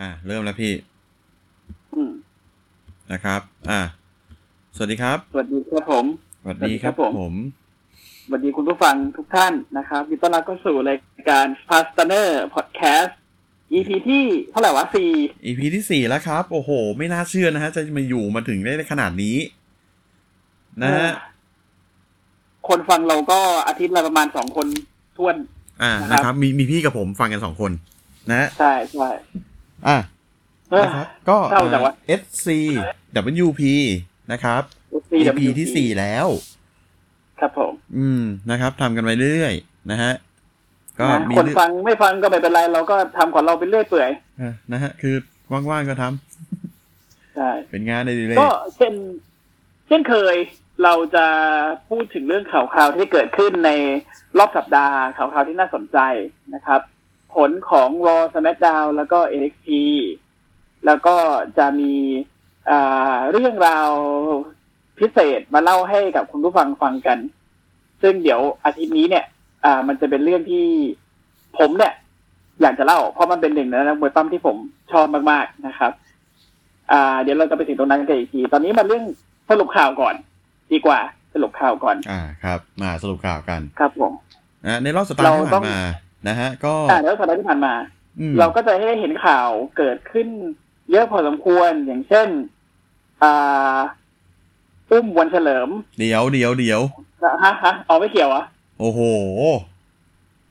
อะเริ่มแล้วพี่อืมนะครับ อะสวัสดีครับ สวัสดีครับผมสวัสดีครับสวัสดีครับผมผมสวัสดีคุณผู้ฟังทุกท่านนะครับยินดีต้อนรับเข้าสู่รายการ f a s t e r Podcast EP ที่เท่าไหร่วะสี่ EP ที่สี่แล้วครับ โอ้โห ไม่น่าเชื่อนะฮะ จะมาอยู่มาถึงได้ขนาดนี้ นะฮะคนฟังเราก็อาทิตย์ละประมาณสองคนท้วน อ่านะครับนะครับมีมีพี่กับผมฟังกันสองคน นะฮะใช่ใช่ อะเออนะครับก็เศร้าจังวะอ่า SC WP นะครับ SC EP ที่สี่แล้ว ครับผม อืมนะครับทำกันไปเรื่อยๆนะฮะก็นะมีคนเรื่องฟังไม่ฟังก็ไม่เป็นไร เราก็ทำของเราไปเรื่อยเปื่อยอะนะฮะ คือว่างๆก็ทำใช่เป็นงานในดีเลยก็เช่น เช่นเคยเราจะพูดถึงเรื่องข่าวคราวที่เกิดขึ้นในรอบสัปดาห์ข่าวคราวที่น่าสนใจนะครับ ผลของ Raw SmackDown แล้วก็ NXT แล้วก็จะมีอ่าเรื่องราวพิเศษมาเล่าให้กับคุณผู้ฟังฟังกัน ซึ่งเดี๋ยวอาทิตย์นี้เนี่ย อ่า มันจะเป็นเรื่องที่ผมเนี่ย อยากจะเล่า เพราะมันเป็นหนึ่งในนักมวยปั้มที่ผมชอบมากๆนะครับ อ่า เดี๋ยวเราจะไปถึงตรงนั้นกันอีกที ตอนนี้มาเรื่องสรุปข่าวก่อน ดีกว่า สรุปข่าวก่อน อ่า ครับ มาสรุปข่าวกัน ครับผมนะในรอบสัปดาห์ที่เราต้ผ่าองนมา นะฮะ ก็อ่าแล้วสัปดาห์ที่ผ่านมาอืมเราก็จะให้เห็นข่าวเกิดขึ้น เยอะพอสมควรอย่างเช่นอ่าอุ้มวันเฉลิม เดี๋ยวเดี๋ยวเดี๋ยวฮะฮะเอาไม่เกี่ยวเหรอะโอ้โห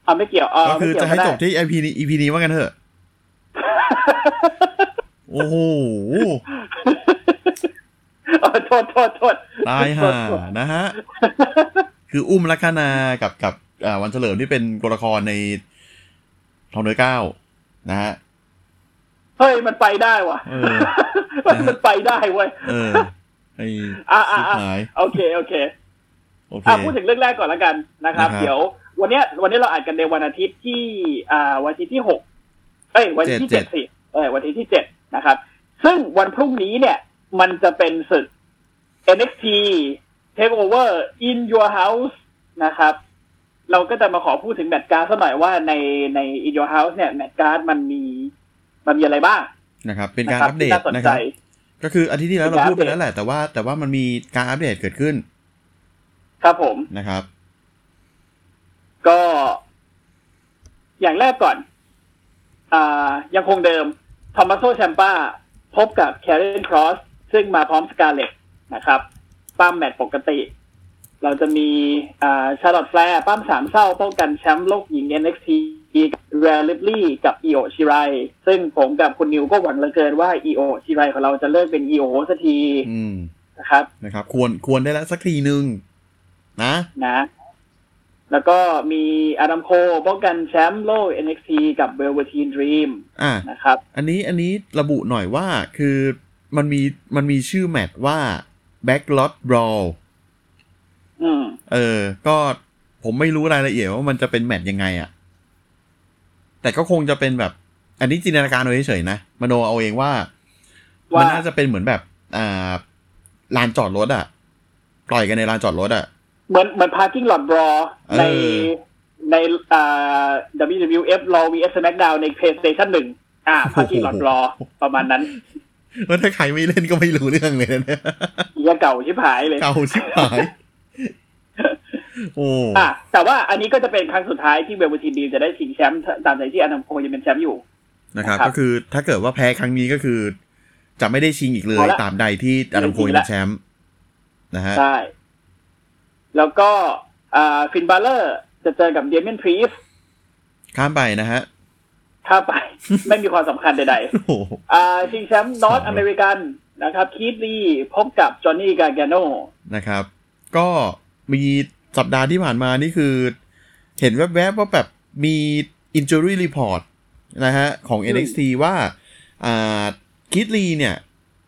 เอาไม่เกี่ยวเอาก็คือไม่เกี่ยวจะให้ก็ได้จบที่ EP นี้ EP นี้ว่ากันเถอะโอ้โหเออโทษโทษโทษตายห่าโทษนะฮะ คืออุ้มลักษณากับกับ อ่าวันเฉลิมที่เป็นตัวละครในทองเนื้อเก้านะฮะเฮ้ยมันไปได้ว่ะเออมันไปได้เว้ยเออไอ้อะอะชิบอะหายโอเคโอเคโอเคอะพูดถึงเรื่องแรกก่อนแล้วกันนะครับนะครับ เดี๋ยว วันเนี้ยวันนี้เราอัดกันในวันอาทิตย์ที่ อ่า วันอาทิตย์ที่หกเอ้ย วันอาทิตย์ที่เจ็เจ็ดสิเออวันอาทิตย์ที่เจ็ดนะครับ ซึ่งวันพรุ่งนี้เนี่ย มันจะเป็นศึก NXT Takeover in Your House นะครับ เราก็จะมาขอพูดถึง match card สักหน่อยว่าในใน In Your House เนี่ย match card มันมีมันมีอะไรบ้างนะครับ เป็นการะคบอัปเดตที่น่าสนใจนะครับก็คืออาทิตย์ที่แล้วเราเป็นการพูดไปอัปเดตแล้วแหละแต่ว่า แต่ว่ามันมีการอัปเดตเกิดขึ้น ครับผมนะครับ ก็ อย่างแรกก่อน อ่า ยังคงเดิม Tommaso Ciampa พบกับแค r ร n นครอสซึ่งมาพร้อม Scarlett นะครับ ปล้ำแมตช์ปกติ เราจะมีอ่า Charlotte Flair ปล้ำสามเส้าป้องกันแชมป์โลกหญิง NXT Rhea Ripley กับ Io Shirai ซึ่งผมกับคุณนิวก็หวังเหลือเกินว่า Io Shirai ของเราจะเลิกเป็นอีโอสักทีอืมนะครับนะครับ ควรควรได้แล้วสักทีหนึ่งนะนะ แล้วก็มีอาดัมโคป้องกันแชมป์โลก NXT กับ Velveteen Dream อะนะครับ อันนี้อันนี้ระบุหน่อยว่าคือมันมีมันมีชื่อแมตช์ว่า Backlot Brawl อืม เออ ก็ผมไม่รู้รายละเอียดว่ามันจะเป็นแมตช์ยังไงอะแต่ก็คงจะเป็นแบบ อันนี้จินตนาการเอาเฉยๆนะมโนเอาเองว่าว่ามัมันน่าจะเป็นเหมือนแบบ อ่าลานจอดรถอะปล่อยกันในลานจอดรถอะเหมือนเหมือน Parking Lot Brawl เออในในอ่า WWF Raw vs SmackDown ใน PlayStation 1อ่า Parking Lot Brawl ประมาณนั้นว่าถ้าใครไม่เล่นก็ไม่รู้เรื่องเลยนะเนี่ยเหี้ยเก่าชิบหายเลย เก่าชิบหาย โอ้อะแต่ว่าอันนี้ก็จะเป็นครั้งสุดท้ายที่ Velveteen Dream จะได้ชิงแชมป์ตามใจที่ Adam Cole ยังเป็นแชมป์อยู่นะครับนะครับ ก็คือถ้าเกิดว่าแพ้ครั้งนี้ก็คือ จะไม่ได้ชิงอีกเลยเอาละตราบใดที่อาดัมโคยไม่เป็ได้นแชมป์นะฮะใช่แล้วก็อ่า Finn Balor จะเจอกับ Damian Priestข้ามไปนะฮะถ้าไปไม่มีความสำคัญใดโอ้โหๆอ่าชิงแชมป์ North American นะครับ Keith Lee พบกับ Johnny Garganoนะครับ ก็ มีสัปดาห์ที่ผ่านมานี่คือ เห็นแวบๆว่าแบบมี injury report นะฮะ ของอืม NXT ว่าอ่า Keith Lee เนี่ย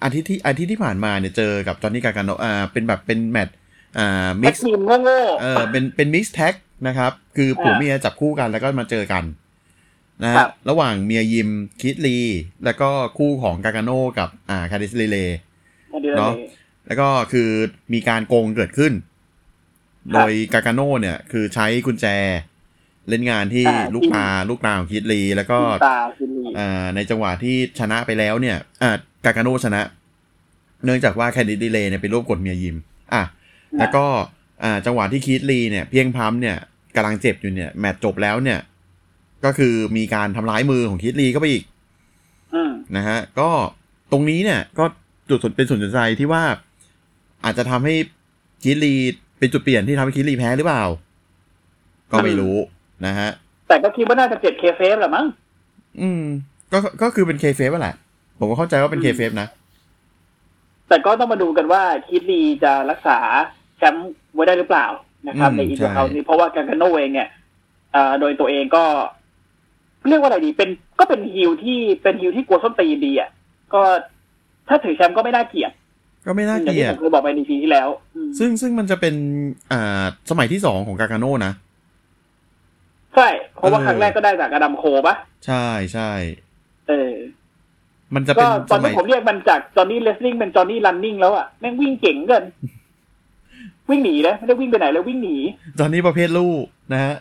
อาทิตย์ที่อาทิตย์ที่ผ่านมาเนี่ยเจอกับ Johnny Gargano อ่าเป็นแบบเป็นแมตช์อ่าแม็ mix กซีมโง่เออเป็นเป็น mixed tag นะครับ คือผัวอ่าเมียจับคู่กันแล้วก็มาเจอกันนะครับระหว่าง Mia Yim Keith Lee แล้วก็คู่ของ Garganoกับอ่าคาริสเลเลๆเดือนเนาะนี้แล้วก็คือมีการโกงเกิดขึ้นครับ โดยกากาโนเนี่ย คือใช้กุญแจเล่นงานที่อ่าลูกตาลูกตาของคิดลี แล้วก็ตาฟินลีอ่าในจังหวะที่ชนะไปแล้วเนี่ยอ่ากากาโนชนะ เนื่องจากว่าแคนดิดดีเลย์เนี่ยไปรวบกดเมียยิม อะ แล้วก็อ่าจังหวะที่คีตลีเนี่ย เพียงพัมเนี่ยกำลังเจ็บอยู่เนี่ย แมตช์จบแล้วเนี่ย ก็คือมีการทำร้ายมือของคีตลีเข้าไปอีกอืมนะฮะ ก็ตรงนี้เนี่ย ก็จุดสนเป็นส่วนสนใจที่ว่าอาจจะทำให้ Keith Lee เป็นจุดเปลี่ยนที่ทำให้ Keith Lee แพ้หรือเปล่า ก็ไม่รู้นะฮะ แต่ก็คิดว่าน่าจะเจ็ด kayfabe แหละมั้งอืม ก็ก็คือเป็น kayfabe แหละผมก็เข้าใจว่าอืม เป็น kayfabe นะ แต่ก็ต้องมาดูกันว่า Keith Lee จะรักษาแชมป์ไว้ได้หรือเปล่านะครับอืมในอีกใช่เขานี้เพราะว่าการกันโนเองเนี่ยอ่าโดยตัวเองก็เรียกว่าอะไรดี เป็นก็เป็นฮิลที่เป็นฮิลที่กลัวส้นตีนดีอะก็ถ้าถือแชมป์ก็ไม่น่าเกลียด ก็ไม่น่าอเกย่างลีที่ยผดมเคยบอกไปในทีที่แล้วอืมซึ่งซึ่งมันจะเป็นอ่าสมัยที่สองของกากาโน่นะ ใช่ เพราะว่าเออครั้งแรกก็ได้จากอดัมโคปะใช่ใช่เออ มันจะก็เป็นตสอนมันี้ยผมเรียกมันจากจอห์นนี่เลสลิงเป็นจอห์นนี่รันนิ่งแล้วอะแม่งวิ่งเก่งเกินวิ่งหนีนะไม่ได้วิ่งไปไหนเลยวิ่งหนีตอนนี้ประเภทลูกนะฮะ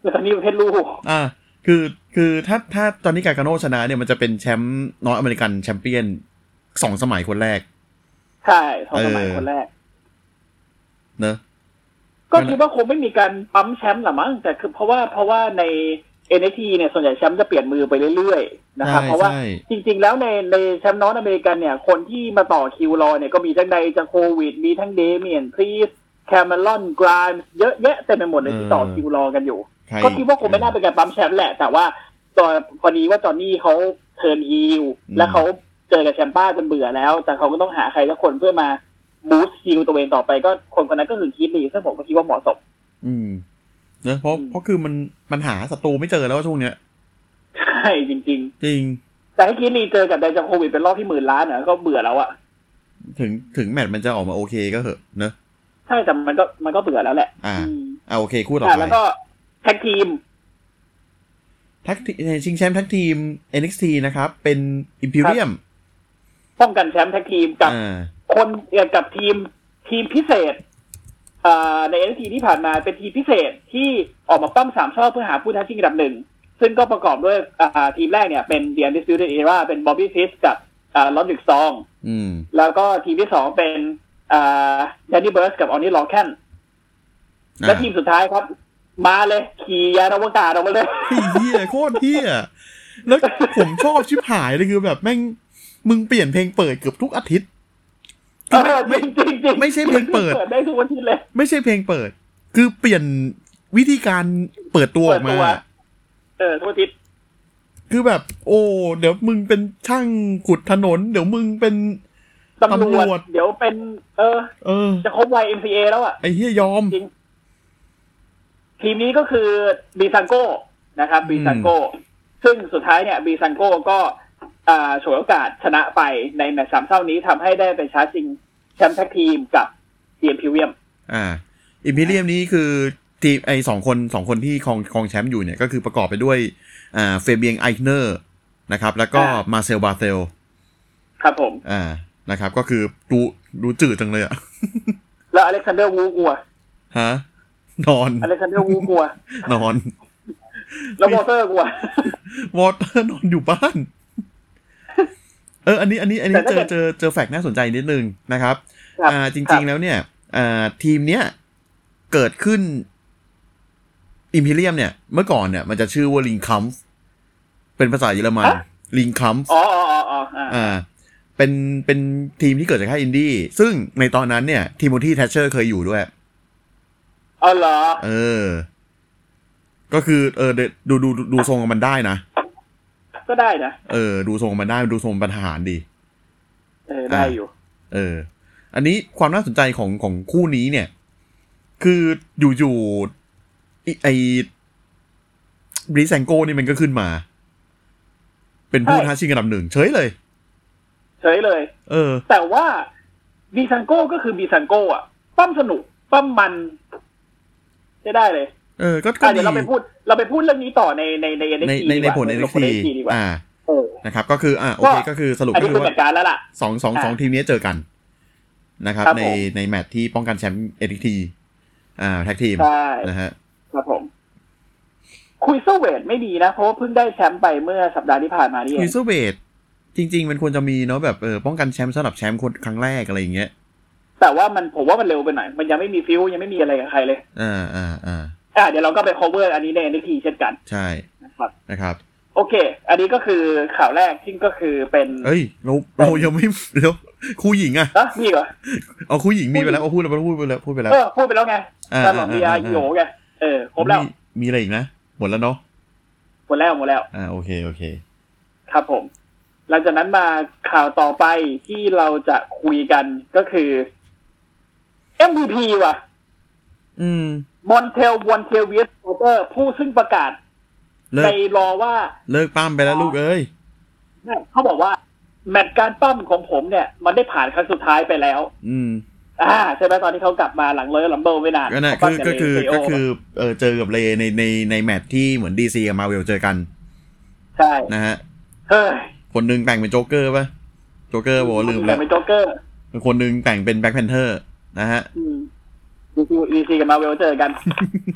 แต่ตอนนี้ประเภทลูกอ่า คือคือถ้าถ้าตอนนี้ Gargano ชนะเนี่ยมันจะเป็นแชมป์ North American Champion สองสมัยคนแรก ใช่สองสมัยเออคนแรก เนอะก็คิดว่าคงไม่มีการปั๊มแชมป์หรอมั้งแต่คือเพราะว่าเพราะว่าใน NXT เนี่ยส่วนใหญ่แชมป์จะเปลี่ยนมือไปเรื่อยๆนะครับใช่เพราะว่าใช่จริง ๆ แล้วในในแชมป์ North American เนี่ย คนที่มาต่อคิวรอเนี่ยก็มีทั้ง Dijakovic มีทั้ง Damian Priest Cameron Grimes เยอะแยะเต็มไปหมดเลยที่ต่อคิวรอกันอยู่ใครก็คิดว่าคงไม่น่าเป็นการปั๊มแชมป์แหละ แต่ว่าตอนพอดีว่า Johnny เขา turn heel อืมและเขา เจอกับ Ciampa จนเบื่อแล้ว แต่เขาก็ต้องหาใครสักคนเพื่อมา boost heel ตัวเองต่อไปก็คนคนนั้นก็คือ Keith Lee ซึ่งผมก็คิดว่าเหมาะสม อืมเนอะเพราะอืมเพราะคือมันมันหาศัตรูไม่เจอแล้วช่วงเนี้ยใช่จริงจริงๆแต่ให้ Keith Lee เจอกับ Dijakovic เป็นรอบที่หมื่นล้านเนี่ยก็เบื่อแล้วอะถึงถึงแมตช์มันจะออกมาโอเคก็เหอะเนอะใช่แต่มันก็มันก็เบื่อแล้วแหละ อ่าอืมอ่าโอเคคู่ต่ออะไปแล้วก็แท็กทีมแท็กทีมชิงแชมป์แท็กทีม NXT นะครับ เป็น Imperium ป้องกันแชมป์แท็กทีมกับอ่าคนเอ่อกับทีมทีมพิเศษอ่าใน NXT ที่ผ่านมาเป็นทีมพิเศษที่ออกมาปล้ำสามเส้าเพื่อหาผู้ท้าชิงอันดับหนึ่ง ซึ่งก็ประกอบด้วยอ่าทีมแรกเนี่ยเป็น The Undisputed Era เป็น Bobby Fish กับอ่าลอนดิกซองอืมแล้วก็ทีมที่สองเป็นอ่า Danny Burst กับ Oni Lorcan อ่าและทีมสุดท้ายครับ มาเลย ขี่ยานอวกาศออกมาเลยไอ้เฮียโคตรเฮียแล้วผมชอบชิบหายเลยคือแบบแม่ง มึงเปลี่ยนเพลงเปิดเกือบทุกอาทิตย์เออจริงจริงจริงไม่ใช่เพลงเปิดเปิดได้ทุกวันที่เลย ไม่ใช่เพลงเปิด คือเปลี่ยนวิธีการเปิดตัวออกมาเปิดตัวเออทุกอาทิตย์คือแบบ โอ้เดี๋ยวมึงเป็นช่างขุดถนน เดี๋ยวมึงเป็นตำรตำรววจจเดี๋ยวเป็น เออ เออ จะครบ YMCA แล้วอะไอ้เฮียยอมจริงทีมนี้ก็คือ Breezango นะครับ Breezango ซึ่งสุดท้ายเนี่ย Breezango ก็อ่า ฉวยโอกาสชนะไปในแมตช์สามเส้านี้ทำให้ได้ไปชาร์จชิงแชมป์แท็กทีมกับทีม Imperium อ่าImperium นี้คือทีมไอ้สองคนสองคนที่ครองครองแชมป์อยู่เนี่ยก็คือประกอบไปด้วยอ่า Fabian Aichner นะครับ แล้วก็อ่า Marcel Barthel ครับผม อ่านะครับ ก็คือดูดูจืดจังเลยอะแล้ว Alexander Wolfeฮะนอนอเล็กซานเดอร์วูกลัวนอน แล้ว Walter กลัว Walter นอนอยู่บ้าน เอออันนี้อันนี้อันนี้แต่เจถ้าเกิดเจอเจอ fact น่าสนใจนิดนึงนะครับครับอ่าจครัริงบๆแล้วเนี่ยอ่าทีมเนี้ยเกิดขึ้น Imperium เนี่ยเมื่อก่อนเนี่ยมันจะชื่อว่า Ringkampf เป็นภาษาเยอรมัน Ringkampfอ๋ออ๋ออ๋ออ๋ออ่าอ่าเป็นเป็นทีมที่เกิดจากค่ายอินดี้ซึ่งในตอนนั้นเนี่ย Timothy Thatcher เคยอยู่ด้วยอ๋อเหรอเออ ก็คือเออเดดูดูดูดูทรงมันได้นะ ก็ได้นะ เออ ดูทรงมันได้ดูทรงเป็นทหารดี เออ ได้อยู่ เออ อันนี้ความน่าสนใจของของคู่นี้เนี่ย คืออยู่อยู่ๆไอ้ Breezango นี่มันก็ขึ้นมา เป็นผู้ใช่ท้าชิงอันดับหนึ่งเฉยเลย เฉยเลย เออ แต่ว่า Breezango ก็คือ Breezango อะปล้ำสนุก ปล้ำมันจะได้เลย เออ ก็ก็อะดีเดี๋ยวเราไปพูด เราไปพูดเรื่องนี้ต่อในในในใน NXT ในในดีกว่าผลเดี๋ยว NXT NXT ดีกว่าอ่าเออนะครับ ก็คืออ่าโอเคก็คือสรุปอันก็นี้คืคืออจัว่าดการแล้วล่ะสองสองอ่าสองทีมนี้เจอกันนะครับครับในผมในแมตช์ที่ป้องกันแชมป์ NXT อ่า tag team ใช่นะฮะครับผมคุยเซอร์เวทไม่ดีนะ เพราะว่าเพิ่งได้แชมป์ไปเมื่อสัปดาห์ที่ผ่านมานี่เอคุยงเซอร์เวทจริง ๆ มันควรจะมีเนาะแบบเออป้องกันแชมป์สำหรับแชมป์คนครั้งแรกอะไรอย่างเงี้ยแต่ว่ามันผมว่ามันเร็วไปหน่อย มันยังไม่มี feud ยังไม่มีอะไรกับใครเลย อ่าอ่าอ่า อะเดี๋ยวเราก็ไป cover อันนี้ใน NXT เช่นกัน ใช่นะครับนะครับ โอเค อันนี้ก็คือข่าวแรกที่ก็คือเป็น เอ้ยเราเรายังไม่เดี๋ยวคู่หญิงอะนะมีเหรอเอาคู่หญิงมีไปแล้วเอาพูดแล้วพูดไปแล้วพูดไปแล้วเออพูดไปแล้วไงอ่าตลอดอ่ามีอ่าอาโยไงเออครบแล้วมีมีอะไรอีกนะ หมดแล้วเนาะหมดแล้วหมดแล้วอ่าโอเคโอเค ครับผม หลังจากนั้นมาข่าวต่อไปที่เราจะคุยกันก็คือ MVP ว่ะ อืม มอนเทลวอนเทลเวียสโเตอร์ ผู้ซึ่งประกาศเลิในกรอว่า เลิกปั้มไปแล้วลูกเอ้ยเขาบอกว่า แมตช์การปั้มของผมเนี่ย มันได้ผ่านครั้งสุดท้ายไปแล้ว อืมอ่าใช่ไหมตอนที่เขากลับมาหลังเลยลัมเบิลไม่นานก็น่ะเขาคือปั้ก็คือบก็เคือเออเจอกับเลในในในแมตช์ที่เหมือนดีซีกับมาเวลเจอกัน ใช่นะฮะเฮ้ยคนหนึงแต่งเป็นโจ๊กเกอร์ป่ะโจ๊กเกอร์บอกว่าลืมแต่แล้วเป็นโจ๊กเกอร์คนหนึงแต่งเป็น Black Panther นะฮะ DC DC กับมาเวลเจอกัน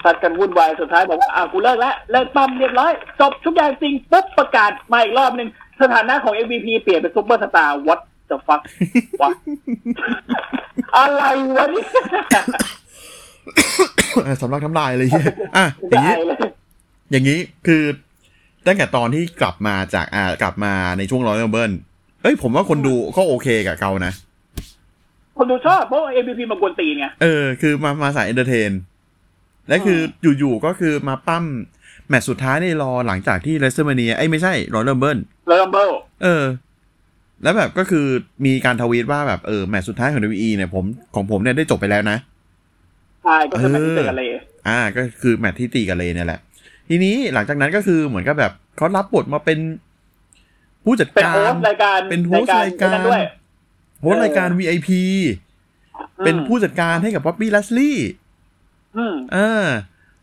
ซัดกันวุ่นวายสุดท้ายบอกว่าอ่ากูเลิกแล้วเลิกปล้ำเรียบร้อย จบทุกอย่างจริงปุ๊บประกาศมาอีกรอบหนึ่งสถานะของ MVP เปลี่ยนเป็นซุปเปอร์สตาร์ what the fuck วะอะไรวะเนี่ยสำลักน้ำลายเลยเฮียอะอย่างนี้ได้เลยอย่างนี้คือตั้งแต่ตอนที่กลับมาจากอ่ากลับมาในช่วงร้อยเบิร์นเอ้ยผมว่าคนดูก็โอเคกับเขานะ คนดูชอบเพราะว่า MVP มากวนตีนไงเออคือมามาสายเอนเตอร์เทน และคืออยู่ๆก็คือมาปั้มแมตช์สุดท้ายในรอหลังจากที่เลสเตอร์มาเนียไอ้ยไม่ใช่รอยเบิร์นแล้วลัมเบิลเออ แล้วแบบก็คือมีการทวีตว่าแบบเออแมตช์สุดท้ายของ WWE เนี่ยผมของผมเนี่ยได้จบไปแล้วนะใช่ก็คือแมตช์ที่เจอกันเลยอ่า ก็คือแมตช์ที่ตีกับเลเนี่ยแหละ ทีนี้หลังจากนั้นก็คือเหมือนกับแบบเขารับบทมาเป็นผู้จัดเป็นกาโฮรสต์รายการเป็นโฮสต์รายการไอ้นั่นด้วย โฮสต์รายการ VIP เป็นผู้จัดการให้กับป๊อปปี้ลัสลี่อืมอ่า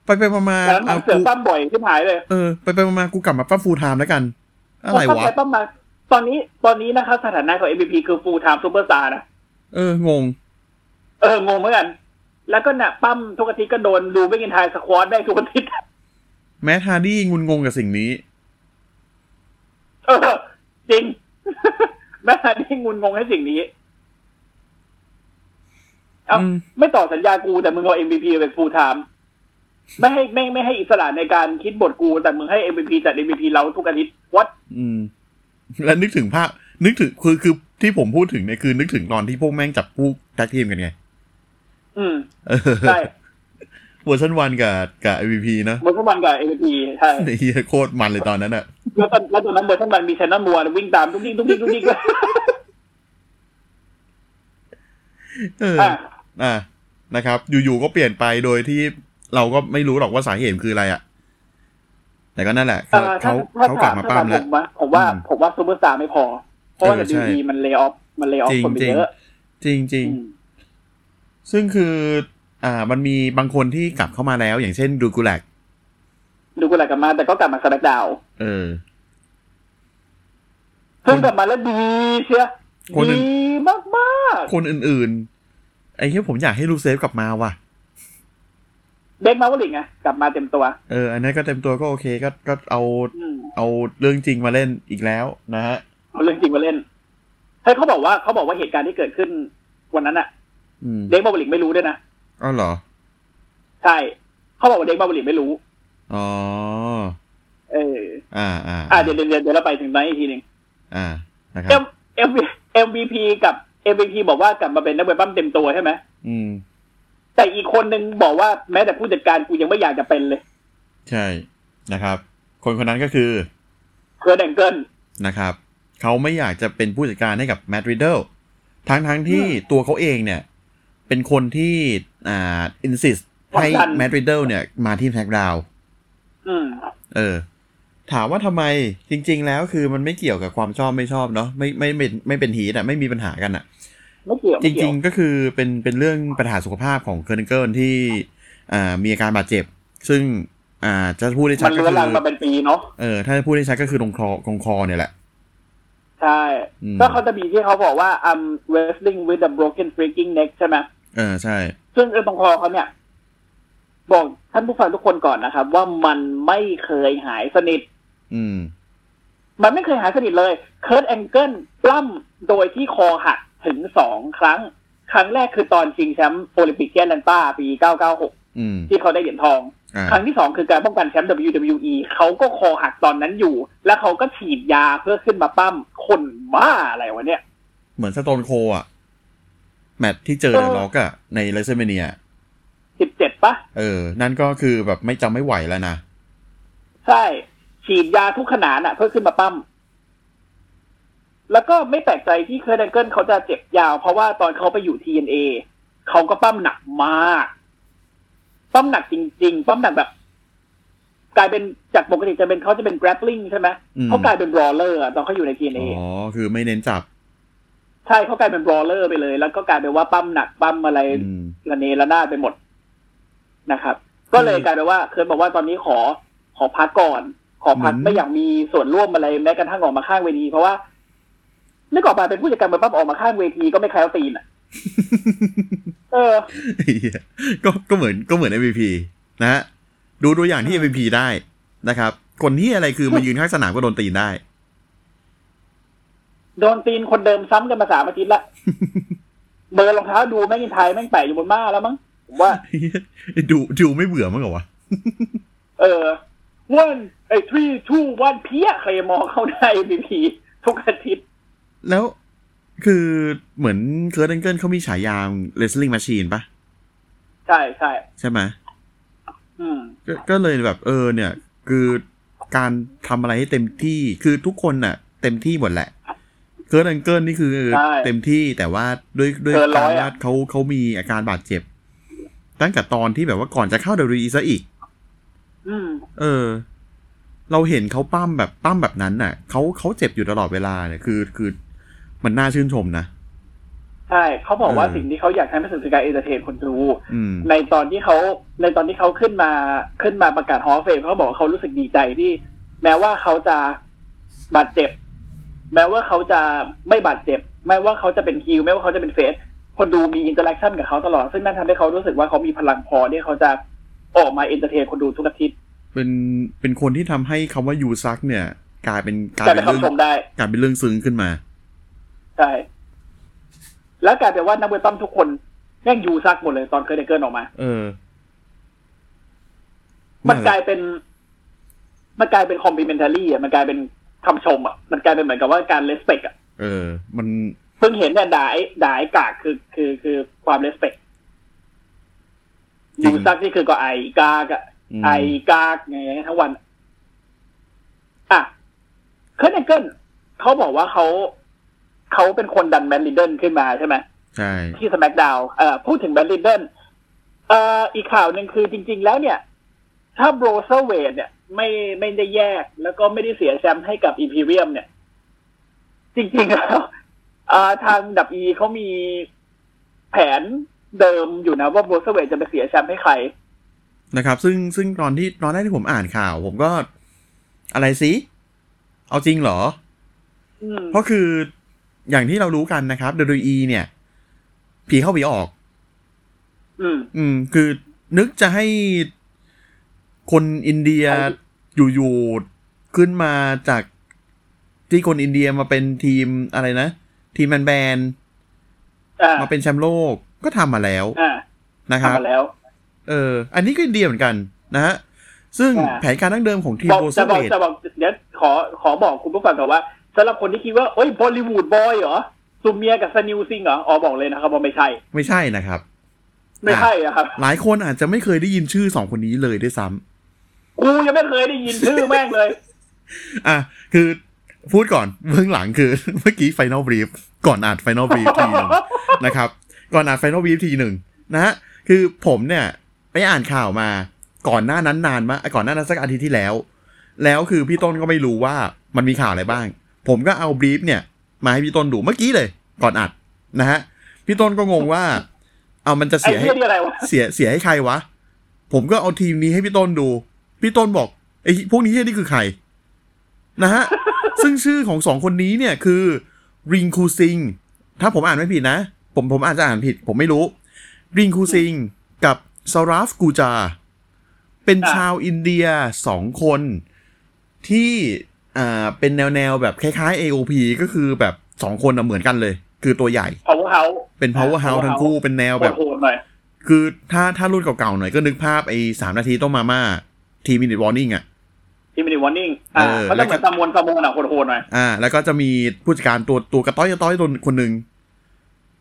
ไปไปมามาแต่นั้นเอาเสือกูปั้มบ่อยที่หายเลย เออไปไปมามากูกลับมาปั้มฟูลไทม์แล้วกัน อะไรวะปั้มปปั้มมา ตอนนี้ตอนนี้นะครับสถานะของ MVP คือ full time superstar นะเอองง เอองงเหมือนกัน แล้วก็น่ะปั้มทุกอาทิตย์ก็โดนดูไม่กินทายสควอตได้ทุกอาทิตย์แมทฮาร์ดี้งุนงงกับสิ่งนี้ เออ จริง แม่ที่งุนงงให้สิ่งนี้เอาอืมไม่ต่อสัญญากูแต่มึงเอา MVP เป็น full time ไม่ให้ไม่ไม่ให้อิสระในการคิดบทกู แต่มึงให้ MVP จัด MVP เราทุกอาทิตย์วัดอืม แล้วนึกถึงภาพ นึกถึงคือคือที่ผมพูดถึงเนี่ยคือนึกถึงตอนที่พวกแม่งจับผู้ tag team กันไง อืมเออใช่ version one กับกับ MVP เนอะเ version one กับ MVP ใช่ไอ้เฮียโคตรมันเลยตอนนั้นอะแล้วตอนแล้วตอนนั้น version one มี Shannon Moore วิ่งตามทุกทิกทุกทิกทุกทิกเลยเอออะอ่านะครับ อยู่ๆก็เปลี่ยนไปโดยที่เราก็ไม่รู้หรอกว่าสาเหตุคืออะไรอะแต่ก็นั่นแหละเอ่เขาอถ้เขาเขากลับมาปั้มแล้วผมว่าผมว่าอืมผมว่าซูเปอร์สตาร์ไม่พอ เพราะว่าเออใช่ดีมันเลย์ออฟมันเลย์ออฟจริงคนไปจริงเยอะจริงจริงอืมซึ่งคือ อ่ามันมีบางคนที่กลับเข้ามาแล้ว อย่างเช่นดูกูแลกดูกูแหละกลับมา แต่ก็กลับมาสแลกดาวเออเพิ่งกลับมาแล้วดีเชียคนอื่นดีมากมากคนอื่นๆ ไอ้ที่ผมอยากให้ลูเซฟกลับมาว่ะๆเด็กมาวอลลิงไงกลับมาเต็มตัว เออ อันนั้นก็เต็มตัวก็โอเคก็ก็เอาอืมเอาเรื่องจริงมาเล่นอีกแล้วนะฮะเอาเรื่องจริงมาเล่นให้ยเขาบอกว่าเขาบอกว่าเหตุการณ์ที่เกิดขึ้นวันนั้นอะอืมเด็กมาวอลลิงไม่รู้ด้วยนะ อ้าวเหรอ ใช่ เขาบอกว่าเด็กมาวอลลิงไม่รู้ อ๋อ เออ อ่าอ่าอ่าเดี๋ยวเดี๋ยวเดี๋ยวเราไปถึงนั้นอีกทีหนึ่งอ่า นะครัเอ็บมเอ็มเอ็มวีพีกับ MVP บอกว่ากลับมาเป็นนักเวทปั้มเต็มตัวใช่ไหม อืม แต่อีกคนนึงบอกว่าแม้แต่ผู้จัดการกูยังไม่อยากจะเป็นเลย ใช่ นะครับ คนคนนั้นก็คือ Kurt Angle นะครับ เขาไม่อยากจะเป็นผู้จัดการให้กับ Matt Riddle ทั้งทั้งที่อืมตัวเขาเองเนี่ย เป็นคนที่ อ่า insist ให้ผลักดัน Matt Riddle เนี่ยมาที่ SmackDown อืมเออ ถามว่าทำไมจริง ๆ แล้วคือมันไม่เกี่ยวกับความชอบไม่ชอบเนาะไม่ไม่ไม่ไม่เป็น heat อะไม่มีปัญหากันอะไม่เกี่ยวจไม่เกี่ริยวงๆ ก็คือเป็นเป็นเรื่องปัญหาสุขภาพของเคิร์นเกิลที่อ่ามีอาการบาดเจ็บ ซึ่งอ่าจะพูดได้ชัมัดนก็เรื้อคือรังมาเป็นปีเนาะเออถ้าจะพูดได้ชัดก็คือตรงคอตรงคอเนี่ยแหละใช่อืมก็เขาจะมีที่เขาบอกว่า I'm wrestling with a broken freaking neck ใช่ไหม เออใช่ ซึ่งไอ้ตรงคอเขาเนี่ย บอกท่านผู้ฟังทุกคนก่อนนะครับ ว่ามันไม่เคยหายสนิท อืม มันไม่เคยหายสนิทเลย Kurt Angle ปล้ำโดยที่คอหักถึงสองครั้ง ครั้งแรกคือตอนชิงแชมป์โอลิมปิก Atlanta ปี 996อืมที่เขาได้เหรียญทองอ่าครั้งที่สองคือการป้องกันแชมป์ WWE เขาก็คอหักตอนนั้นอยู่ แล้วเขาก็ฉีดยาเพื่อขึ้นมาปล้ำคนบ้าอะไรวะเนี่ย เหมือน Stone Cold อะ แมตช์ที่เจอเออ The Rock อะใน WrestleMania สิบเจ็ดปะเออ นั่นก็คือแบบไม่จำไม่ไหวแล้วนะ ใช่ ฉีดยาทุกขนานอะเพื่อขึ้นมาปั้ำ แล้วก็ไม่แปลกใจที่ Kurt Angle เขาจะเจ็บยาว เพราะว่าตอนเขาไปอยู่ TNA เขาก็ปล้ำหนักมาก ปล้ำหนักจริง ๆ ปล้ำหนักแบบ กลายเป็นจากปกติจะเป็นเขาจะเป็น grappling ใช่ไหมอืมเขากลายเป็น brawler อะตอนเขาอยู่ใน TNA อ๋อ คือไม่เน้นจับ ใช่เขากลายเป็น brawler ไปเลย แล้วก็กลายเป็นว่าปล้ำหนักปล้ำอะไรอืมระเนระนาดไปหมดนะครับ ก็เลยอืมกลายเป็นว่าเคยบอกว่าตอนนี้ขอขอพักก่อน ขอพักเหมือนไม่อยากมีส่วนร่วมอะไรแม้กระทั่งออกมาข้างเวทีเพราะว่านึกออกมาเป็นผู้จัดการมวยปั๊บออกมาข้างเวทีก็ไม่แคล้วตีนอะเออเหี้ยก็ก็เหมือนก็เหมือน MVP นะฮะดูตัวอย่างที่ MVP ได้นะครับ คนที่อะไรคือมายืนข้างสนามก็โดนตีนได้ โดนตีนคนเดิมซ้ำกันมาสามอาทิตย์ละเบอร์รองเท้าดูแม่งอินไทยแม่งแปะอยู่บนม้าแล้วมั้งผมว่า ดูดูไม่เบื่อมั้งเหรอวะ เออวันไอ้ three two one เพี้ยใครมองเข้าได้ MVP ทุกอาทิตย์ แล้วคือเหมือน Kurt Angle เขามีฉายา wrestling machine ปะใช่ใช่ใช่ไหมอืมก็ก็เลยแบบ เออ เนี่ย คือการทำอะไรให้เต็มที่คือทุกคนน่ะ เต็มที่หมดแหละ Kurt Angle นี่คือใช่เต็มที่แต่ว่าด้วยด้วยเกินร้กาอรยอะว่าเขาเขามีอาการบาดเจ็บ ตั้งแต่ตอนที่แบบว่าก่อนจะเข้า WWE ซะอีกอืมเออ เราเห็นเขาปล้ำแบบปล้ำแบบนั้นน่ะเขาเขาเจ็บอยู่ตลอดเวลาเนี่ยคือคือมันน่าชื่นชมนะใช่เขาบอกว่าเออสิ่งที่เขาอยากทำให้สุดคือการ entertain คนดูอืมในตอนที่เขาในตอนที่เขาขึ้นมาขึ้นมาประกาศ Hall of Fame เขาบอกว่าเขารู้สึกดีใจที่ แม้ว่าเขาจะบาดเจ็บ แม้ว่าเขาจะไม่บาดเจ็บแม้ว่าเขาจะเป็นคิวแม้ว่าเขาจะเป็น face คนดูมี interaction กับเขาตลอด ซึ่งนั่นทำให้เขารู้สึกว่าเขามีพลังพอที่เขาจะออกมา entertain คนดูทุกอาทิตย์เป็นเป็นคนที่ทำให้คำว่า you suck เนี่ยกลายเป็นกลายแต่เป็นเป็นเรื่องคำชมได้กลายเป็นเรื่องซึ้งขึ้นมาใช่แล้วกลายเป็นว่านักมวยปล้ำทุกคนแม่ง you suck หมดเลยตอน Kurt Angle ออกมา เออ มันกลายเป็น มันกลายเป็นคอมพ l เมน t ารีอะมันกลายเป็น คำชมอะมันกลายเป็นเหมือนกับว่าการเลสเ c t อะเออ มันเพิ่งเห็นเนี่ยด่าไอ้ด่าไอ้กากคือคือคือความเลสเ c t จริงยูซักนี่คือก็ไอกากอะมไอกากไงทั้งวัน อะเคิร์นเกิลเขาบอกว่าเขาเขาเป็นคนดันแมนลินเดนขึ้นมาใช่ไหมใช่ที่ส c k กดาวเอ่อพูดถึงแบนลินเดนเอ่ออีกข่าวหนึ่งคือจริง ๆ แล้วเนี่ย ถ้า BroserWeights เนี่ย ไม่ไม่ได้แยก แล้วก็ไม่ได้เสียแชมป์ให้กับ Imperium เนี่ย จริงๆแล้วเอ่อทาง WWE เขามีแผนเดิมอยู่นะว่า BroserWeights จะไปเสียแชมป์ให้ใคร นะครับ ซึ่งซึ่งตอนที่ตอนแรกที่ผมอ่านข่าว ผมก็อะไรสิเอาจริงเหรออืมเพราะคืออย่างที่เรารู้กันนะครับ WWE เนี่ย ผีเข้าผีออก อืม อืม คือนึกจะให้คนอินเดียไอ้อยู่ๆขึ้นมาจากที่คนอินเดียมาเป็นทีมอะไรนะ ทีมแมนแบนอ่ามาเป็นแชมป์โลกก็ทำมาแล้วอ่านะครับทำมาแล้ว เออ อันนี้ก็อินเดียเหมือนกันนะฮะซึ่งอ่าแผนการดั้งเดิมของทีมบอกโรเซจะบอกเวดจะบอกเดี๋ยวขอขอบอกคุณผู้ฟังก่อนว่าสำหรับคนที่คิดว่า โอ้ยบอลลีวูดบอยเหรอซูเมียกับซนิวซิงเหรออ๋อบอกเลยนะครับว่าไม่ใช่ ไม่ใช่นะครับ ไม่ใช่อะครับ หลายคนอาจจะไม่เคยได้ยินชื่อสองคนนี้เลยด้วยซ้ำ กูยังไม่เคยได้ยินชื่อแม่งเลย อะคือพูดก่อนเบื้องหลังคือเมื่อกี้ Final Brief ก่อนอ่าน Final Brief ทีหนึ่งนะครับ ก่อนอ่าน Final Brief ทีหนึ่งนะฮะคือผมเนี่ยไปอ่านข่าวมาก่อนหน้านั้นนานมากก่อนหน้านั้นสักอาทิตย์ที่แล้ว แล้วคือพี่ต้นก็ไม่รู้ว่ามันมีข่าวอะไรบ้าง ผมก็เอาบรีฟเนี่ยมาให้พี่ต้นดูเมื่อกี้เลย ก่อนอัดนะฮะพี่ต้นก็งงว่า เอามันจะไอ้เสียให้เหี้ยนี่อะไรวะเสียเสียให้ใครวะ ผมก็เอาทีมนี้ให้พี่ต้นดู พี่ต้นบอกไอ้พวกนี้เหี้ยนี่คือใคร นะฮะ ซึ่งชื่อของสองคนนี้เนี่ยคือริงคูซิงถ้าผมอ่านไม่ผิดนะ ผมผมอาจจะอ่านผิด ผมไม่รู้ริงคูซิงกับซาราฟกูจา เป็นอะชาวอินเดียสองคนที่อ่าเป็นแนวแนวๆแบบคล้ายๆ AOP ก็คือแบบสองคนอะเหมือนกันเลย คือตัวใหญ่ power house เป็น power house ทั้งคู่เป็นแนวแบบโหดๆหน่อยคือถ้าถ้ารุ่นเก่าๆหน่อยก็นึกภาพไอ้สามนาทีต้มมาม่า 3-Minute Warning อะ3-Minute Warning อ่าเออเขาจะเหมือนแล้วก็สมวนสมวนอะโหดๆหน่อยอ่า แล้วก็จะมีผู้จัดการตัวตัวกระต้อยกระต้อยตัวคนหนึ่ง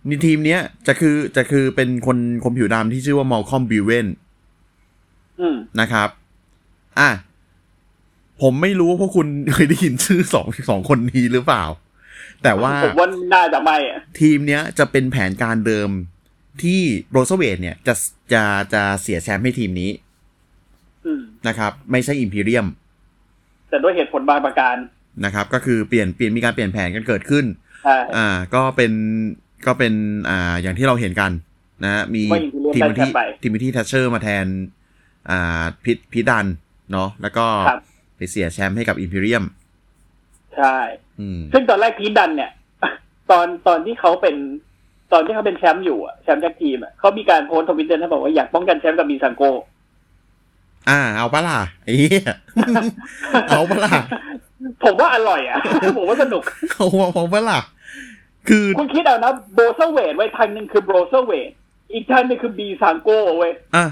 ในทีมเนี้ยจะคือจะคือเป็นคนคนผิวดำที่ชื่อว่า Malcolm Bivens อืมนะครับ อะ ผมไม่รู้ว่าพวกคุณเคยได้ยินชื่อสองสองคนนี้หรือเปล่า แต่ว่าผมว่าน่าจะไม่อะทีมเนี้ยจะเป็นแผนการเดิมที่ BroserWeights เนี่ยจะจะจะเสียแชมป์ให้ทีมนี้อืม นะครับ ไม่ใช่ Imperium แต่ด้วยเหตุผลบางประการนะครับ ก็คือเปลี่ยนเปลี่ยนมีการเปลี่ยนแผนกันเกิดขึ้นใช่อ่า ก็เป็นก็เป็นอ่าอย่างที่เราเห็นกันนะฮะมีว่า Imperium ได้แชมป์ไปทิโมธีมที่ทัชเชอร์มาแทน อ่า Pete Pete Dunne เนาะแล้วก็ครับไปเสียแชมป์ให้กับ Imperium ใช่อืมซึ่งตอนแรก Pete Dunne เนี่ย ตอนตอนที่เขาเป็น ตอนที่เขาเป็นแชมป์อยู่อะแชมป์ tag team อะเขามีการโพสต์ทวิตเตอร์นะบอกว่าอยากป้องกันแชมป์กับ Breezango อ่า เอาปะล่ะไอ้เหี้ยเอาปะล่ะผมว่าอร่อยอะ ผมว่าสนุกเอาเอาปะล่ะคือคุณคิดเอานะ BroserWeights ไว้ทางหนึ่งคือ BroserWeights อีกทางหนึ่งคือ Breezango เว้ยอะ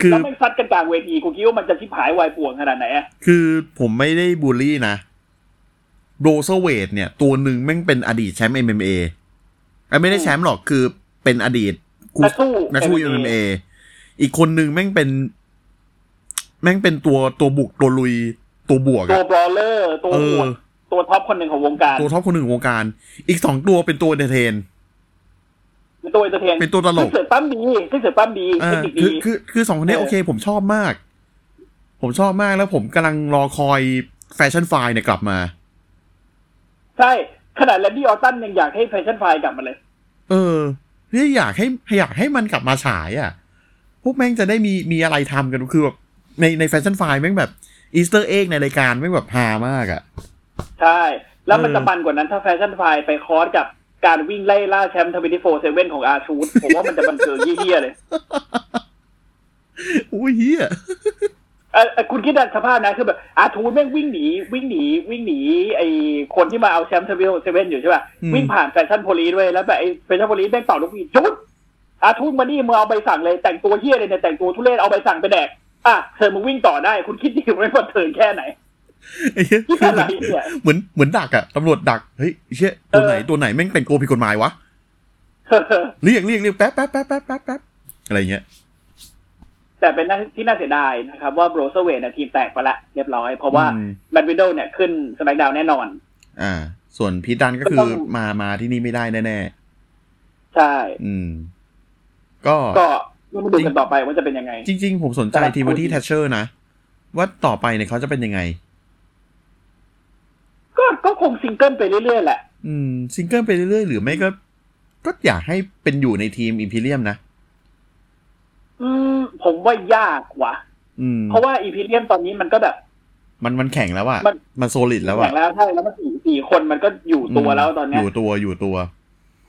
คือแล้วไม่ซัดกันกลางเวทีคุณคิดว่ามันจะชิบหายวายป่วงขนาดไหนอะคือผมไม่ได้บูลลี่นะ BroserWeights เนี่ย ตัวหนึ่งแม่งเป็นอดีตแชมป์ MMA ไอ้ไม่ได้แชมป์หรอกคือเป็นอดีตคู่นักสู้นักสู้ MMA อีกคนหนึ่งแม่งเป็นแม่งเป็นตัวตัวบุกตัวลุยตัวบวกตัวอะ brawler ตัวโหดตัว top คนหนึ่งของวงการ ตัว top คนหนึ่งของวงการ อีกสองตัวเป็นตัว entertainเป็นตัว entertain เป็นตัวตลกซึ่งเสือกปล้ำดีซึ่งเสือกปล้ำดีอ่าเทคนิคคือดีคือคือสองคนนี้เออโอเค ผมชอบมาก ผมชอบมากแล้วผมกำลังรอคอย Fashion Files เนี่ยกลับมา ใช่ ขนาด Randy Orton ยังอยากให้ Fashion Files กลับมาเลย เออนี่อยากให้อยากให้มันกลับมาฉายอะ พวกแม่งจะได้มีมีอะไรทำกันคือแบบ ในใน Fashion Files แม่งแบบ easter egg ในรายการแม่งแบบฮามากอะ ใช่ แล้วมันเออจะมันกว่านั้นถ้า Fashion Files ไป cross กับการวิ่งไล่ล่าแชมป์ twenty-four seven ของอาชูดผมว่ามันจะบันเทิงเหี้ยๆเลยโอ้ยเหี้ยเออเออคุณคิดดูสภาพนะคือแบบอาทูดแม่งวิ่งหนี วิ่งหนี วิ่งหนี ไอ้คนที่มาเอาแชมป์ twenty-four seven อยู่ใช่ป่ะ วิ่งผ่าน Fashion Police ด้วยแล้วแบบไอ้ Fashion Police แม่งเป่านกหวีดหยุด R-Truth มานี่มึงเอาใบสั่งเลยแต่งตัวเหี้ยเลยเนี่ยแต่งตัวทุเรศเอาใบสั่งไปแดก อะเชิญมึงวิ่งต่อได้ คุณคิดดิว่ามันบันเทิงแค่ไหนไอ้เหี้ยคิดอะไรเนี่ยเหมือนเหมือนดักอะตำรวจดักเฮ้ยเชี่ยตัวไหนเออตัวไหนแม่งเป็นโกผิดกฎหมายวะเรียกเรียกเรียกแป๊บแป๊บแป๊บแป๊บแป๊บแป๊บอะไรเงี้ยแต่เป็นหน้าที่น่าเสียดายนะครับ ว่า BroserWeights ทีมแตกไปละเรียบร้อย เพราะว่าอืม Matt Riddle เนี่ยขึ้น SmackDown แน่นอน อ่า ส่วน Pete Dunne ก็คือก็ต้องมามาที่นี่ไม่ได้แน่ใช่ๆอืม ก็ก็ มาดูกันต่อไปว่าจะเป็นยังไง จริง ๆ ผมสนใจแต่ละทีมที่คนแทชเชอร์นะ ว่าต่อไปเนี่ยเขาจะเป็นยังไง ก็ก็คงซิงเกิลไปเรื่อยๆแหละ อืม ซิงเกิลไปเรื่อยๆ หรือไม่ก็ ก็อยากให้เป็นอยู่ในทีม Imperium นะ อืม ผมว่ายากว่ะอืมเพราะว่า Imperium ตอนนี้มันก็แบบ มันมันแข่งแล้วอะมันมัน solid แล้วแข็งแล้วอะใช่แล้วมันสี่สี่คนมันก็อยู่ตัวแล้วตอนเนี้ยอยู่ตัวอยู่ตัวเ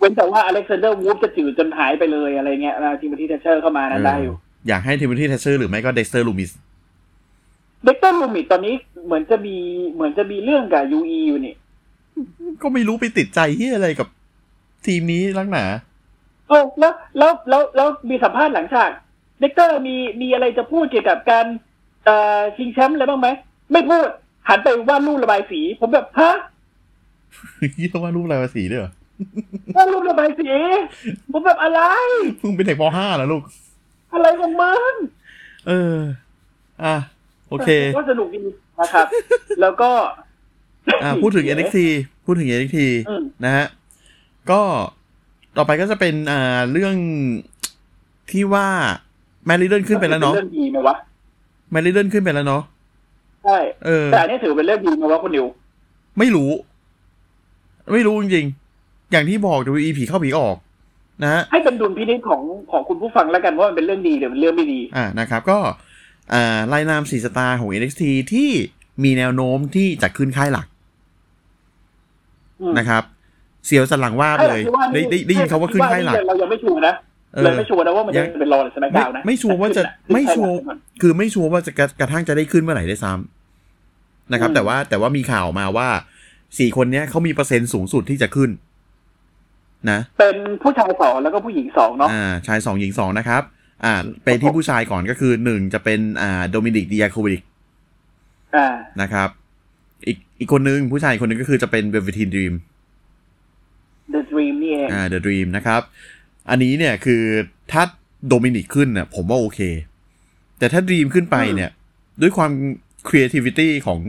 ว้นแต่ว่า Alexander Wolfe จะจืดจนหายไปเลยอะไรเงี้ยนะทีมที่เทเชอร์เข้ามานั้นได้อยู่เอออยากให้ทีมที่แทชเชอร์หรือไม่ก็ Dexter Lumis Dexter Lumis ตอนนี้เหมือนจะมีเหมือนจะมีเรื่องกับ UE อยู่นี่ ก็ไม่รู้ไปติดใจที่อะไรกับทีมนี้ลักหนาเออแล้วแล้วแล้วแล้วมีสัมภาษณ์หลังฉากเด็กเตอร์มีมีอะไรจะพูดเกี่ยวกับการเอ่อชิงแชมป์อะไรบ้างไหมไม่พูดหันไปวาดรูประบายสี ผมแบบฮะยี่ว่ารูปอะไรมาสีด้วยเหรอ วาดรูประบายสีผมแบบอะไรเพิ่งเป็นเด็กป .5 แล้วลูก อะไรของมึงเออ อะ โอเค ก็สนุกดีนะครับ แล้วก็ อ่าพูดถึง NXT พูดถึง NXT อืมนะฮะ ก็ต่อไปก็จะเป็นอ่าเรื่องที่ว่าแมรี่เดินขึ้นไปแล้วเนาะเรื่องดีไหมวะแมรี่เดินขึ้นไปแล้วเนาะใช่เออแต่อันนี้ถือเป็นเรื่องดีไหมวะคุณนิว ไม่รู้ ไม่รู้จริงๆ อย่างที่บอก WE ผีเข้าผีออก นะฮะให้เป็นดุลพินิจของของคุณผู้ฟังแล้วกันว่ามันเป็นเรื่องดีหรือเป็นเรื่องไม่ดี อ่านะครับ ก็อ่ารายนามสี่สตาร์ของ NXT ที่มีแนวโน้มที่จะขึ้นค่ายหลักอืมนะครับ เสียวสันหลังวาบเลยที่ว่าได้ได้ได้ยินเขาว่าขึ้นค่ายหลักเรายังไม่ถูกนะเออเลยไม่ชัวร์นะว่ามันยัจะงเป็น Raw หรือ SmackDown นะไม่ชัวร์ว่าจะแต่ขึ้นไม่น่ชัวร์ขึ้นคือไม่ชัวร์ว่าจะกระกระทั่งจะได้ขึ้นเมื่อไหร่ด้วยซ้ำนะครับอืมแต่ว่าแต่ว่ามีข่าวมาว่าสี่คนเนี้ยเขามีเปอร์เซ็นต์สูงสุดที่จะขึ้น นะเป็นผู้ชายสองแล้วก็ผู้หญิงสองเนาะอ่าชายสองหญิงสองนะครับ อ่าไปที่ผู้ชายก่อนก็คือหนึ่งจะเป็นอ่า Dominik Dijakovic อ่านะครับ อีกอีกคนนึงผู้ชายอีกคนนึงก็คือจะเป็น Velveteen Dream The Dream นี่เองอ่า The Dream นะครับ อันนี้เนี่ยคือถ้า Dominik ขึ้นเนี่ยผมว่าโอเค แต่ถ้า Dream ขึ้นไปเนี่ย ด้วยความ creativity ของ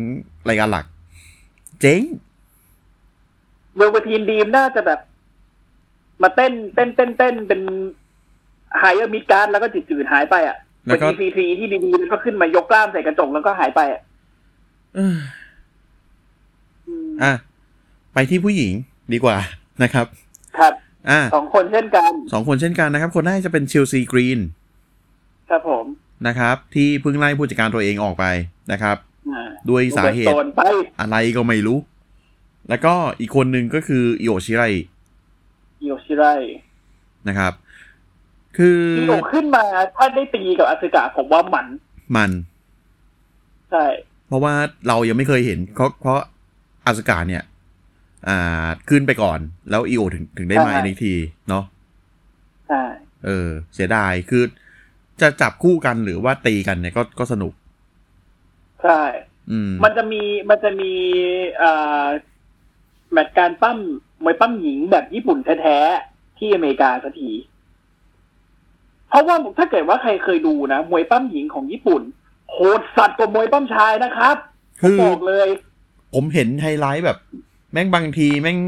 รายการหลัก เจ๊ง Velveteen Dream น่าจะแบบ มาเต้นเต้นเต้นเต้นเป็น higher midcard แล้วก็จืดๆหายไปอะแล้เป็วนก็ EPT ที่ดีๆแล้วก็ขึ้นมายกกล้ามใส่กระจกแล้วก็หายไปอะเอออืมอะไปที่ผู้หญิงดีกว่านะครับ ครับอะสองคนเช่นกันสองคนเช่นกันนะครับ คนแรกจะเป็น Chelsea Green ครับผมนะครับ ที่เพิ่งไล่ผู้จัดการตัวเองออกไปนะครับ อ่าด้วยสาเหโดตุนไปอะไรก็ไม่รู้ แล้วก็อีกคนหนึ่งก็คืออิโอชิไร โยชิไรนะครับ คือที่โอขึ้นมาถ้าได้ตีกับอาซึกะผมว่ามัน มันใช่เพราะว่าเรายังไม่เคยเห็นเพราะเพราะอาสกาเนี่ย อ่าขึ้นไปก่อน แล้วอีโอถึงถึงได้มาอีกทีเนาะใช่เออ เสียดายคือจะจับคู่กันหรือว่าตีกันเนี่ยก็ก็สนุก ใช่ อืม มันจะมีมันจะมีอ่อแมตช์การปั้ม มวยปั้มหญิงแบบญี่ปุ่นแท้ๆที่อเมริกาสักทีเพราะว่าถ้าเกิดว่าใครเคยดูนะมวยปั้มหญิงของญี่ปุ่นโหดสัตว์กว่ามวยปั้มชายนะครับผคืมอบอกเลย ผมเห็นไฮไลท์แบบ แม่งบางทีแม่ง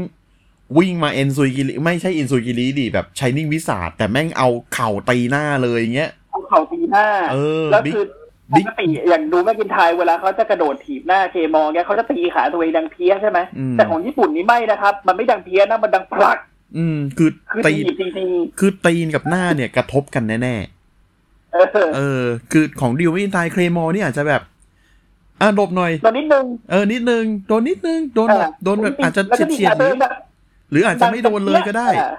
วิ่งมาเอ็นซุยกิริไม่ใช่อินซุยกิริดิแบบชายนิ่งวิสาดแต่แม่งเอาเข่าตีหน้าเลยอย่างเงี้ยเอาเข่าตีหน้าเออแล้วบิ๊กคือ ปบิ๊กกติอย่างดูแม่กินไทยเวลาเขาจะกระโดดถีบหน้าเคมองเนี่ยเขาจะตีขาตัวเองดังเพี้ยใช่ไหมอืมแต่ของญี่ปุ่นนี่ไม่นะครับ มันไม่ดังเพี้ยนะมันดังพลัก อืม คือคือตีตีนจริงคือตีนกับหน้าเนี่ยกระทบกันแน่ๆเออๆเออคือของดิววินไทยเคลมอนี่อาจจะแบบอะหลบหน่อยตอนนิดนึงเออนิดนึงโดนนิดนึงโดนแบบโดนแบบอาจจะแล้วก็มีเฉียดขาๆหรือแบบหรืออาจจะไม่โดนเลยก็ได้อ่า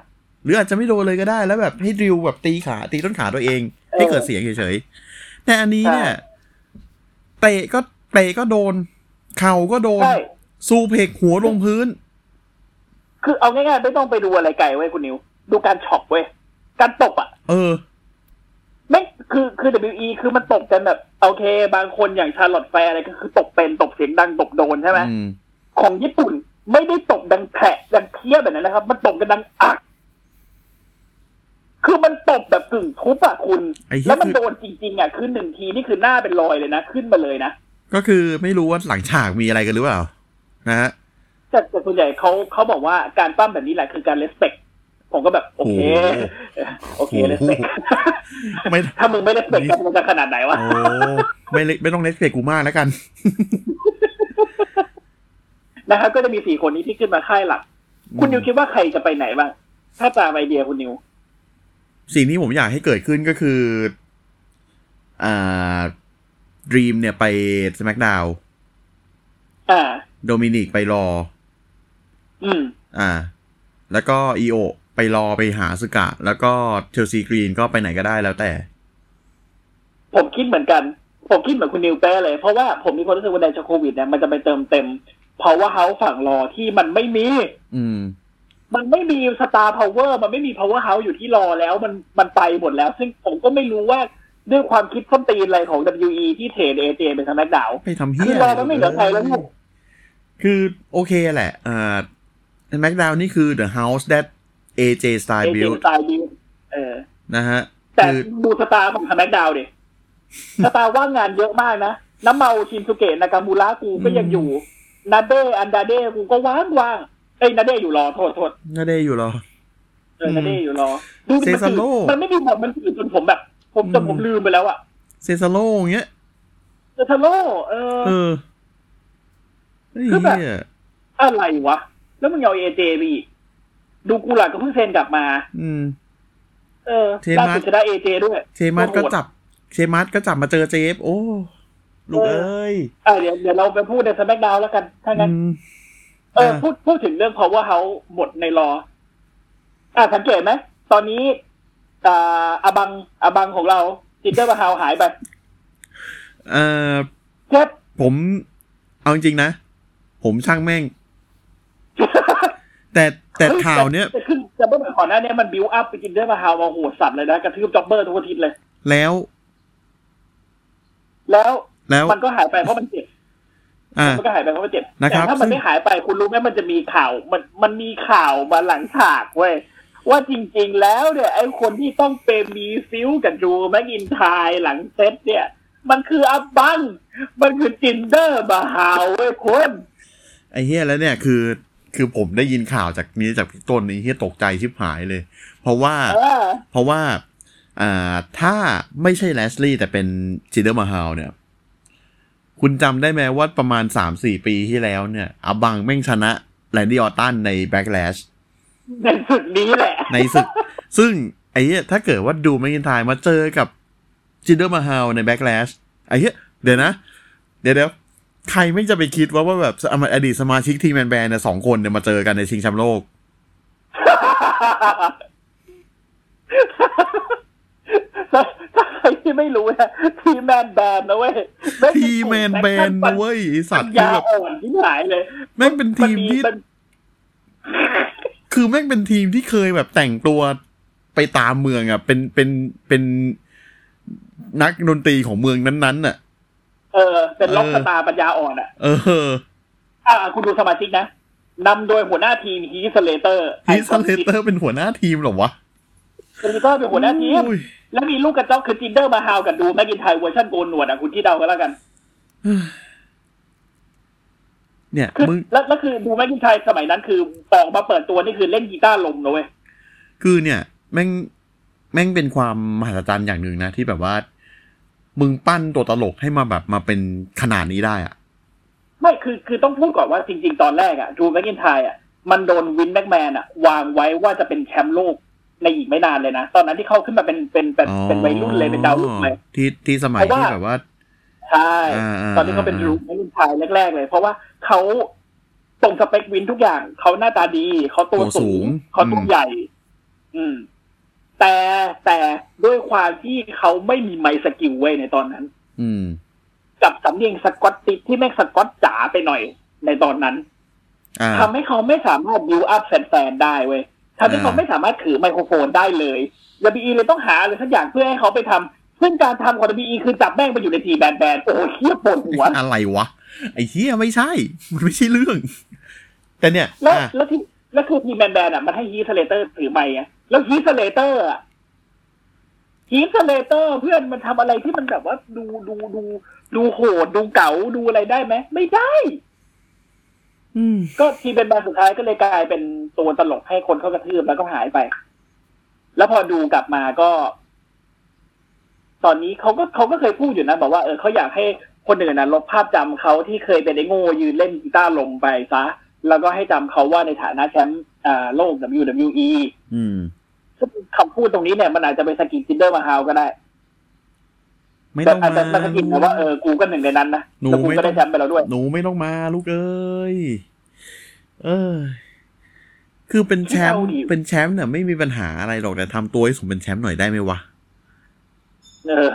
หรืออาจจะไม่โดนเลยก็ได้ แล้วแบบให้ดิวแบบตีขาตีต้นขาตัวเองเออให้เกิดเสียงเฉยๆ แต่อันนี้เนี่ยใช่เตะก็เตะก็โดน เข่าก็โดนใช่ซูเพกหัวลงพื้น คือเอาง่ายๆไม่ต้องไปดูอะไรไกลเว้ยคุณนิว ดูการช็อปเว้ย การตบอะ เออ ไม่คือคือ WE คือมันตบกันแบบ โอเค บางคนอย่างชาร์ลอตแฟร์อะไรก็คือตบเป็นตบเสียงดังตบโดนใช่ไหมอืมของญี่ปุ่นไม่ได้ตบดังแผลดังเพี้ยแบบนั้นนะครับ มันตบกันดังอัก คือมันตบแบบกึ่งทุบอะคุณ ไอ้เหี้ย แล้วมันคือโดนจริงๆอะคือหนึ่งทีนี่คือหน้าเป็นรอยเลยนะ ขึ้นมาเลยนะ ก็คือไม่รู้ว่าหลังฉากมีอะไรกันหรือเปล่า นะฮะ แต่แต่ส่วนใหญ่เขาเขาบอกว่าการปั้มแบบนี้แหละคือการเลสเ c กผมก็แบบโอเคโอเคเลสเ c กไม่ ถ้ามึงไม่เลสเ c กกันมันจะขนาดไหนวะ โอ้ไม่เล็กไม่ต้องเล็กเกกูมากแล้วกัน นะครับก็จะมีสี่คนนี้ที่ขึ้นมาค่ายหลัก คุณนิวคิดว่าใครจะไปไหนบ้าง ถ้าตามไอเดียคุณนิว สิ่งที่ผมอยากให้เกิดขึ้นก็คืออ่าดรีมเนี่ยไป SmackDown อ่าโดมินิกไปรอ อืม อ่า แล้วก็ Io ไป Raw ไปหา Asuka แล้วก็ Chelsea Green ก็ไปไหนก็ได้แล้วแต่ ผมคิดเหมือนกัน ผมคิดเหมือนคุณนิวแป้เลย เพราะว่าผมมีความรู้สึกว่าในจากโควิดเนี่ยมันจะไปเติมเต็ม เพราะว่าเฮาฝั่ง Raw ที่มันไม่มี อืม มันไม่มี star power มันไม่มี power house อยู่ที่รอแล้วมันมันไปหมดแล้ว ซึ่งผมก็ไม่รู้ว่าด้วยความคิดส้นตีนอะไรของ WE ที่เทรดเอเจเป็นสมักดาวไปทำเฮีคืยอรอมันไม่เหลือใครแล้วลูกคือโอเคแหละอ่า SmackDown นี่คือ The House that AJ Styles builtไตล์ดีเออนะฮะ แต่คือดูสตาร์ของ SmackDown ดิสตาร์ว่างงานเยอะมากนะ น้ำเมาชินสุเกะนากามูระกูก็ยังอยู่ นาเด Andrade กูก็ว่างว่าง เอ้ยนาเดอยู่ Raw โทษโทษนาเดอยู่ Raw เหรอเออนาเดอยู่ Raw ดูดิมัน Cesaro มันไม่มีบทมันอื่นจนผมแบบ ผมจนผมลืมไปแล้วอะ Cesaro อย่างเงี้ยเซซาโร่เออเออไอ้คือแบบเหี้ยอะไรวะ แล้วมึงเอาเอเจไปอีกดูกูหลักก็เพิ่งเซ็นกลับมา อืม เออเทมัสล่าสุดชนะเอเจด้วยเชมัสก็โคตรโหดจับเชมัสก็จับมาเจอเจฟโอ้ลูกเอ้ยอะเดี๋ยวเดี๋ยวเราไปพูดในสมักดาวแล้วกันถ้างั้นอืม เอออะพูดพูดถึงเรื่อง power house หมดในรอ อะสังเกตไหมตอนนี้อ่าอาบังอาบังของเรา Jinder Mahal หายไปเอ่อแค่ผมเอาจริงๆนะ ผมช่างแม่ง แต่แต่ข่าวเนี้ยแต่คือแต่เมื่อก่อนหน้าเนี้ยมัน build up ไป Jinder Mahal มาโหดสัตว์เลยนะกระทืบ jobber ทุกอาทิตย์เลย แล้ว แล้วแล้วมันก็หายไปเพราะมันเจ็บอ่า มันก็หายไปเพราะมันเจ็บนะครับแต่ถ้ามันซึ่งไม่หายไปคุณรู้ไหมมันจะมีข่าว มันมันมีข่าวมาหลังฉากเว้ยว่าจริงๆแล้วเนี่ยไอ้คนที่ต้องเป็นมี feud กับ Drew McIntyre Backlash เนี่ย มันคืออาบัง มันคือ Jinder Mahal เว้ยคุณไอ้เหี้ยแล้วเนี่ยคือคือผมได้ยินข่าวจากนี้จากพี่ต้นไอ้เหี้ยตกใจชิบหายเลย เพราะว่าเออเพราะว่าอ่าถ้าไม่ใช่ Lashley แต่เป็น Jinder Mahal เนี่ย คุณจำได้ไหมว่าประมาณสามสี่ปีที่แล้วเนี่ยอาบังแม่งชนะRandy Orton ใน Backlashในศึกนี้แหละ ในศึก ซึ่งไอ้เหี้ยถ้าเกิดว่าดูแมกินไทายมาเจอกับ Jinder Mahal ใน Backlash ไอ้เหี้ยเดี๋ยวนะ เดี๋ยวเดี๋ยวใครไม่จะไปคิดว่าว่าแบบอดีตสมาชิก Three Man Band เนี่ยสองคนเนี่ยมาเจอกันในชิงแชมป์โลก ถ้าถ้าใครที่ไม่รู้นะ Three Man Band นะเว้ยThree Man Band นะเว้ยไอ้สัตว์คือแบบอ่อนที่หายเลยแม่งเป็นทีมที่คือแม่งเป็นทีมที่เคยแบบแต่งตัวไปตามเมืองอะ เป็นเป็นเป็นนักดนตรีของเมืองนั้นๆอะ เออ เป็นล็อกเออ star ปัญญาอ่อนอะ เออ อ่า คุณดูสมาชิกนะนำโดยหัวหน้าทีม Heath Slater Heath Slaterร์เป็นหัวหน้าทีมเหรอวะ Heath Slater เป็นหัวหน้าทีมอุ้ยแล้วมีลูกกระจอกคือ Jinder Mahal กับ Drew McIntyre เวอร์ชันโกนหนวดอะคุณที่เดากันแล้วกัน เนี่ยคือมึงแล้วแล้วคือ Drew McIntyre สมัยนั้นคือออกมาเปิดตัวนี่คือเล่นกีตาร์ลมนะเว้ยคือเนี่ย แม่งแม่งเป็นความมหัศจรรย์อย่างหนึ่งนะ ที่แบบว่า มึงปั้นตัวตลกให้มาแบบมาเป็นขนาดนี้ได้อะไม่คือคือต้องพูดก่อนว่าจริง ๆ ตอนแรกอะ Drew McIntyre อะมันโดน Vince McMahon อะวางไว้ว่าจะเป็นแชมป์โลก ในอีกไม่นานเลยนะ ตอนนั้นที่เขาขึ้นมาเป็นเป็นเป็นเป็นวัยรุ่นเลยเป็นดาวรุ่งเลยที่ที่สมัยเพราะว่าที่แบบว่าใช่อ่าอ่าตอนนี้เขาเป็นอ่ารูปรุ่นชายแรก ๆ เลย เพราะว่าเขาตรงสเปควินทุกอย่างเขาหน้าตาดีเขาตัวตัวสูสูงงเขาตัวอืมใหญ่ อืม แต่แต่ด้วยความที่เขาไม่มี mic skill เว้ยในตอนนั้น อืม กับสำเนียง Scottish ที่แม่งสกอตจ๋าไปหน่อยในตอนนั้นอ่าทำให้เขาไม่สามารถบิวอัพแฟนๆได้เว้ย ทำให้เขาอ่าไม่สามารถถือไมโครโฟนได้เลย WE เลยต้องหาอะไรสักอย่างเพื่อให้เขาไปทำซึ่งการทำของ WE คือจับแม่งไปอยู่ใน Three Man Band โอ้โหเหี้ยปวดหัวอะไรวะ ไอ้เหี้ยไม่ใช่ มันไม่ใช่เรื่อง แต่เนี่ย แล้วอะแล้วที่แล้วคือ Three Man Band อะมันให้ Heath Slater ถือไมค์อะแล้ว Heath Slater อะ Heath Slater เพื่อนมันทำอะไรที่มันแบบว่าดูดูดู ดูโหดดูเก๋าดูอะไรได้ไหมไม่ได้อืม ก็ Three Man Band สุดท้ายก็เลยกลายเป็นตัวตลกให้คนเข้ากระทืบแล้วก็หายไป แล้วพอดูกลับมาก็ ตอนนี้เขาก็เขาก็เคยพูดอยู่นะ บอกว่าเออเขาอยากให้คนอื่นนะลบภาพจำเขาที่เคยเป็นไอ้โง่ยืนเล่นกีตาร์ลมไปซะ แล้วก็ให้จำเขาว่าในฐานะแชมป์อ่าโลก WWE อืมซึ่งคำพูดตรงนี้เนี่ยมันอาจจะไปสะกิด Jinder Mahal ก็ได้ ไม่แต่ต้องอาจมาจะมาสะกิดนะว่าเออกูก็หนึ่งในนั้นนะหนูแล้วกูไม่ก็ต้ได้องแชมป์ไปแล้วด้วย หนูไม่ต้องมาลูกเอ้ยเออ คือเป็นแชมป์เป็นแชมป์เนี่ยไม่มีปัญหาอะไรหรอกแต่ทำตัวให้สมเป็นแชมป์หน่อยได้ไหมวะเออ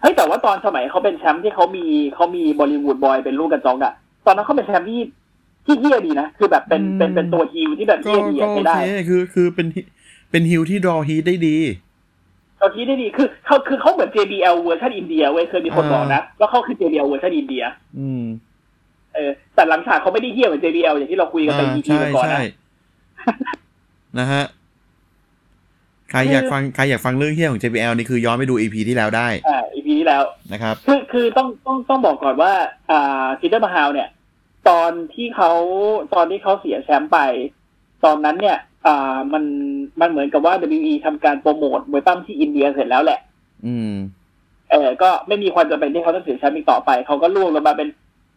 เฮ้ยแต่ว่าตอนสมัยเขาเป็นแชมป์ที่เขามีเขามี Bollywood Boyz เป็นลูกกระจอกอะตอนนั้นเขาเป็นแชมป์ที่ที่เหี้ยดีนะคือแบบเป็นเป็นเป็นตัว heel ที่แบบก็เฮี้ยดีก็อะโอใช้ได้เคคือคือเป็นเป็น heel ที่ draw heat ได้ดี เขาฮิ้ได้ดีคือเขาคือเขาเหมือน JBL เวอร์ชันอินเดียเว้ยเคยมีคนอ่าบอกนะว่าเขาคือ JBL เวอร์ชันอินเดีย อืม เออ แต่หลังฉากเขาไม่ได้เหี้ยเหมือน JBL อย่างที่เราคุยกันไปอ่า EP ใช่ก่อนใช่นะนะฮะใครอยากฟังใครอยากฟังเรื่องเหี้ยของ JBL นี่คือย้อนไปดู EP ที่แล้วได้อ่า EP ที่แล้วนะครับ คือคือต้องต้องต้องบอกก่อนว่า อ่า Jinder Mahal เนี่ย ตอนที่เขาตอนที่เขาเสียแชมป์ไป ตอนนั้นเนี่ยอ่ามันมันเหมือนกับว่า WE ทำการโปรโมทมวยปล้ำที่อินเดียเสร็จแล้วแหละ อืม เออก็ไม่มีความจำเป็นที่เขาต้องถือแชมป์อีกต่อไป เขาก็ร่วงลงมาเป็น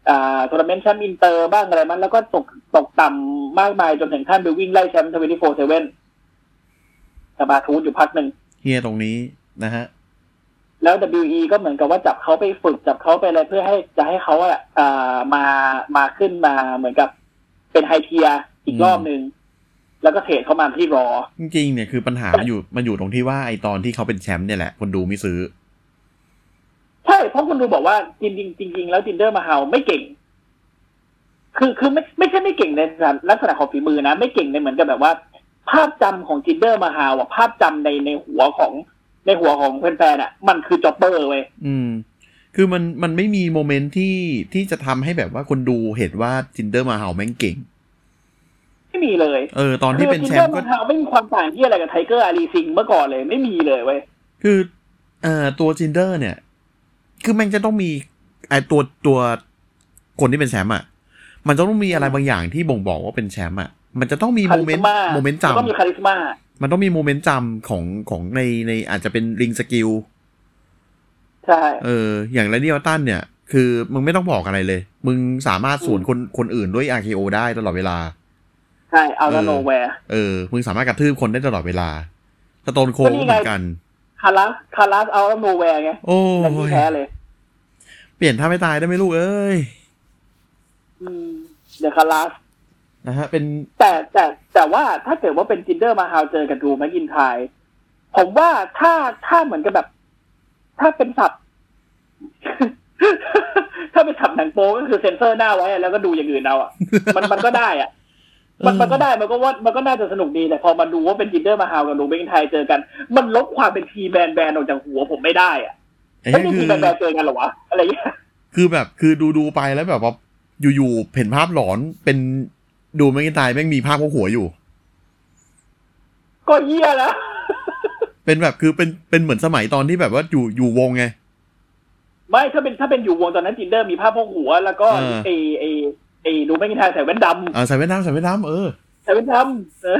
อ่าทัวร์นาเมนต์แชมป์อินเตอร์บ้างอะไรมัน แล้วก็ตกตกต่ำมากมายจนถึงขั้นไปวิ่งไล่แชมป์24-7กับมาทูดอยู่พักหนึ่งเหี้ยตรงนี้นะฮะ แล้ว WE ก็เหมือนกับว่าจับเขาไปฝึกจับเขาไปอะไรเพื่อให้จะให้เขาอะอ่ามามาขึ้นมาเหมือนกับเป็น high tier อีกรอบหนึ่ง แล้วก็ trade เข้ามาที่ Raw จริงๆเนี่ยคือปัญหามันอยู่มันอยู่ตรงที่ว่าไอตอนที่เขาเป็นแชมป์เนี่ยแหละ คนดูไม่ซื้อ ใช่ เพราะคนดูบอกว่าจริงๆจริงๆแล้ว Jinder Mahal ไม่เก่ง คือคือไม่ไม่ใช่ไม่เก่งในลักษณะของฝีมือนะ ไม่เก่งในเหมือนกับแบบว่า ภาพจำของ Jinder Mahal อะภาพจำในในหัวของในหัวของแฟนๆอะมันคือ jobber เว้ยอืม คือมันมันไม่มีโมเมนต์ที่ที่จะทำให้แบบว่าคนดูเห็นว่าจินเดอร์มาเฮาแม่งเก่ง ไม่มีเลย เออ ตอนที่เป็นแชมป์จิก็นเดอร์มาฮาวไม่มีความต่างที่อะไรกับไทเกอร์อารีซิงเมื่อก่อนเลยไม่มีเลยเว้ยคือเอ่อตัวจินเดอร์เนี่ย คือแม่งจะต้องมีไอตัวตัวคนที่เป็นแชมป์อะมันจะต้องมีอะไรบางอย่างที่บ่งบอกว่าเป็นแชมป์อะมันจะต้องมีคาโมริเมนสต์มาโมเมนต์แล้วก็มีจำคาริสมามันต้องมีโมเมนต์จำของของในในอาจจะเป็นริงสกิลใช่เออ อย่างไรเดียวตันเนี่ย คือมึงไม่ต้องบอกอะไรเลย มึงสามารถสวนคนคนอื่นด้วย RKO ได้ตลอดเวลา ใช่เอาเอละอโนแวร์เออมึงสามารถกระทืบคนได้ตลอดเวลาสโตนโคก็นี่ก็เหไงมือนกันคารัสคารัสเอาละโนแวร์ไงโอ้แต่ที่ยแพ้เลย เปลี่ยนท่าไม่ตายได้ไหมลูกเอ้ยอืมเดี๋ยวคารัสนะฮะ เป็นแต่แต่แต่ว่าถ้าเกิดว่าเป็น Jinder Mahal เจอกับ Drew McIntyre ผมว่าถ้าถ้าเหมือนกับแบบ ถ้าเป็นศัพท์ถ้าเป็นศัพท์หนังโป๊ก็คือเซ็นเซอร์หน้าไว้ แล้วก็ดูอย่างอื่นเอาอะ มันมันก็ได้อะ มันมันก็ได้มันก็ว่ามันก็น่าจะสนุกดีแต่พอมาดูว่าเป็น Jinder Mahal กับ Drew McIntyre เจอกัน มันลบความเป็น Three Man Band ออกจากหัวผมไม่ได้อะไอ้ไม่นี่มีคืทีอ Three Man Band เจอกันเหรอวะอะไรอย่างเงี้ยคือแบบคือดูดูไปแล้วแบบว่าอยู่ๆเห็นภาพหลอนเป็นดูไม่กินตายแม่งมีภาพของหัวอยู่ ก็เยี่ยแล้วเป็นแบบคือเป็นเป็นเหมือนสมัยตอนที่แบบว่าอยู่อยู่วงไงไม่ถ้าเป็นถ้าเป็นอยู่วงตอนนั้นจินเดอร์มีภาพพกหัว แล้วก็เออไอไอไอดูแมกกินไทยใส่แว่นดำอ่าใส่แว่นดำใส่แว่นดำเออแต่เป็นทำเออ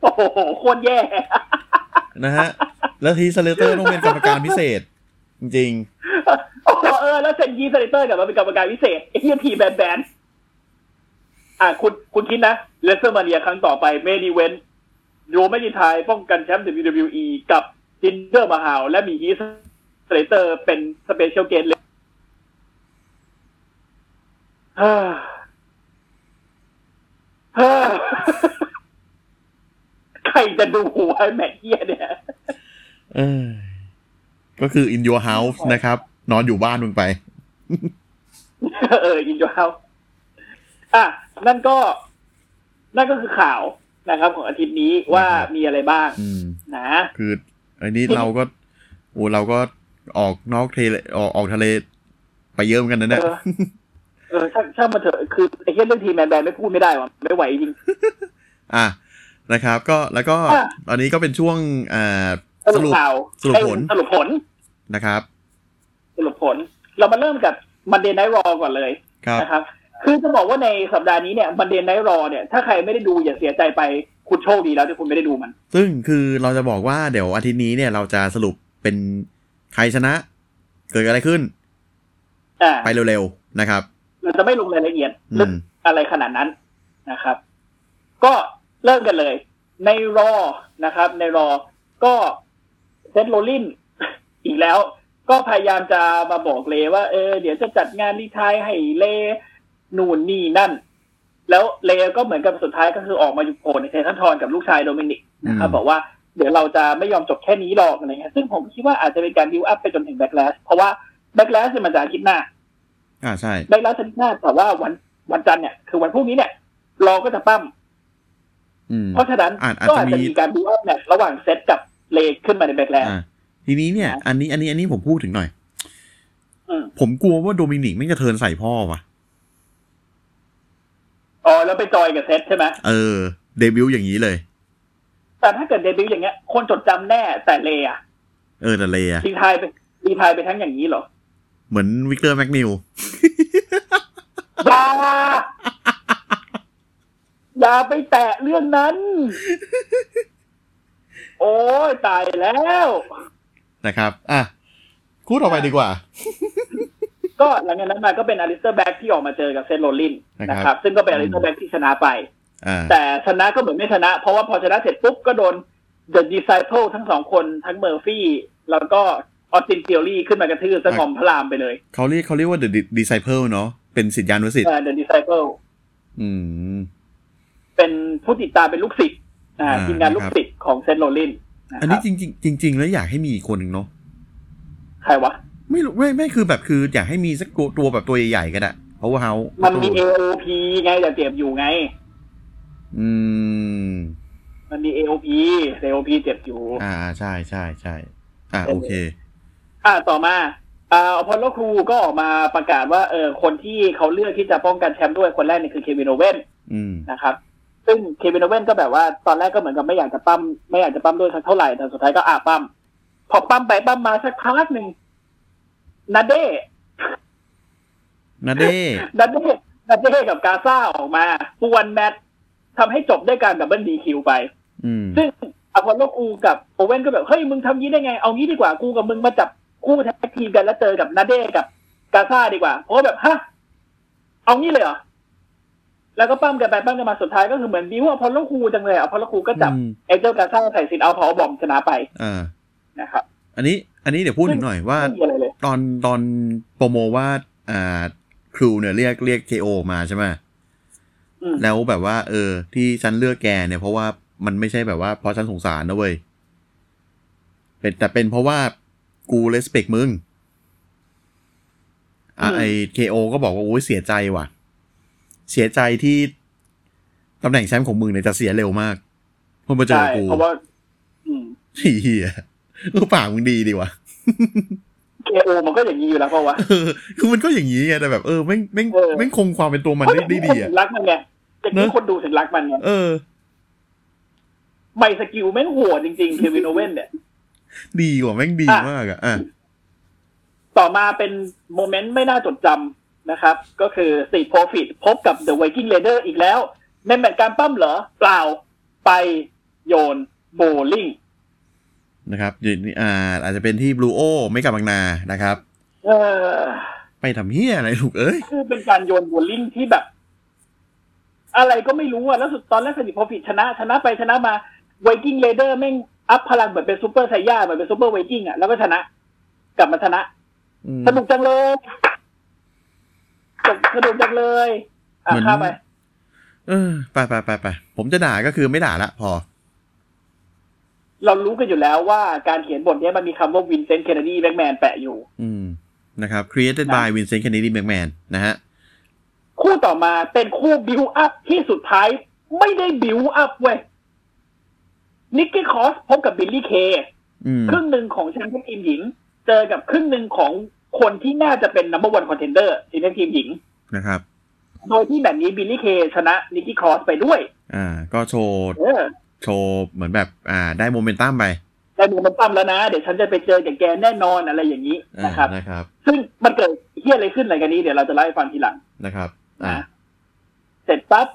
โอ้โหโคตรแย่ นะฮะ แล้วทีสเลเตอร์ต้องเป็นกรรมการพิเศษ จริงโอ้โหเออ แล้วเซนยีสเลเตอร์กลับมาเป็นกรรมการพิเศษไอ้เฮียทีแบนแบนอะคุณคุณคิดนะเลสเตอร์มาเนียครั้งต่อไปเมดีเวนโรไม่ยินไทยป้องกันแชมป์ WWE กับจินเดอร์มาฮาวและมีฮีสเลเตอร์เป็นสเปเชียลเกตเลย เฮ้อเฮ้อใครจะดูหัวไอ้แมทเฮียเนี่ยๆเออ ก็คือ in your house นะครับ นอนอยู่บ้านมึงไป เอออินโดเฮาอะ นั่นก็ นั่นก็คือข่าวนะครับ ของอาทิตย์นี้ว่ามีอะไรบ้างอืมนะ คืออันนี้เราก็ โอ้เราก็ออกนอกทะเลออกออกทะเล ไปเยอะเหมือนกันนะเนี่ยเออเออช่างช่างมาเถอะคือไอ้เรื่องทีมแมนแบนไม่พูดไม่ได้ว่ะไม่ไหวจริงอะนะครับ ก็แล้วก็อะตอนนี้ก็เป็นช่วงอ่าสสรุปรุปข่าวสรุปผลสรุปผลนะครับ สรุปผล เรามาเริ่มกับมันเดนไนท์รอก่อนเลยครับนะครับ คือจะบอกว่าในสัปดาห์นี้เนี่ยมันเดนไนท์รอเนี่ยถ้าใครไม่ได้ดูอย่าเสียใจไปคุณโชคดีแล้วที่คุณไม่ได้ดูมัน ซึ่งคือเราจะบอกว่าเดี๋ยวอาทิตย์นี้เนี่ยเราจะสรุปเป็นใครชนะ เกิดอะไรขึ้นอ่าไปเร็วๆนะครับ เราจะไม่ลงรายละเอียดลึกอืมอะไรขนาดนั้นนะครับ ก็เริ่มกันเลย ใน Raw นะครับ ใน Raw ก็ Seth Rollins อีกแล้ว ก็พยายามจะมาบอก Rey ว่า เออ เดี๋ยวจะจัดงาน retire ให้ Rey นู่นนี่นั่น แล้ว Rey ก็เหมือนกับสุดท้ายก็คือออกมาอยู่โผล่ใน Titantron กับลูกชายโดมินิกนะครับอืมบอกว่าเดี๋ยวเราจะไม่ยอมจบแค่นี้หรอกอะไรเงี้ยซึ่งผมคิดว่าอาจจะเป็นการ build up ไปจนถึง Backlash เพราะว่าBacklash มันจะอาทิตย์หน้า อ่าใช่ได้รับชนะแต่ว่าวันวันจันทร์เนี่ยคือวันพรุ่งนี้เนี่ย Raw ก็จะปล้ำอืมเพราะฉะนั้นอาจอาจก็จะอาจจะมีมีการ build up เนี่ยระหว่าง Seth กับ Rey ขึ้นมาใน Backlash อ่าทีนี้เนี่ย อันนี้อันนี้อันนี้ผมพูดถึงหน่อยอืมผมกลัวว่าโดมินิกแม่งจะ turn ใส่พ่อวะอ๋อแล้วไป join กับ Seth ใช่ไหมเออ เดบิวต์อย่างนี้เลย แต่ถ้าเกิดเดบิวต์อย่างเงี้ย คนจดจำแน่แต่ Rey อะเออแต่ Rey อะ re tire ไป retire ไปทั้งอย่างนี้เหรอ เหมือนวิกเตอร์แมกนิวอย่าอย่าไปแตะเรื่องนั้น โอ้ยตายแล้วนะครับ อะ คู่ต่อไปดีกว่า ก็หลังจากนั้นมาก็เป็น Aleister Black ที่ออกมาเจอกับ Seth Rollins นะครับนะครับ ซึ่งก็เป็น Aleister Black ที่ชนะไปอ่าแต่ชนะก็เหมือนไม่ชนะ เพราะว่าพอชนะเสร็จปุ๊บก็โดน The Disciple ทั้งสองคนทั้งเมอร์ฟี่ แล้วก็ ออสตินเทียรี่ขึ้นมากระทืบซะงอมพระรามไปเลย เขาเรียกเขาเรียกว่า The Disciple เนาะเป็นสิทธิานุสิทธิ์เออ The Disciple อืม เป็นผู้ติดตามเป็นลูกศิษย์อ่าอ่าทีมงานลูกนะครับศิษย์ของ Seth Rollins นะอันคนี้รับจริงจริง ๆ จริง ๆ แล้วอยากให้มีอีกคนหนึ่งเนาะใครวะ ไม่รู้ไม่ไม่คือแบบคือ อยากให้มีสักตัวตัวแบบตัวใหญ่ๆก็ได้เพราะว่าเขามันมี AOP ไงแต่เจ็บอยู่ไง อืม มันมี AOP AOP เจ็บอยู่ อ่าใช่ใช่ใช่อ่าโอเค อ่าต่อมาอ่า Apollo Crews ก็ออกมาประกาศว่าเออคนที่เขาเลือกที่จะป้องกันแชมป์ด้วยคนแรกเนี่ยคือ Kevin Owens อืมนะครับ ซึ่ง Kevin Owens ก็แบบว่าตอนแรกก็เหมือนกับไม่อยากจะปล้ำไม่อยากจะปล้ำด้วยสักเท่าไหร่แต่สุดท้ายก็อาปล้ำพอปล้ำไปปล้ำมาสักพักหนึ่ง Andrade Andrade Andrade Andrade กับ Garza ออกมาป่วนแมตช์ทำให้จบด้วยการ double DQ ไปอืมซึ่งอพอลโลกูกับโอเว่นก็แบบ เฮ้ย มึงทำงี้ได้ไง เอางี้ดีกว่ากูกับมึงมาจับ คู่ tag team กันแล้วเจอกับ Andrade กับ Garza ดีกว่าเพราะว่าแบบฮะเอางี้เลยเหรอแล้วก็ปล้ำกันไปปล้ำกันมาสุดท้ายก็คือเหมือน build Apollo Crews จังเลย Apollo Crews ก็จับอืม Angel Garza ใส่ spin-out powerbomb ชนะไปอ่านะครับ อันนี้ อันนี้เดี๋ยวพูดถึงหน่อยว่าไม่มีอะไรเลยตอนตอนโปรโมว่าอ่าครูเนี่ยเรียกเรียกเคโอมาใช่ไหมอืมแล้วแบบว่า เออ ที่ฉันเลือกแกเนี่ยเพราะว่ามันไม่ใช่แบบว่าเพราะฉันสงสารนะเว้ยเป็นแต่เป็นเพราะว่า กูเลสเปกมึงอะไอเคโอก็บอกว่าโอ้ยเสียใจว่ะ เสียใจที่ตำแหน่งแชมป์ของมึงเนี่ยจะเสียเร็วมากเพอมาเจอใช่กูเพราะว่าอืมเฮียเออปากมึงดีดีว่ะเคโอมันก็อย่างนี้อยู่แล้วเพราะว่าเออคือมันก็อย่างนี้ไงแต่แบบเออแม่งแม่งเออแม่งคงความเป็นตัวมันได้ได้ดีคนอะถึงรักมันไงจากเนนี้อะคนดูถึงรักมันไงเออใบสกิลแม่งโหดจริงๆเควินโอเว่นเนี่ย ดีกว่าแม่งดีอะมากอะอะต่อมาเป็นโมเมนต์ไม่น่าจดจำนะครับ ก็คือสีโปรฟิตพบกับ The Viking Raider อีกแล้วในแมตช์การปล้ำเหรอ เปล่าไปโยนโบลิ่งนะครับอยู่นี่อ่า อาจจะเป็นที่ Blu-O เมกาบางนานะครับ เออไปทำเหี้ยอะไรลูกเอ้ยคือเป็นการโยนโบลิ่งที่แบบ อะไรก็ไม่รู้อะแล้วสุดตอนแรก Street Profits ชนะ ชนะไปชนะมา Viking Raider แม่ง up พลังเหมือนเป็นซูเปอร์ไซย่าเหมือนเป็น super Viking อะแล้วก็ชนะ กลับมาชนะอืมสนุกจังเลยสนุกจังเลยอะเหมือนข้ามไป เออไปไปไปไปผมจะด่าก็คือไม่ด่าละพอ เรารู้กันอยู่แล้วว่าการเขียนบทเนี้ยมันมีคำว่า Vincent Kennedy McMahon แปะอยู่ อืมนะครับ created นะ by Vincent Kennedy McMahon นะฮะ คู่ต่อมาเป็นคู่ build up ที่สุดท้ายไม่ได้ build up เว้ย Nikki Cross พบกับ Billie Kay อืมครึ่งหนึ่งของแชมเปี้ยนทีมหญิง เจอกับครึ่งหนึ่งของคนที่น่าจะเป็น number one contender ทีมทีมหญิงนะครับ โดยที่แบบนี้ Billie Kay ชนะ Nikki Cross ไปด้วย อ่า ก็โชว์เออโชว์เหมือนแบบ อ่า ได้โมเมนตัมไปได้โมเมนตัมแล้วนะ เดี๋ยวฉันจะไปเจอกับแกแน่นอนอะไรอย่างนี้อ่านะครับนะครับ ซึ่งมันเกิดเหี้ยอะไรขึ้นอะไรกันนี้เดี๋ยวเราจะเล่าให้ฟังทีหลังนะครับ อ่านะเสร็จปั๊บ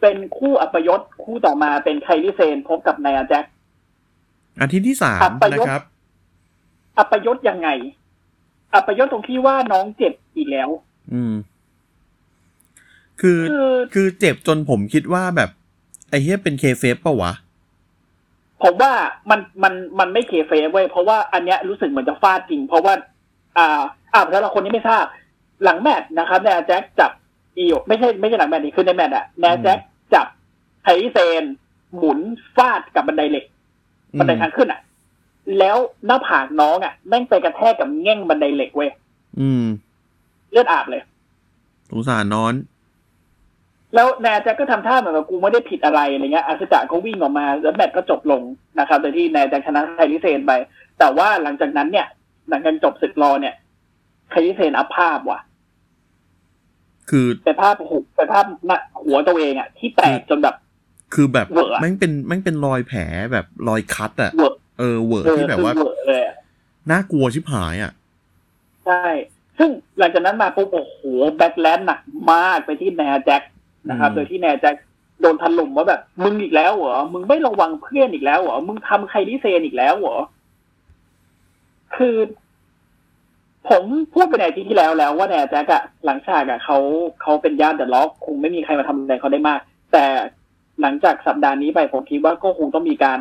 เป็นคู่อัปยศคู่ต่อมาเป็น Kairi Sane พบกับ Nia Jaxอาทิตย์ที่สามอัปยศนะครับ อัปยศยังไง อัปยศตรงที่ว่าน้องเจ็บอีกแล้ว อืมคือคือคือเจ็บจนผมคิดว่าแบบไอ้เฮียเป็นเคเฟฟปะวะผมว่ามันมันมันไม่เคเฟเว้ยเพราะว่าอันเนี้ยรู้สึกเหมือนจะฟาดจริง เพราะว่า อ่า อ่าแล้วเราคนนี้ไม่ทราบ หลังแมตช์นะครับนายอาแจ็คจับอีโอไม่ใช่ไม่ใช่หลังแมตช์นี่คือในแมตช์อะนายอาแจ็คจับ ไคลิเซน หมุนฟาดกับบันไดเหล็ก บันไดทางขึ้นอะ แล้วหน้าผากน้องอะแม่งไปกระแทกกับแง่งบันไดเหล็กเว้ยอืมเลือดอาบเลยสงสารนอน แล้วแนนแจ็คก็ทำท่าเหมือนกับกูไม่ได้ผิดอะไรอะไรเงี้ยอาสจะก็วิ่งออกมา แล้วแมตช์ก็จบลงนะครับโดยที่แนนแจ็คชนะไคลิเซนไป แต่ว่าหลังจากนั้นเนี่ย หลังจากจบศึกรอเนี่ยไคลิเซนอัพภาพว่ะ คือเป็นภาพหุบเป็นภาพหน้าหัวตัวเองอะที่แตกจนแบบ คือแบบเวอะอะแม่งเป็นแม่งเป็นรอยแผลแบบรอย cut อะเวอร์เออเวอร์เออที่แบบคือว่าเวอร์เลยอะน่ากลัวชิบหายอะใช่ ซึ่งหลังจากนั้นมาปุ๊บโอ้โห backlash หนักมากไปที่ Nia Jax นะครับ โดยที่ Nia Jax โดนถล่มว่าแบบ มึงอีกแล้วเหรอ มึงไม่ระวังเพื่อนอีกแล้วเหรอ มึงทำ Kairi Sane อีกแล้วเหรอ คือ ผมพูดไปในอาที่ที่แล้วแล้วว่าแนนแจ็คอะหลังฉากอะเขาเขาเป็นญาติเดอะล็อกคงไม่มีใครมาทำอะไรเขาได้มาก แต่ หลังจากสัปดาห์นี้ไปผมคิดว่าก็คงต้องมีการ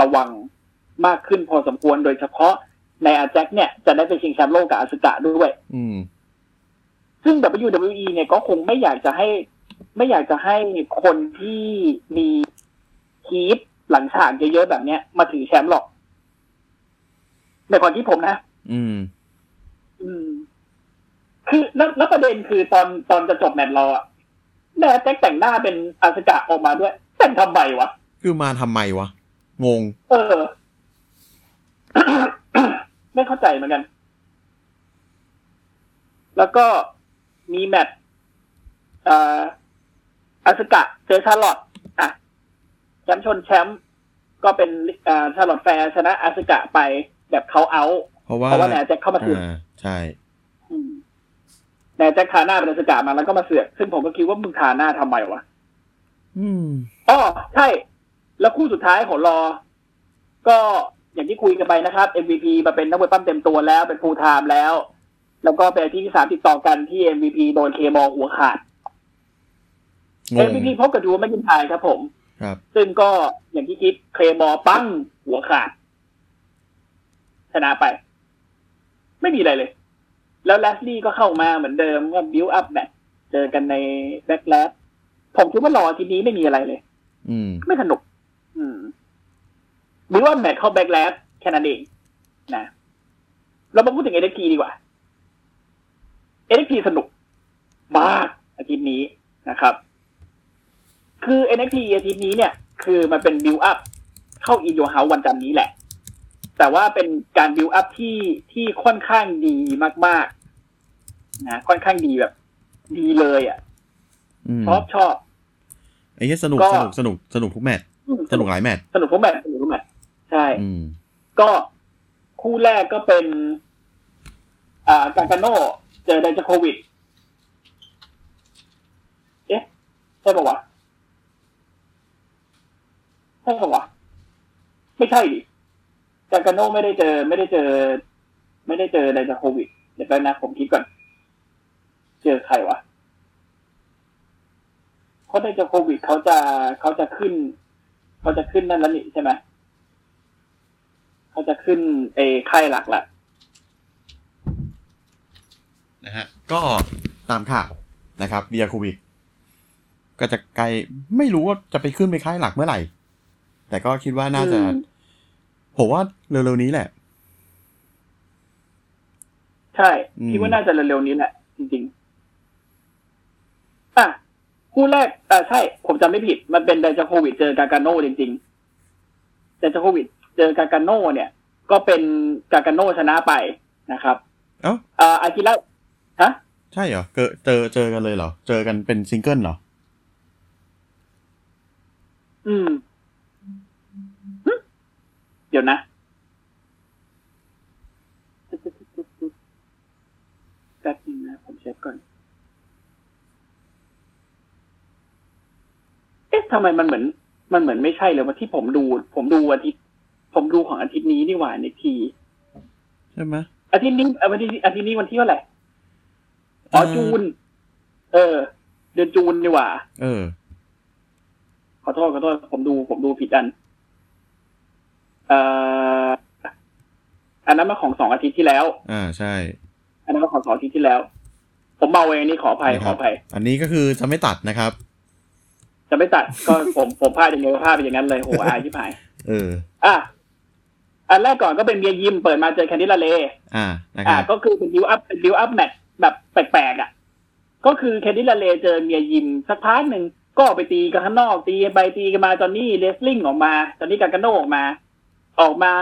ระวังมากขึ้นพอสมควรโดยเฉพาะในอาแจ็คเนี่ยจะได้ไปชิงแชมป์โลกกับอาสึกะด้วย อืม ซึ่ง WWE เนี่ยก็คงไม่อยากจะให้ ไม่อยากจะให้คนที่มีคีปหลังฉากเยอะๆแบบเนี้ยมาถือแชมป์หรอก ในความคิดผมนะ อืม อืม คือแล้วแล้วประเด็นคือตอนตอนจะจบแมตช์เราอะ แม่แจ็คแต่งหน้าเป็นอาสกะออกมาด้วย แต่งทำไมวะ คือมาทำไมวะ งง เออ ไม่เข้าใจเหมือนกัน แล้วก็มีแมตช์เอ่ออาสกะเจอชาร์ลอตอะแชมป์ชนแชมป์ก็เป็นอ่า Charlotte Flair ชนะ Asuka ไปแบบเขาเอา เพราะว่าเพราะว่า Nia Jax เข้ามาถึงอ่าใช่ อืมแนวแจ็คทาหน้าเป็น Asuka มาแล้วก็มาเสือกซึ่งผมก็คิดว่ามึงทาหน้าทำไมวะอืมอ๋อใช่ แล้วคู่สุดท้ายของ Raw ก็อย่างที่คุยกันไปนะครับ MVP มาเป็นนักมวยปล้ำเต็มตัวแล้วเป็น full-time แล้ว แล้วก็เป็นอาทิตย์ที่สามติดต่อกันที่ MVP โดน Claymore หัวขาดงง MVP พบกับ Drew McIntyre ครับผม ครับ ซึ่งก็อย่างที่คิด Claymore ปั้งหัวขาดชนะไป ไม่มีอะไรเลย แล้ว Lashley ก็เข้ามาเหมือนเดิมก็บิวอัพแมตช์เจอกันใน Backlash ผมคิดว่า Raw ทีนี้ไม่มีอะไรเลย อืม ไม่สนุก อืมหรือว่าแมตช์เข้า Backlash แค่นั้นเองนะเรามาพูดถึง NXT ดีกว่า NXT สนุกมากอาทิตย์นี้นะครับ คือ NXT อาทิตย์นี้เนี่ย คือมันเป็นบิวอัพเข้าอินโดเฮาวันจันทร์นี้แหละ แต่ว่าเป็นการบิวอัพที่ที่ค่อนข้างดีมาก ๆ นะค่อนข้างดีแบบ ดีเลยอะอืมชอบชอบไอ้เหี้ยสนุกก็สนุกสนุกสนุกทุกแมตช์สนุกหลายแมตช์สนุกทุกแมตช์สนุกทุกแมตช์ใช่อืมก็คู่แรกก็เป็น อ่ากาการโนเจอไดจาโควิด เอ๊ะใช่ปะวะใช่ปะวะไม่ใช่ดิ กาการโนไม่ได้เจอ ไม่ได้เจอ ไม่ได้เจอไดจาโควิดเดี๋ยวแป๊บนะผมคิดก่อน เจอใครวะเพราะไดจาโควิดเขาจะเขาจะขึ้นเขาจะขึ้นนั่นแล้วนี่ใช่ไหมเขาจะขึ้นเอค่ายหลักละนะฮะก็ตามข่าวนะครับเดียโควิดก็จะไกลไม่รู้ว่าจะไปขึ้นไปค่ายหลักเมื่อไหร่ แต่ก็คิดว่าน่าจะอืม ผมว่าเร็วๆนี้แหละ ใช่อืมคิดว่าน่าจะเร็วๆนี้แหละ จริงๆ อะคู่แรกอ่าใช่ ผมจำไม่ผิด มันเป็นไดจาโควิดเจอกาการโนจริงๆไดจาโควิดเจอกาการโนเนี่ย ก็เป็นกาการโนชนะไปนะครับเอ้าอ่าอากิระฮะใช่เหรอเจอเจอเจอกันเลยเหรอ เจอกันเป็นซิงเกิลเหรอ อืมหึเดี๋ยวนะ แป๊บนึงนะ ผมเช็คก่อน เอ๊ะทำไมมันเหมือน มันเหมือนไม่ใช่เลยว่าที่ผมดู ผมดูอาทิตย์ ผมดูของอาทิตย์นี้นี่หว่าในที ใช่ไหมอาทิตย์นี้เอ่อวันที่อาทิตย์นี้วันที่เท่าไหร่อ๋อเอ่อจูน เออ เดือนจูนนี่หว่า เออ ขอโทษขอโทษผมดู ผมดูผิดอัน เอ่ออันนั้นมาของสองอาทิตย์ที่แล้ว อ่าใช่ อันนั้นมาของสองอาทิตย์ที่แล้ว ผมเมาเองนี่ขออภัยนะขครัอบอภัย อันนี้ก็คือจะไม่ตัดนะครับ จะไม่ตัดก็ผมผมพลาดอย่างเดียวพลาดไปอย่างนั้นเลยโหอายที่หาย เออ อะอันแรกก่อนก็เป็นเบียร์ยิมเปิดมาเจอ Candice LeRaeอ่านะคอ่ารับก็คือเป็นบิวอัพเป็นบิวอัพแมทแบบแปลกๆอะ ก็คือ Candice LeRae เจอ Mia Yim สักพักหนึ่งก็ออกไปตีกันข้างนอกตีกันไปตีกันมา Johnny Wrestling ออกมาJohnny Gargano ออกมา ออกมา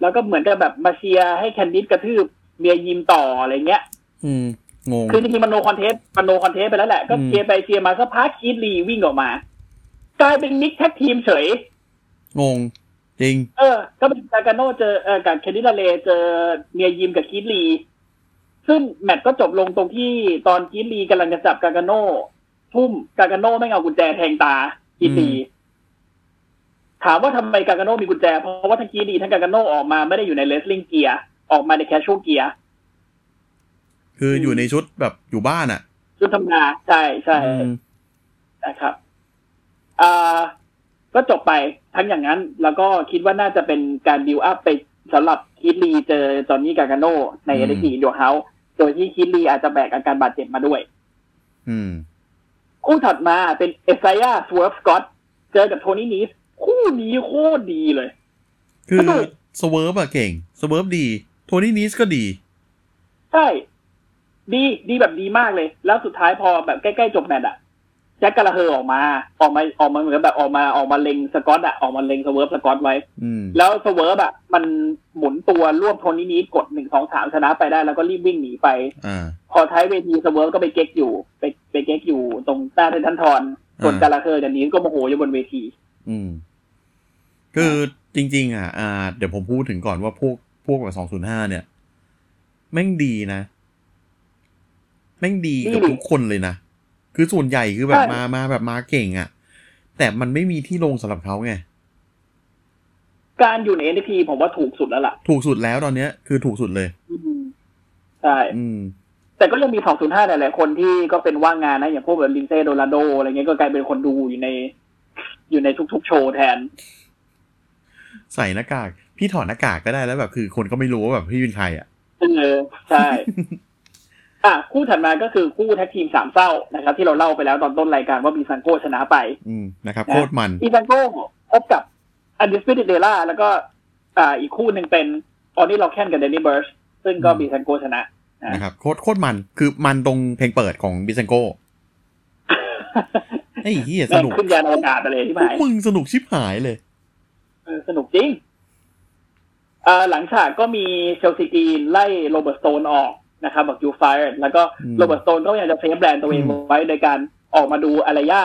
แล้วก็เหมือนกับแบบมาเชียร์ให้ Candice กระทืบ Mia Yim ต่ออะไรเงี้ย อืมงงคือจริงๆมัน no contest มัน no contest ไปแล้วแหละ ก็อืมเชียร์ไปเชียร์มาสักพัก Keith Lee วิ่งออกมา กลายเป็น mixed tag team เฉย งง จริง เออ ก็เป็น Gargano เจอเออกับ Candice LeRae เจอ Mia Yim กับ Keith Lee ซึ่งแมตช์ก็จบลงตรงที่ตอน Keith Lee กำลังจะจับ Garganoทุ่ม Gargano ไม่เอากุญแจแทงตา Keith Lee อืม ถามว่าทำไม Gargano มีกุญแจ เพราะว่าทั้ง Keith Lee ทั้ง Gargano ออกมาไม่ได้อยู่ใน wrestling gear ออกมาใน casual gearคืออยู่ในชุดแบบอยู่บ้านอะชุดทำงานใช่ใช่อืมนะครับอ่าก็จบไปทั้งอย่างนั้น แล้วก็คิดว่าน่าจะเป็นการบิวอัพไปสำหรับ Keith Lee เจอ Johnny Gargano ในอืมเอเดกีโดเฮาโดยที่ Keith Lee อาจจะแบกอาการบาดเจ็บมาด้วย อืม คู่ถัดมาเป็น Isaiah Swerve Scott เจอกับ Tony Nese คู่นี้โคตรดีเลย คือสนุก Swerve อะเก่ง Swerve ดี Tony Nese ก็ดี ใช่ ดีดีแบบดีมากเลย แล้วสุดท้ายพอแบบใกล้ๆจบแมตช์อะ Jack Gallagher ออกมา ออกมาออกมาเหมือนแบบออกมาออกมาเล็งสกอตอะออกมาเล็ง Swerve Scott ไว้อืมแล้ว Swerve อะมันหมุนตัวรวบ Tony Nese กดหนึ่งสองสามชนะไปได้ แล้วก็รีบวิ่งหนีไปอ่าพอท้ายเวที Swerve ก็ไปเก๊กอยู่ ไปไปเก๊กอยู่ตรงหน้า Titantron ส่วนอ่า Gallagher กับ Nese ก็โมโหอยู่บนเวที อืม คือจริง ๆ อะอ่าเดี๋ยวผมพูดถึงก่อนว่าพวกพวกแบบสองศูนย์ห้าเนี่ย แม่งดีนะ แม่งดีกับดีทุกคนเลยนะ คือส่วนใหญ่คือแบบใช่มามาแบบมาเก่งอะ แต่มันไม่มีที่ลงสำหรับเขาไงการอยู่ใน NXT ผมว่าถูกสุดแล้วล่ะ ถูกสุดแล้วตอนเนี้ย คือถูกสุดเลยอืมใช่อืมแต่ก็ยังมี 205 หลายๆคนที่ก็เป็นว่างงานนะ อย่างพวกแบบลินเซ่โดลาโดอะไรเงี้ยก็กลายเป็นคนดูอยู่ใน อยู่ในทุกๆโชว์แทน ใส่หน้ากาก พี่ถอดหน้ากากก็ได้แล้วแบบคือ คนก็ไม่รู้ว่าแบบพี่เป็นใครอะเออใช่อะคู่ถัดมาก็คือคู่แท็กทีมสามเศร้านะครับ ที่เราเล่าไปแล้วตอนต้นรายการว่าบีซังโกชนะไป อืมนะครับนะโคตรมันอีซังโกพบกับอันดิสปิ t เดล่าแล้วก็ อ่า อีกคู่หนึ่งเป็นออนนี่ล็อกแคนกับเดนนี่เบิร์ชซึ่งก็อืมบีซังโกชนะนะครับโคตรโคตรมันคือมันตรงเพลงเปิดของบิซังโกไอ้เหี้ยสแม่งนุกขึ้นยานอวกาศไปเลยที่พวหากยมึงสนุกชิบหายเลยเออ สนุกจริงเอ่อหลังฉากก็มีเชลซีกรีนไล่โรเบิร์ตสโตนออกนะครับบอกยูไฟร์แล้วก็อืมโรเบิร์ตสโตนก็พยายามจะเซฟแบรนด์ตัวเองอืมไว้โดยการออกมาดู Aliyah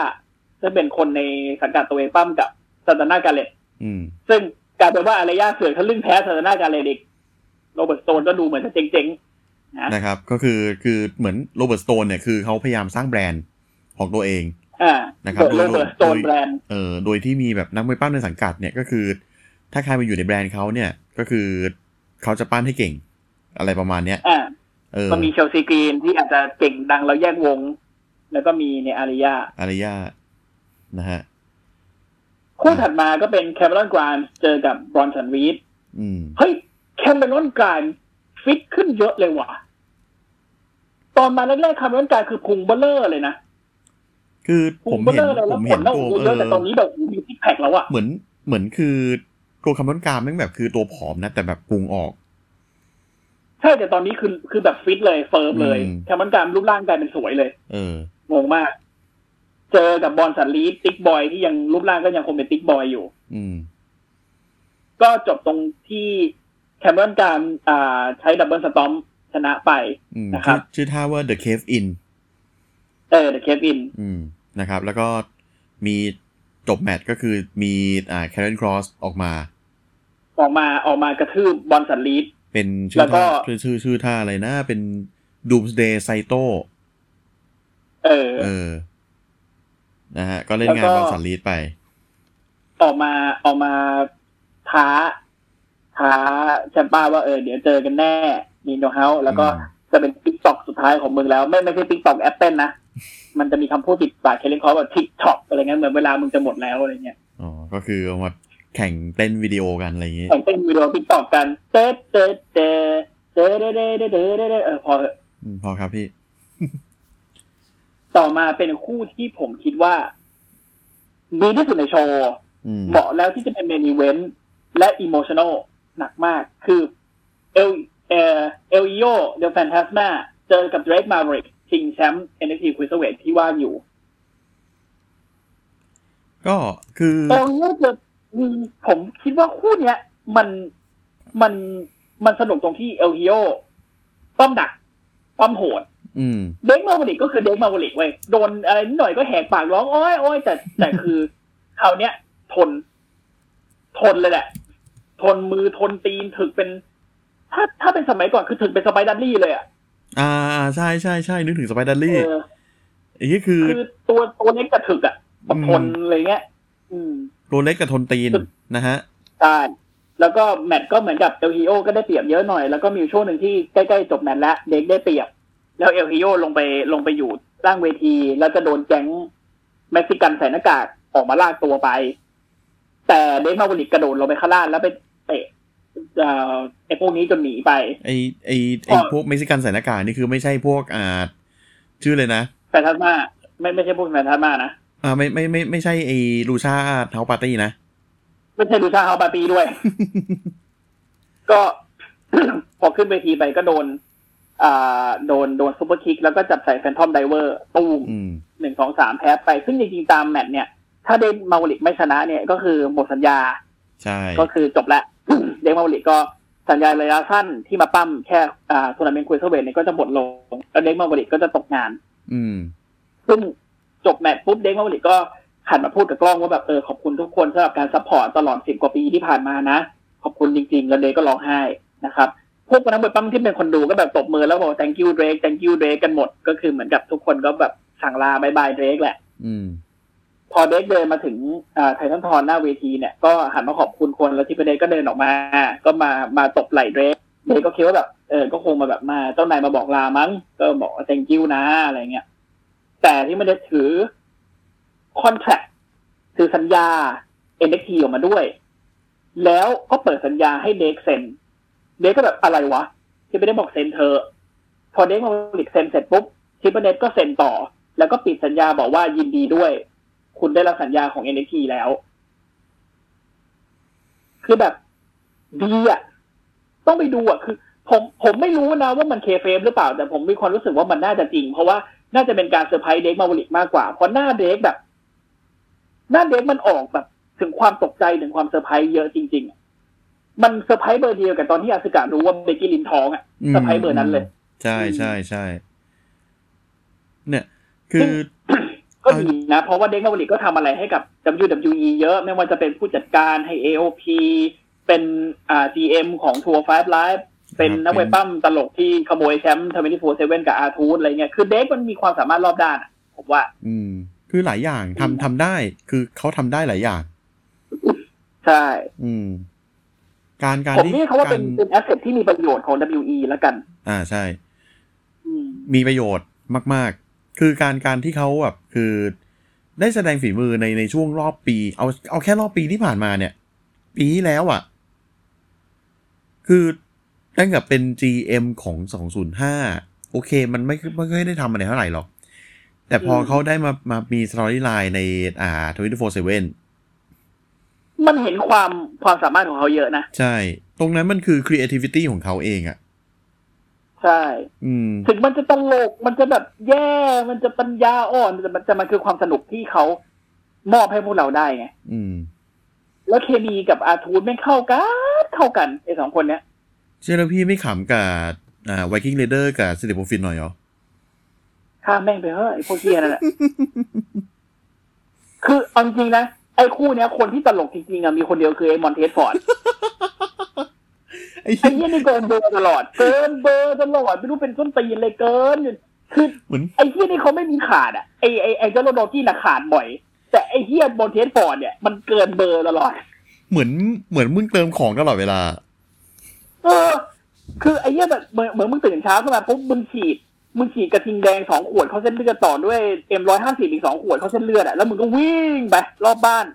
ซึ่งเป็นคนในสังกัดตัวเองปล้ำกับ Santana Garrett อืมซึ่งกลายเป็นว่า Aliyah เสือกทะลึ่งแพ้ Santana Garrett อีก Robert Stone ก็ดูเหมือนจะเจ๋งๆนะนะครับ ก็คือคือเหมือน Robert Stone เนี่ยคือเขาพยายามสร้างแบรนด์ของตัวเองอ่า นะครับ Robert Stone โดยแบรนด์เอ่อโดยที่มีแบบนักมวยปล้ำในสังกัดเนี่ยก็คือ ถ้าใครมาอยู่ในแบรนด์เขาเนี่ยก็คือเขาจะปั้นให้เก่ง อะไรประมาณเนี้ยอ่าเออก็มีเชลซีกรีนที่อาจจะเก่งดังแล้วแยกวง แล้วก็มีในยอารยาอารยานะฮะคู่ถัดมาก็เป็นแคมเบรอนกรานเจอกับบรอนสันวีดอืมเฮ้ยแคมเบรอนกรานฟิตขึ้นเยอะเลยว่ะ ตอนมาแรกๆแคมเบรอนกรานคือพุงเบลเลอร์เลยนะ คือพุผงมเบลเห็เลนอร์เลยผแล้วมผเห็ลนเราตัวเยอะแต่ตอนนี้แบบมีซิกแพคแล้วอะเหมือนเหมือนคือตัวคำนวณกรามแม่งแบบคือตัวผอมนะ แต่แบบปรุงออก ใช่แต่ตอนนี้คือคือแบบฟิตเลยเฟิร์มเลยอืม Cameron Grimes รูปร่างกลายเป็นสวยเลย เอองงมาก เจอกับ Bronson Reed Thick Boy ที่ยังรูปร่างก็ยังคงเป็น Thick Boy อยู่ อืม ก็จบตรงที่ Cameron Grimes อ่า ใช้ double stomp ชนะไปอืมนะครับชื่อชื่อท่าว่า The Cave In เออ The Cave Inอืม นะครับ แล้วก็มีจบแมตช์ก็คือมีอ่าแค r ร n นครอสออกมา ออกมาออกมากระทืบ Bronson Reedแล้วก็เป็นชื่อวก็ท่าชื่อชื่อชื่อท่าอะไรนะ เป็น Doomsday Saito เออ เออ นะฮะ ก็เล่นงานแล้วก็บอลสันลีดไป ออกมาออกมาท้าท้า Ciampa ว่าเออ เดี๋ยวเจอกันแน่มีโนเฮาแล้วก็อืม จะเป็น tick tock สุดท้ายของมึงแล้ว ไม่ไม่ใช่ TikTok แอปนะมันจะมีคำพูดติดปาก Karrion Kross ว่า tick tock อะไรเงี้ยเหมือนเวลามึงจะหมดแล้วอะไรเงี้ยอ๋อก็คือเอามาแข่งเต้นวิดีโอกันอะไรอย่างงี้แข่งเต้นวิดีโอติ๊กต็อกกันเต้เต้เต้เต้เต้เต้เต้เต้เต้เออพอเถอะอืมพอครับพี่ ต่อมาเป็นคู่ที่ผมคิดว่าดีที่สุดในโชว์อืมเหมาะแล้วที่จะเป็น main event และอิโมชัน a ลหนักมาก คือเอล เอ El Hijo del Fantasma เจอกับ Drake Maverick ชิงแชมป์ NXT Cruiserweight ที่ว่างอยู่ ก็คือเอลโยจะอืมผมคิดว่าคู่เนี้ย มันมันมันสนุกตรงที่เอลโยป้อมหนักป้อมโหดอืมเดกมาวลิกก็คือเดกมาวลิกเว้ยโดนอะไรนิดหน่อยก็แหกปากร้องโอ้ยโอ้ยแต่แต่คือคราวเนี้ย ทน ทนเลยแหละ ทนมือทนตีนถึกเป็น ถ้าถ้าเป็นสมัยก่อนคือถึกเป็นสไปดัลลี่เลยอะอ่าใช่ใช่ใช่นึกถึงสไปเดอร์เอลี่อไอ้นี่คือคือตัวตัวเล็กกับถึกอะแบบทนอะไรเงี้ยอืมตัวเล็กกับทนตีนนะฮะใช่แล้วก็แมตช์ก็เหมือนกับ El Hijo ก็ได้เปรียบเยอะหน่อย แล้วก็มีอยู่ช่วงหนึ่งที่ใกล้ๆจบแมตช์แล้ว Drake ได้เปรียบ แล้ว El Hijo ลงไปลงไปอยู่ล่างเวที แล้วจะโดนแก๊งเม็กซิกันใส่หน้ากากออกมาลากตัวไป แต่ Drake Maverick กระโดดลงไปข้างล่างแล้วไปเตะเอ่อ ไอ้พวกนี้จนหนีไป ไอไอไออ๋อพวกเม็กซิกันใส่หน้ากากนี่คือไม่ใช่พวกอ่าชื่อเลยนะ Fantasma ไม่ไม่ใช่พวก Fantasma นะอ่าไม่ไม่ไม่ไม่ใช่ไอ้ Lucha House Party นะไม่ใช่ Lucha House Party ด้วย ก็พอขึ้นเวทีไปก็โดน อ่า โดนโดน superkick แล้วก็จับใส่ Phantom Driver ตูมอืมหนึ่งสองสามแพ้ไป ซึ่งจริงๆตามแมตช์เนี่ย ถ้า Drake Maverick ไม่ชนะเนี่ยก็คือหมดสัญญา ใช่ ก็คือจบละ Drake Maverick ก็สัญญาระยะสั้นที่มาปั้มแค่อ่าทัวร์นาเมนต์ Cruiserweight เนี่ยก็จะหมดลงแล้ว Drake Maverick ก็จะตกงาน อืม ซึ่งจบแมตช์ปุ๊บ Drake Maverick ก็หันมาพูดกับกล้องว่าแบบเออขอบคุณทุกคนสำหรับการ support ตลอดสิบกว่าปีที่ผ่านมานะขอบคุณจริงๆแล้วเดย์ก็ร้องไห้นะครับพวกนักมวยปั้มที่เป็นคนดูก็แบบตบมือแล้วบอก thank you Drake thank you Drake กันหมด ก็คือเหมือนกับทุกคนก็แบบสั่งลา bye bye Drake แหละ อืม พอเด็กเดินมาถึงไททันทอนหน้าเวทีเนี่ยก็หันมาขอบคุณคนแล้วที่เดกก็เดินออกมา ก็มามาตบไหล่เด็กเด็กก็คิดว่าแบบเออก็คงมาแบบมาเจ้านายมาบอกลามั้ง ก็บอก thank you นะอะไรเงี้ยแต่ที่ไม่ได้ถือ contract ถือสัญญา NXT ออกมาด้วย แล้วก็เปิดสัญญาให้เด็กเซ็นเด็กก็แบบอะไรวะ ที่ไม่ได้บอกเซ็นเธอ พอ Drake Maverick เซ็นเสร็จปุ๊บ Triple H ก็เซ็นต่อ แล้วก็ปิดสัญญาบอกว่ายินดีด้วย คุณได้รับสัญญาของ NXT แล้ว คือแบบดีอะ ต้องไปดูอะ คือ ผมผมไม่รู้นะว่ามัน kayfabe หรือเปล่า แต่ผมมีความรู้สึกว่ามันน่าจะจริง เพราะว่าน่าจะเป็นการ surprise Drake Maverick มากกว่า เพราะหน้า Drake แบบ หน้า Drake มันออกแบบ ถึงความตกใจถึงความเซอร์ไพรส์เยอะจริงๆอะมันเซอร์ไพรส์เบอร์เดียวกับตอนที่อาสึกะรู้ว่า Becky Lynch ท้องอะอืมเซอร์ไพรส์เบอร์นั้นเลย ใช่ใช่ใช่เนี่ย คือ ก็ดีนะ เพราะว่า Drake Maverick ก็ทำอะไรให้กับ WWE เยอะ ไม่ว่าจะเป็นผู้จัดการให้ AOP เป็นอ่า GM ของ 205 Live เป็นนักมวยปั้มตลกที่ขโมยแชมป์24-7กับ R-Truth อะไรเงี้ยคือ Drake มันมีความสามารถรอบด้านอะผมว่า อืม คือหลายอย่างทำทำได้ คือเขาทำได้หลายอย่าง ใช่ อืม การการผมที่เรียกเขาว่าเป็นกรเป็นแอสเซทที่มีประโยชน์ของ WE แล้วกัน อ่าใช่อืมมีประโยชน์มาก ๆ คือการการที่เขาแบบคือได้แสดงฝีมือในในช่วงรอบปี เอาเอาแค่รอบปีที่ผ่านมาเนี่ย ปีที่แล้วอะ่ะ คือตั้งแต่เป็น GM ของ 205 โอเค มันไม่ไม่ค่อยได้ทำอะไรเท่าไหร่หรอก แต่พอเขาได้มามามีสตอรี่ไลน์ในอ่า24/7มันเห็นความความสามารถของเขาเยอะนะ ใช่ ตรงนั้นมันคือ creativity ของเขาเองอะ่ะ ใช่ อืม ถึงมันจะตลก มันจะแบบแย่ มันจะปัญญาอ่อนแต่มันจะมันคือความสนุกที่เขามอบให้พวกเราได้ไง อืม แล้วเคมีกับอาทูนไม่งเข้ากัน เข้ากันไอ้สองคนเนี้ยเชื่อแล้วพี่ไม่ขำกับอ่า Viking Raider กับ s ิ p โ f ฟินหน่อยเหรอข้ามแม่งไปเฮ้ยไอ้พวกเฮียนั่นแหละ คือเอาจริงๆนะ ไอ้คู่เนี้ยคนที่ตลกจริงๆอะมีคนเดียวคือไอ้มอนเทสฟอร์ด ไอ้ไอ้เหี้ยเฮียนี่เกินเบอร์ตลอด เกินเบอร์ตลอดไม่รู้เป็นส้นตีนเลยเกินคือเหมือนไอ้เฮียนี่เขาไม่มีขาดอะไอ้ไอ้ไอ้เจ้าโรโดกี้น่ะขาดบ่อย แต่ไอ้เฮียบนเทสฟอร์ดเนี่ยมันเกินเบอร์ตลอด เหมือนเหมือนมึงเติมของตลอดเวลา เออ คือไอ้เหี้ยแบบเหมือนเหมือนมึงตื่นเช้าขึ้นมาปุ๊บมึงฉีดมึงฉีดกระทิงแดงสองขวดเข้าเส้นเลือดต่อด้วยเอ็มร้อยห้าสิบอีกสองขวดเข้าเส้นเลือดอะแล้วมึงก็วิ่งไปรอบบ้าน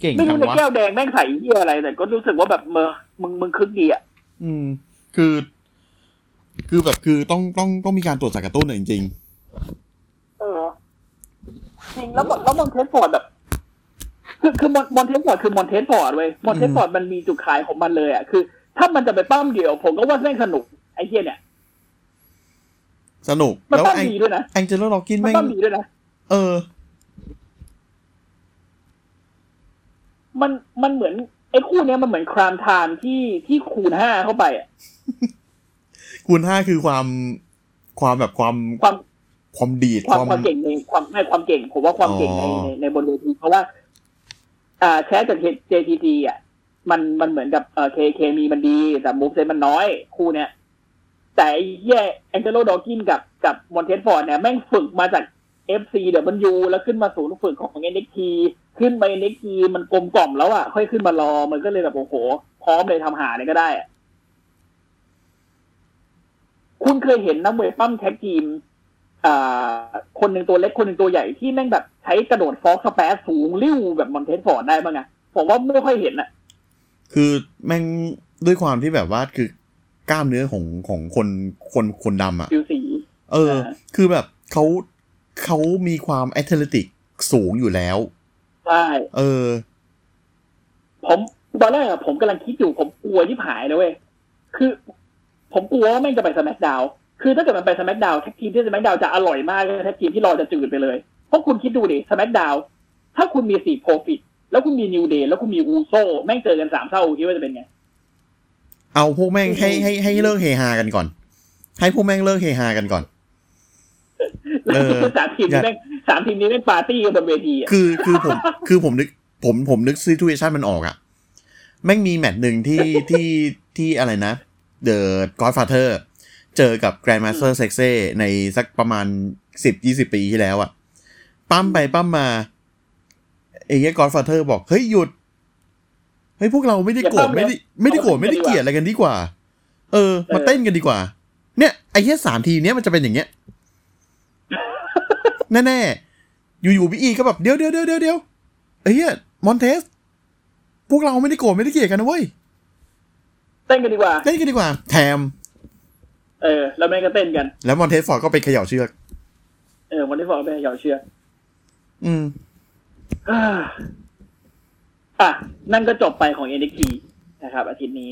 เก่งไม่จัรู้งในวะแก้วแดงแม่งใส่เหี้ยอะไร แต่ก็รู้สึกว่าแบบเมอมึงมึงคึกดีอะอืม คือ คือแบบคือต้องต้องต้องมีการตรวจสารกระตุ้นอะจริงเออ จริงแล้วแล้ว Montez Ford แบบคือคือมอน Montez Ford คือ Montez Ford เว้ย Montez Ford มันมีจุดขายของมันเลยอะคือ ถ้ามันจะไปปั้มเดี่ยว ผมก็ว่าแม่งสนุกไอ้เหี้ยเนี่ยๆสนุกมันแล้วปั้มแองดีด้วยนะ Angelo Dawkins มันแม่งปั้มดีด้วยนะเออ มันมันเหมือนไอ้คู่เนี้ยมันเหมือน Cryme Tyme ที่ที่คูณห้าเข้าไปอะคูณห้าคือความความแบบความความความดีดความความเก่งในความให้ความเก่ง ผมว่าความเก่งในอ๋อในในบนเวทีเพราะว่า อ่าแชทจาก JTT อะ มันมันเหมือนกับเอ่อเคเคมีมันดี แต่มูฟเซนมันน้อย คู่เนี้ยแต่ไอ้เหี้ยแองเจโลดอกินกับกับมอนเทสฟอร์ดเนี่ยแม่งฝึกมาจาก FC เดี๋ยวมันยูแล้วขึ้นมาศูนย์ฝึกของ NXT ขึ้นไป NXT มันกลมกล่อมแล้วอะ ค่อยขึ้นมารอมันก็เลยแบบโอ้โห พร้อมเลยทำหาเลยก็ได้อะคุณเคยเห็นนักมวยปั้มแท็กทีมอ่าคนหนึ่งตัวเล็กคนหนึ่งตัวใหญ่ที่แม่งแบบใช้กระโดดฟอกสแปซสูงริ้วแบบมอนเทสฟอร์ดได้บ้างอะผมว่าไม่ค่อยเห็นอะคือแม่งด้วยความที่แบบว่าคือกล้ามเนื้อของของคนคนคนดำอะฟิวสี เอออ่าคือแบบเขา เขามีความแอตเลติกสูงอยู่แล้วใช่เออ ผมตอนแรกอะผมกำลังคิดอยู่ผมกลัวที่หายเลยเว้ยคือ ผมกลัวว่าแม่งจะไป SmackDown คือถ้าเกิดมันไป SmackDown tag team ที่ SmackDown จะอร่อยมากเลย tag team ที่ Raw จะจืดไปเลยเพราะคุณคิดดูดิ SmackDown ถ้าคุณมี Street Profits แล้วคุณมี New Day แล้วคุณมี Uso แม่งเจอกันสามเท่าคิดว่าจะเป็นไง เอาพวกแม่งให้ให้ให้เลิกเฮฮากันก่อน ให้พวกแม่งเลิกเฮฮากันก่อนแล้วเออ สามทีมนี้แม่งสามทีมนี้แม่งปาร์ตี้กันบนเวทีอะคือคือผมคือผมนึกผมผมนึกซีทูเอชันมันออกอะแม่งมีแมตช์หนึ่งที่ที่ที่อะไรนะ The Godfather เจอกับ Grandmaster s e x e ในสักประมาณสิบยี่สิบปีที่แล้วอะปั้มไปปั้มมาเองเงี้ย Godfather บอกเฮ้ยหยุดเฮ้ยพวกเราไม่ได้โกรธไม่ได้ไม่ได้โกรธไม่ได้เกลียดอะไรกันดีกว่า เออ มาเต้นกันดีกว่า เนี่ยไอ้แค่สามทีมเนี้ยมันจะเป็นอย่างเงี้ย แน่ๆ อยู่ๆ Big E ก็แบบเดี๋ยวเดี๋ยวเดี๋ยวเดี๋ยวเดี๋ยวไอ้เหี้ย Montez พวกเราไม่ได้โกรธไม่ได้เกลียดกันนะเว้ยเต้นกันดีกว่าเล่นกันดีกว่า แถม เออ แล้วแม่งก็เต้นกัน แล้ว Montez Ford ก็ไปเขย่าเชือก เออ Montez Ford ไปเขย่าเชือก อืมอ่าอะ นั่นก็จบไปของ NXT นะครับ อาทิตย์นี้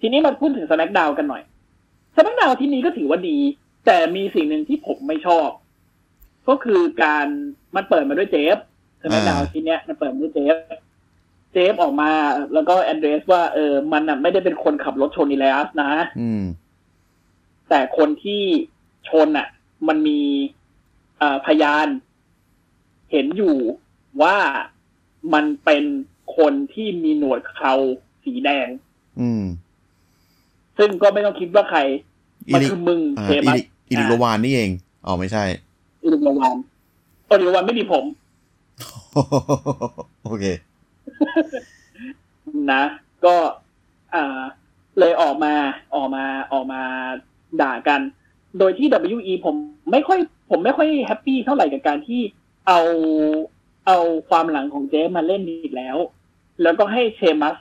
ทีนี้มาพูดถึง SmackDown กันหน่อย SmackDown อาทิตย์นี้ก็ถือว่าดี แต่มีสิ่งหนึ่งที่ผมไม่ชอบ ก็คือการมันเปิดมาด้วยเจฟ SmackDown อ่าอาทิตย์เนี้ยมันเปิดมาด้วยเจฟเจฟออกมา แล้วก็ address ว่าเออมันน่ะไม่ได้เป็นคนขับรถชนอีเลอัสนะอืมแต่คนที่ชนอะ มันมีเอ่อพยาน เห็นอยู่ว่ามันเป็นคนที่มีหนวดเขาสีแดง อืม ซึ่งก็ไม่ต้องคิดว่าใครอีมันลิคือมึงอ่าเทอีมัสลิอีลิโรวานนี่เอง อ๋อไม่ใช่ อิลุกระวานโอริวันไม่มีผม โอเค นะ ก็อ่าเลยออกมาออกมาออกมาด่ากัน โดยที่ WE ผมไม่ค่อย ผมไม่ค่อย happy เท่าไหร่กับการที่เอาเอาความหลังของเจฟมาเล่นอีกแล้ว แล้วก็ให้เชมัส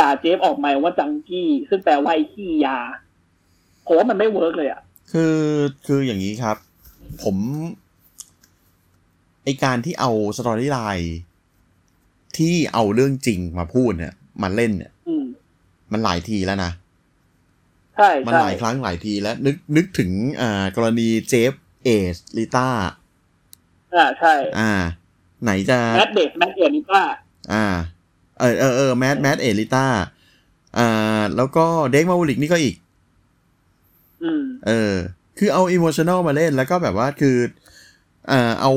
ด่าเจฟออกมาว่า junkie ซึ่งแปลว่าไอ้ขี้ยาผมว่ามันไม่ work เลยอะ คือคืออย่างนี้ครับ ผมไอ การที่เอา storyline ที่เอาเรื่องจริงมาพูดเนี่ยมาเล่นเนี่ยอืมมันหลายทีแล้วนะใช่มันใช่หลายครั้งหลายทีแล้ว นึกนึกถึงอ่ากรณีเจฟเอชลิต้าอ่าใช่ อ่า ไหนจะแมดเดสแมดเดียนิป้าอ่า เออเออเออแมดแมดเอลิต้าอ่า แล้วก็เด็กมาวูลิกนี่ก็อีก อืม เออ คือเอาอิ o มชัน a ลมาเล่นแล้วก็แบบว่าคือ อ่าเอา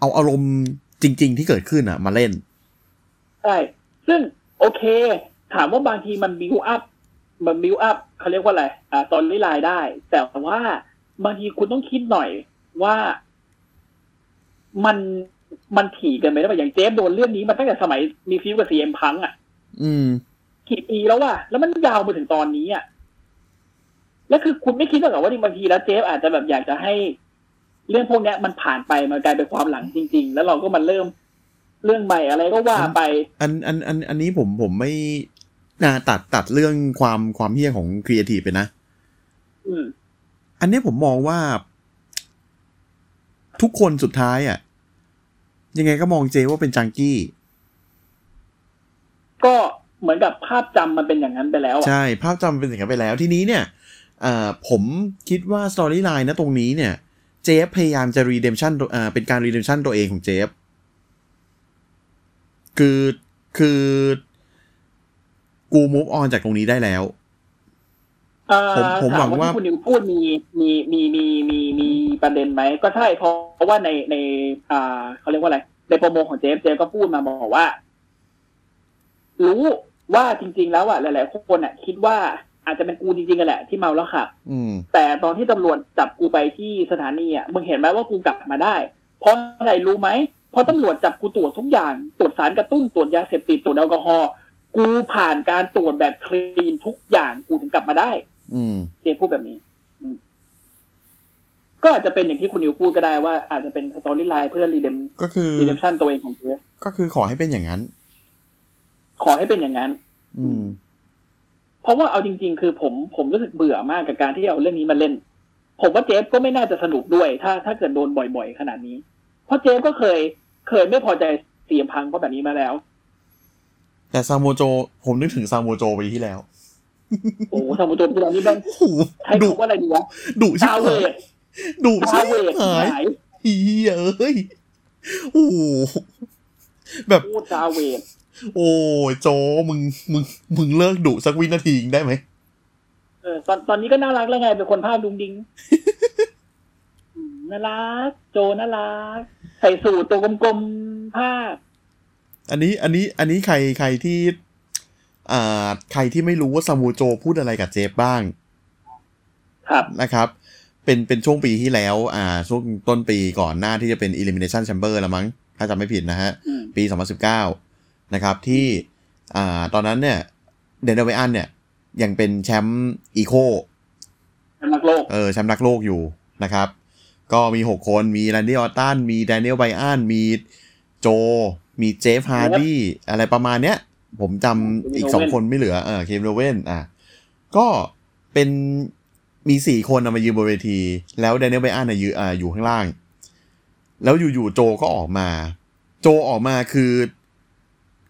เอาอารมณ์จริง ๆ ที่เกิดขึ้นอะ มาเล่น ใช่ ซึ่งโอเค ถามว่าบางทีมันบิวอัพมันบิวอัพเขาเรียกว่าอะไร อ่า ตอนนี้ไลน์ได้ แต่ว่าบางทีคุณต้องคิดหน่อยว่ามันมันถี่กันไปแล้วอย่างเจฟโดนเรื่องนี้มาตั้งแต่สมัยมี feud กับ CM Punk อะ อืม กี่ปีแล้วว่ะแล้วมันยาวมาถึงตอนนี้อะแล้วคือคุณไม่คิดหรอกว่าบางทีแล้วเจฟอาจจะแบบอยากจะให้ เรื่องพวกเนี้ยมันผ่านไปมันกลายเป็นความหลังจริง ๆ แล้วเราก็มาเริ่มเรื่องใหม่อะไรก็ว่าไป อันอันอันอันนี้ผมผมไม่นะตัดตัดเรื่องความความเหี้ยของครีเอทีฟไปนะอืมอันนี้ผมมองว่า ทุกคนสุดท้ายอะ ยังไงก็มองเจฟว่าเป็น junkie ก็เหมือนกับภาพจำมันเป็นอย่างนั้นไปแล้วอะใช่ ภาพจำเป็นอย่างนั้นไปแล้ว ทีนี้เนี่ยเอ่อผมคิดว่า storyline นะตรงนี้เนี่ย เจฟพยายามจะ redemption ตัวอ่าเป็นการ redemption ตัวเองของเจฟ คือคือกู move on จากตรงนี้ได้แล้วอ่าผมผมหวังว่าที่คุณนิวพูดมีมีมีมีมีมีประเด็นไหม ก็ใช่เพราะเพราะว่าในใน อ่าเขาเรียกว่าอะไร ใน promo ของเจฟเจฟก็พูดมาบอกว่า รู้ว่าจริง ๆ แล้วอะหลาย ๆ คนอะ คิดว่า อาจจะเป็นกูจริงๆกันแหละที่เมาแล้วขับอืมแต่ตอนที่ตำรวจจับกูไปที่สถานีอะมึงเห็นไหมว่ากูกลับมาได้ เพราะอะไรรู้ไหมเพราะตำรวจจับกูตรวจทุกอย่าง ตรวจสารกระตุ้นตรวจยาเสพติดตรวจแอลกอฮอล์กูผ่านการตรวจแบบ clean ทุกอย่างกูถึงกลับมาได้ อืมเจฟพูดแบบนี้อืมก็อาจจะเป็นอย่างที่คุณนิวพูดก็ได้ว่าอาจจะเป็น storyline เพื่อ redeem ก็คือ redemption ตัวเองของเจฟก็คือขอให้เป็นอย่างนั้น ขอให้เป็นอย่างนั้น อืม เพราะว่าเอาจริง ๆ คือผมผมรู้สึกเบื่อมากกับการที่เอาเรื่องนี้มาเล่นผผมว่าเจฟก็ไม่น่าจะสนุกด้วย ถ้าถ้าเกิดโดนบ่อยๆ ขนาดนี้ เพราะเจฟก็เคยเคยไม่พอใจเสียมพังเพราะแบบนี้มาแล้ว แต่ซาโมโจ ผมนึกถึงซาโมโจปีที่แล้ว โอ้โหสมุทรที่เรานี่แม่งโอ้โหใช้ดุคำว่าอะไรดีวะดุชิบซาเวหายดดุชิซาบเวดหายหายเฮียเอ้ยโอ้โหแบบพูดซาเวด โอ้ยโจมึงมึงมึงเลิกดุสักวินาทีได้ไหมเออตอนตอนนี้ก็น่ารักแล้วไงเป็นคนภาพดุงดิงอืมน่ารัก โจน่ารัก ใส่สูทตัวกลมๆผ้าอันนี้อันนี้อันนี้ใครใครที่อ่าใครที่ไม่รู้ว่าซามูโจพูดอะไรกับเจฟบ้าง ครับนะครับ เป็นเป็นช่วงปีที่แล้ว อ่า ช่วงต้นปีก่อนหน้าที่จะเป็น Elimination Chamber แล้วมั้ง ถ้าจำไม่ผิดนะฮะอืมปี 2019 นะครับที่อ่าตอนนั้นเนี่ยแดเนียลไบรอันเนี่ยยังเป็นแชมป์ eco เป็นรักษ์โลกเออแชมป์รักษ์โลกอยู่นะครับ ก็มี 6 คนมีแรนดี้ออตตันมีแดเนียลไบรอันมีโจ มีเจฟฮาร์ดี้อะไรประมาณเนี้ย ผมจำอีก2คนไม่เหลือเออเคมโรเวนอะก็เป็นมีสี่คนนะมายืนบนเวที แล้วแดเนียลไบอันน่ะยืนอ่าอยู่ข้างล่าง แล้วอยู่ๆโจก็ออกมา โจออกมาคือ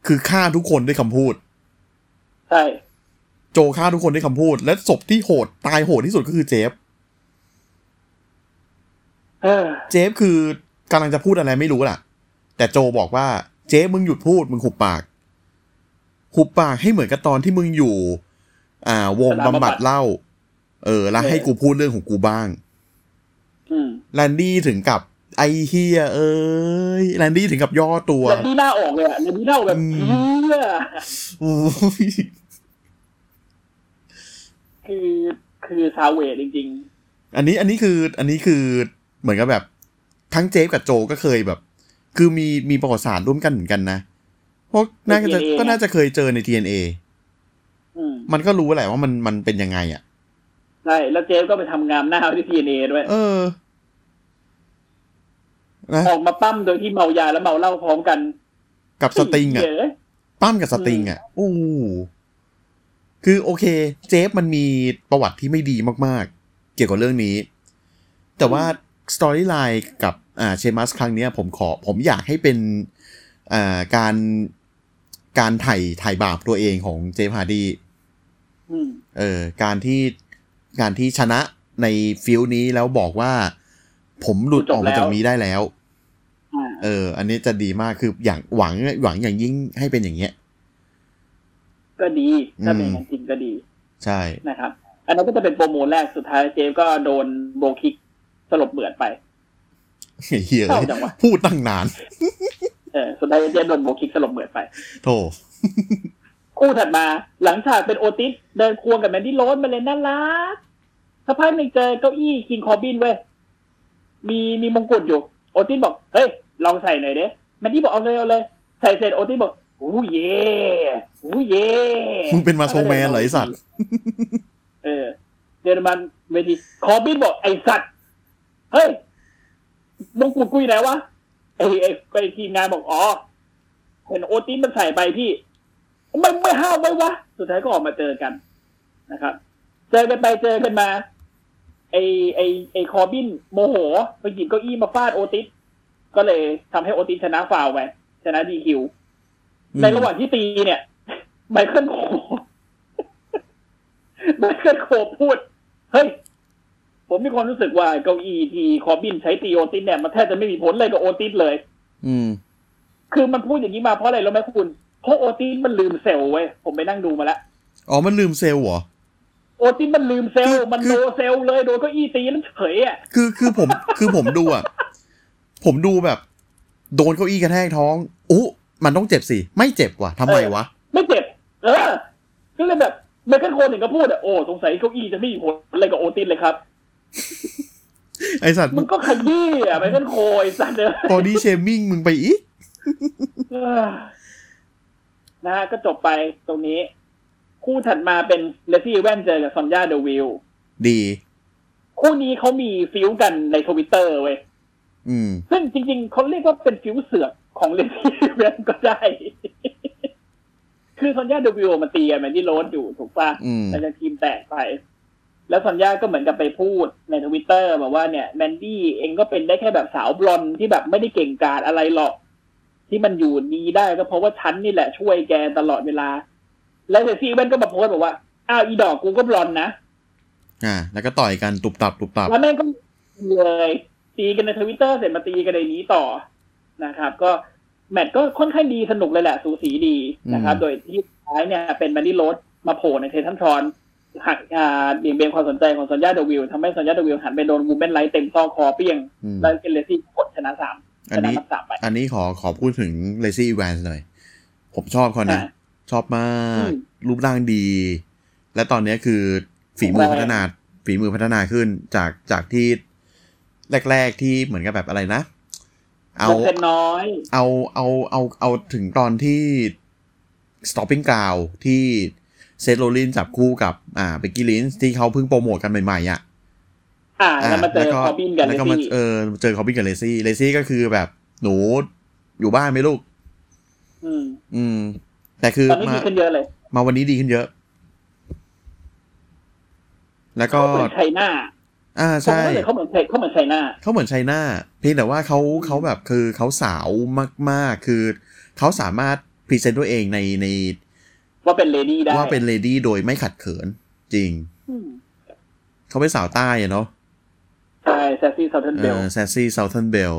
คือฆ่าทุกคนด้วยคำพูด ใช่ โจฆ่าทุกคนด้วยคำพูด และศพที่โหดตายโหดที่สุดก็คือเจฟเออเจฟคือกำลังจะพูดอะไรไม่รู้ล่ะ แต่โจบอกว่า เจฟมึงหยุดพูดมึงหุบปากหุบปากให้เหมือนกับตอนที่มึงอยู่ อ่าวงบำบัดเหล้าเออ แล้วให้กูพูดเรื่องของกูบ้างอืมแลนดี้ถึงกับ ไอเฮียเอ้ยแลนดี้ถึงกับย่อตัวแต่ดีหน้าออกเลยอะแต่ดีหน้าออกแบบอืมเพื่อโอ้ยคือคือซาเวดจริงอันนี้อันนี้คือ อันนี้คือเหมือนกับแบบ ทั้งเจฟกับโจก็เคยแบบ คือมีมีประวัติศาสตร์ร่วมกันเหมือนกันนะเพราะน่าจะก็น่าจะเคยเจอใน TNA ๆอืมมันก็รู้แหละว่ามันมันเป็นยังไงอะใช่แล้วเจฟก็ไปทำงามหน้าที่ทีเอด้วย เออ นะออกมาปั้มโดยที่เมายาและเมาเหล้าพร้อมกัน กับสติงอะเยปั้มกับสติงอะอู้คือโอเค เจฟมันมีประวัติที่ไม่ดีมากๆ เกี่ยวกับเรื่องนี้ แต่ว่า storyline กับอ่าเชมัสครั้งเนี้ยผมขอผมอยากให้เป็นอ่าการการไถ่ไถ่บาปตัวเองของเจฟฮาร์ดีอืมเออการที่การที่ชนะใน feud นี้แล้วบอกว่า ผมหลุดออกมาจากนี้ได้แล้วอ่าเออ อันนี้จะดีมากคืออย่างหวังหวังอย่างยิ่งให้เป็นอย่างเงี้ย ก็ดีถ้าเป็นอืมอย่างจริงก็ดี ใช่นะครับ อันนั้นก็จะเป็น promo แรกสุดท้ายเจฟก็โดน Brogue Kick สลบเหมือดไปเฮียเศร้าจังวะพูดตั้งนาน เออสุดท้ายเจฟโดน Brogue Kick สลบเหมือดไปโถคู่ถัดมา หลังฉากเป็นโอติสเดินควงกับแมนดี้โรสมาเลยน่ารักสักพักหนึ่งเจอเก้าอี้คิงคอร์บินเว้ย มีมีมงกุฎอยู่ โอติสบอก เฮ้ย ลองใส่หน่อยเด้แมนดี้บอกเอาเลยเอาเลย ใส่เสร็จโอติสบอกOh yeah Oh yeah มึงเป็น Macho Man เหรอไอสัตว์ เออเดินมาเวทีคอร์บินบอกไอสัตว์ เฮ้ยมงกุฎกูไปไหนวะไอไอไอทีมงานบอกอ๋อเห็นโอติสมันใส่ไปพี่ไม่ไม่ห้ามไว้วะ สุดท้ายก็ออกมาเจอกันนะครับ เจอกันไปเจอกันมา ไอไอไอคอร์บินโมโห ไปหยิบเก้าอี้มาฟาดโอติสก็เลยทำให้โอติสชนะฟาวล์ไปชนะ DQ ในระหว่างที่ตีเนี่ยไมเคิลโคลไมเคิลโคลพูด เฮ้ย ผมมีความรู้สึกว่าเก้าอี้ที่คอร์บินใช้ตีโอติสเนี่ยมันแทบจะไม่มีผลเลยกับโอติสเลย อืม คือมันพูดอย่างนี้มาเพราะอะไรรู้ไหมคุณ เพราะโอติสมันลืม sell เว้ย ผมไปนั่งดูมาแล้ว อ๋อ มันลืม sell เหรอโอติสมันลืม sell คือมันคือโดน sell เลยโดนเก้าอี้ตีแล้วเฉยอะคือคือผมคือผมดูอะผมดูแบบ โดนเก้าอี้กระแทกท้องอู้มันต้องเจ็บสิ ไม่เจ็บว่ะทำไมวะ ไม่เจ็บ เออ ก็เลยแบบไมเคิลโคลถึงก็พูดอะโอ้สงสัยเก้าอี้จะไม่มีผลอะไรกับโอติสเลยครับ ไอสัตว์มึงก็ขยี้อะไมเคิลโคลไอ้สัตว์เลย body shaming มึงไปอีกเออนะฮะก็จบไปตรงนี้ คู่ถัดมาเป็นเลซี่อีแวนส์เจอกับซอนยาเดวิลล์ดิ คู่นี้เขามี feud กันในทวิตเตอร์เว้ยอืมซึ่งจริงๆเขาเรียกว่าเป็น feud เสือกของเลซี่อีแวนส์ก็ได้ คือซอนยาเดวิลมันตีกับแมนดี้โรสอยู่ถูกปะอืมแต่จะทีมแตกไปแล้วซอนย่าก็เหมือนกับไปพูดในทวิตเตอร์บอกว่าเนี่ยแมนดี้เองก็เป็นได้แค่แบบสาวบลอนด์ที่แบบไม่ได้เก่งกาจอะไรหรอก ที่มันอยู่ดีได้ก็เพราะว่าฉันนี่แหละช่วยแกตลอดเวลา แล้ว Lacey Evans ก็มาโพสต์บอกว่าอ้าวอีดอกกูก็บลอนด์นะอ่า แล้วก็ต่อยกันตุบตับตุบตับแล้วแม่งก็เลยตีกันในทวิตเตอร์เสร็จมาตีกันในนี้ต่อนะครับ ก็แมตช์ก็ค่อนข้างดีสนุกเลยแหละ สูสีดีนะครับอืมโดยที่สุดท้ายเนี่ยเป็น Mandy Rose มาโผล่ใน Titantron หักอ่าเบี่ยงเบนความสนใจของ Sonya Deville ทำให้ Sonya Deville หันไปโดน Woman's Right เต็มซอกคอเปี้ยงอืมแล้วเกน Lacey กดชนะสามอัชนนะนี้นับสามไปอันนี้ขอขอพูดถึงLacey Evans หน่อย ผมชอบเขานะอ่า ชอบมากอืมรูปร่างดี และตอนเนี้ยคือฝีมือแรงพัฒนา ฝีมือพัฒนาขึ้นจากจากที่แรก ๆที่เหมือนกับแบบอะไรนะ เอาลงเซ็นน้อย เอาเอาเอาเอาถึงตอนที่ Stomping Grounds ที่ Seth Rollins จับคู่กับอ่า Becky Lynch ที่เขาเพิ่งโปรโมทกันใหม่ๆอะอ่าแล้วมาเจอคอบินกับเลแล้วก็มาซี่เออเจอ Corbin กับ Lacey Lacey ก็คือแบบหนูอยู่บ้านไหมลูก อืมอืม แต่คือตอนนี้มาดีขึ้นเยอะเลย มาวันนี้ดีขึ้นเยอะ แล้วก็เขาเหมือน Chyna อ่าผมใช่ว่าเขาเหมือนเขาเหมือน Chynaเขาเหมือน Chyna เพียงแต่ว่าเขาเขาแบบคือเขาสาวมาก ๆ คือเขาสามารถ present ตัวเองในใน ว่าเป็น lady ได้ว่าเป็นเลดี้โดยไม่ขัดเขิน จริงอืมเขาเป็นสาวใต้อะเนาะใช่ Sassy Southern Belle แซซี่ Southern Belle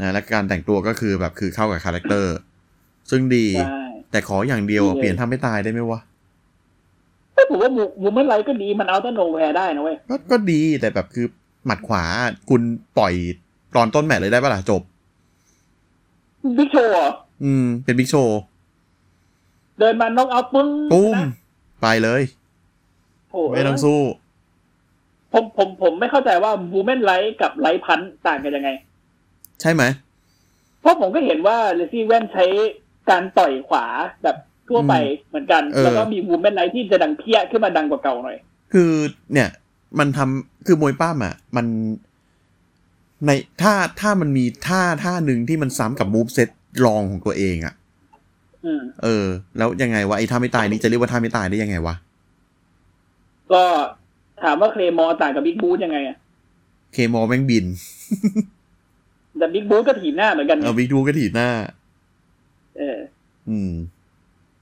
นะและการแต่งตัวก็คือแบบคือเข้ากับ character ซึ่งดี ใช่ แต่ขออย่างเดียวอะดีเลยเปลี่ยนท่าไม้ตายได้ไหมวะเอ้ยผมว่า Woman's Right ก็ดีมัน out of nowhere ได้นะเว้ยก็ก็ดีแต่แบบคือหมัดขวาคุณปล่อยตอนต้นแมตช์เลยได้ปะล่ะจบ Big Show อืม เป็น Big Showเดินมาน็อกเอาต์ปึ้งปุ้มนะไปเลยโอ้ไม่ต้องสู้ ผมผมผมไม่เข้าใจว่า Woman's Right กับ right punch ต่างกันยังไง ใช่ไหมเพราะผมก็เห็นว่า Lacey Evans ใช้ การต่อยขวาแบบทั่วไปเหมือนกันเออแล้วก็มี Woman's Right ที่จะดังเพี้ยขึ้นมาดังกว่าเก่าหน่อย คือเนี่ย มันทำคือมวยปล้ำอะมันในถ้าถ้ามันมีท่าท่าหนึ่งที่มันซ้ำกับ movesetรองของตัวเองอะอืมเออ แล้วยังไงวะไอ้ท่าไม้ตายนี่จะเรียกว่าท่าไม้ตายได้ยังไงวะ ก็ถามว่า Claymore ต่างกับ big boot ยังไงอะ Claymore แม่งบิน แต่ big boot ก็ถีบหน้าเหมือนกันไงเอา big boot ก็ถีบหน้า เออ อืม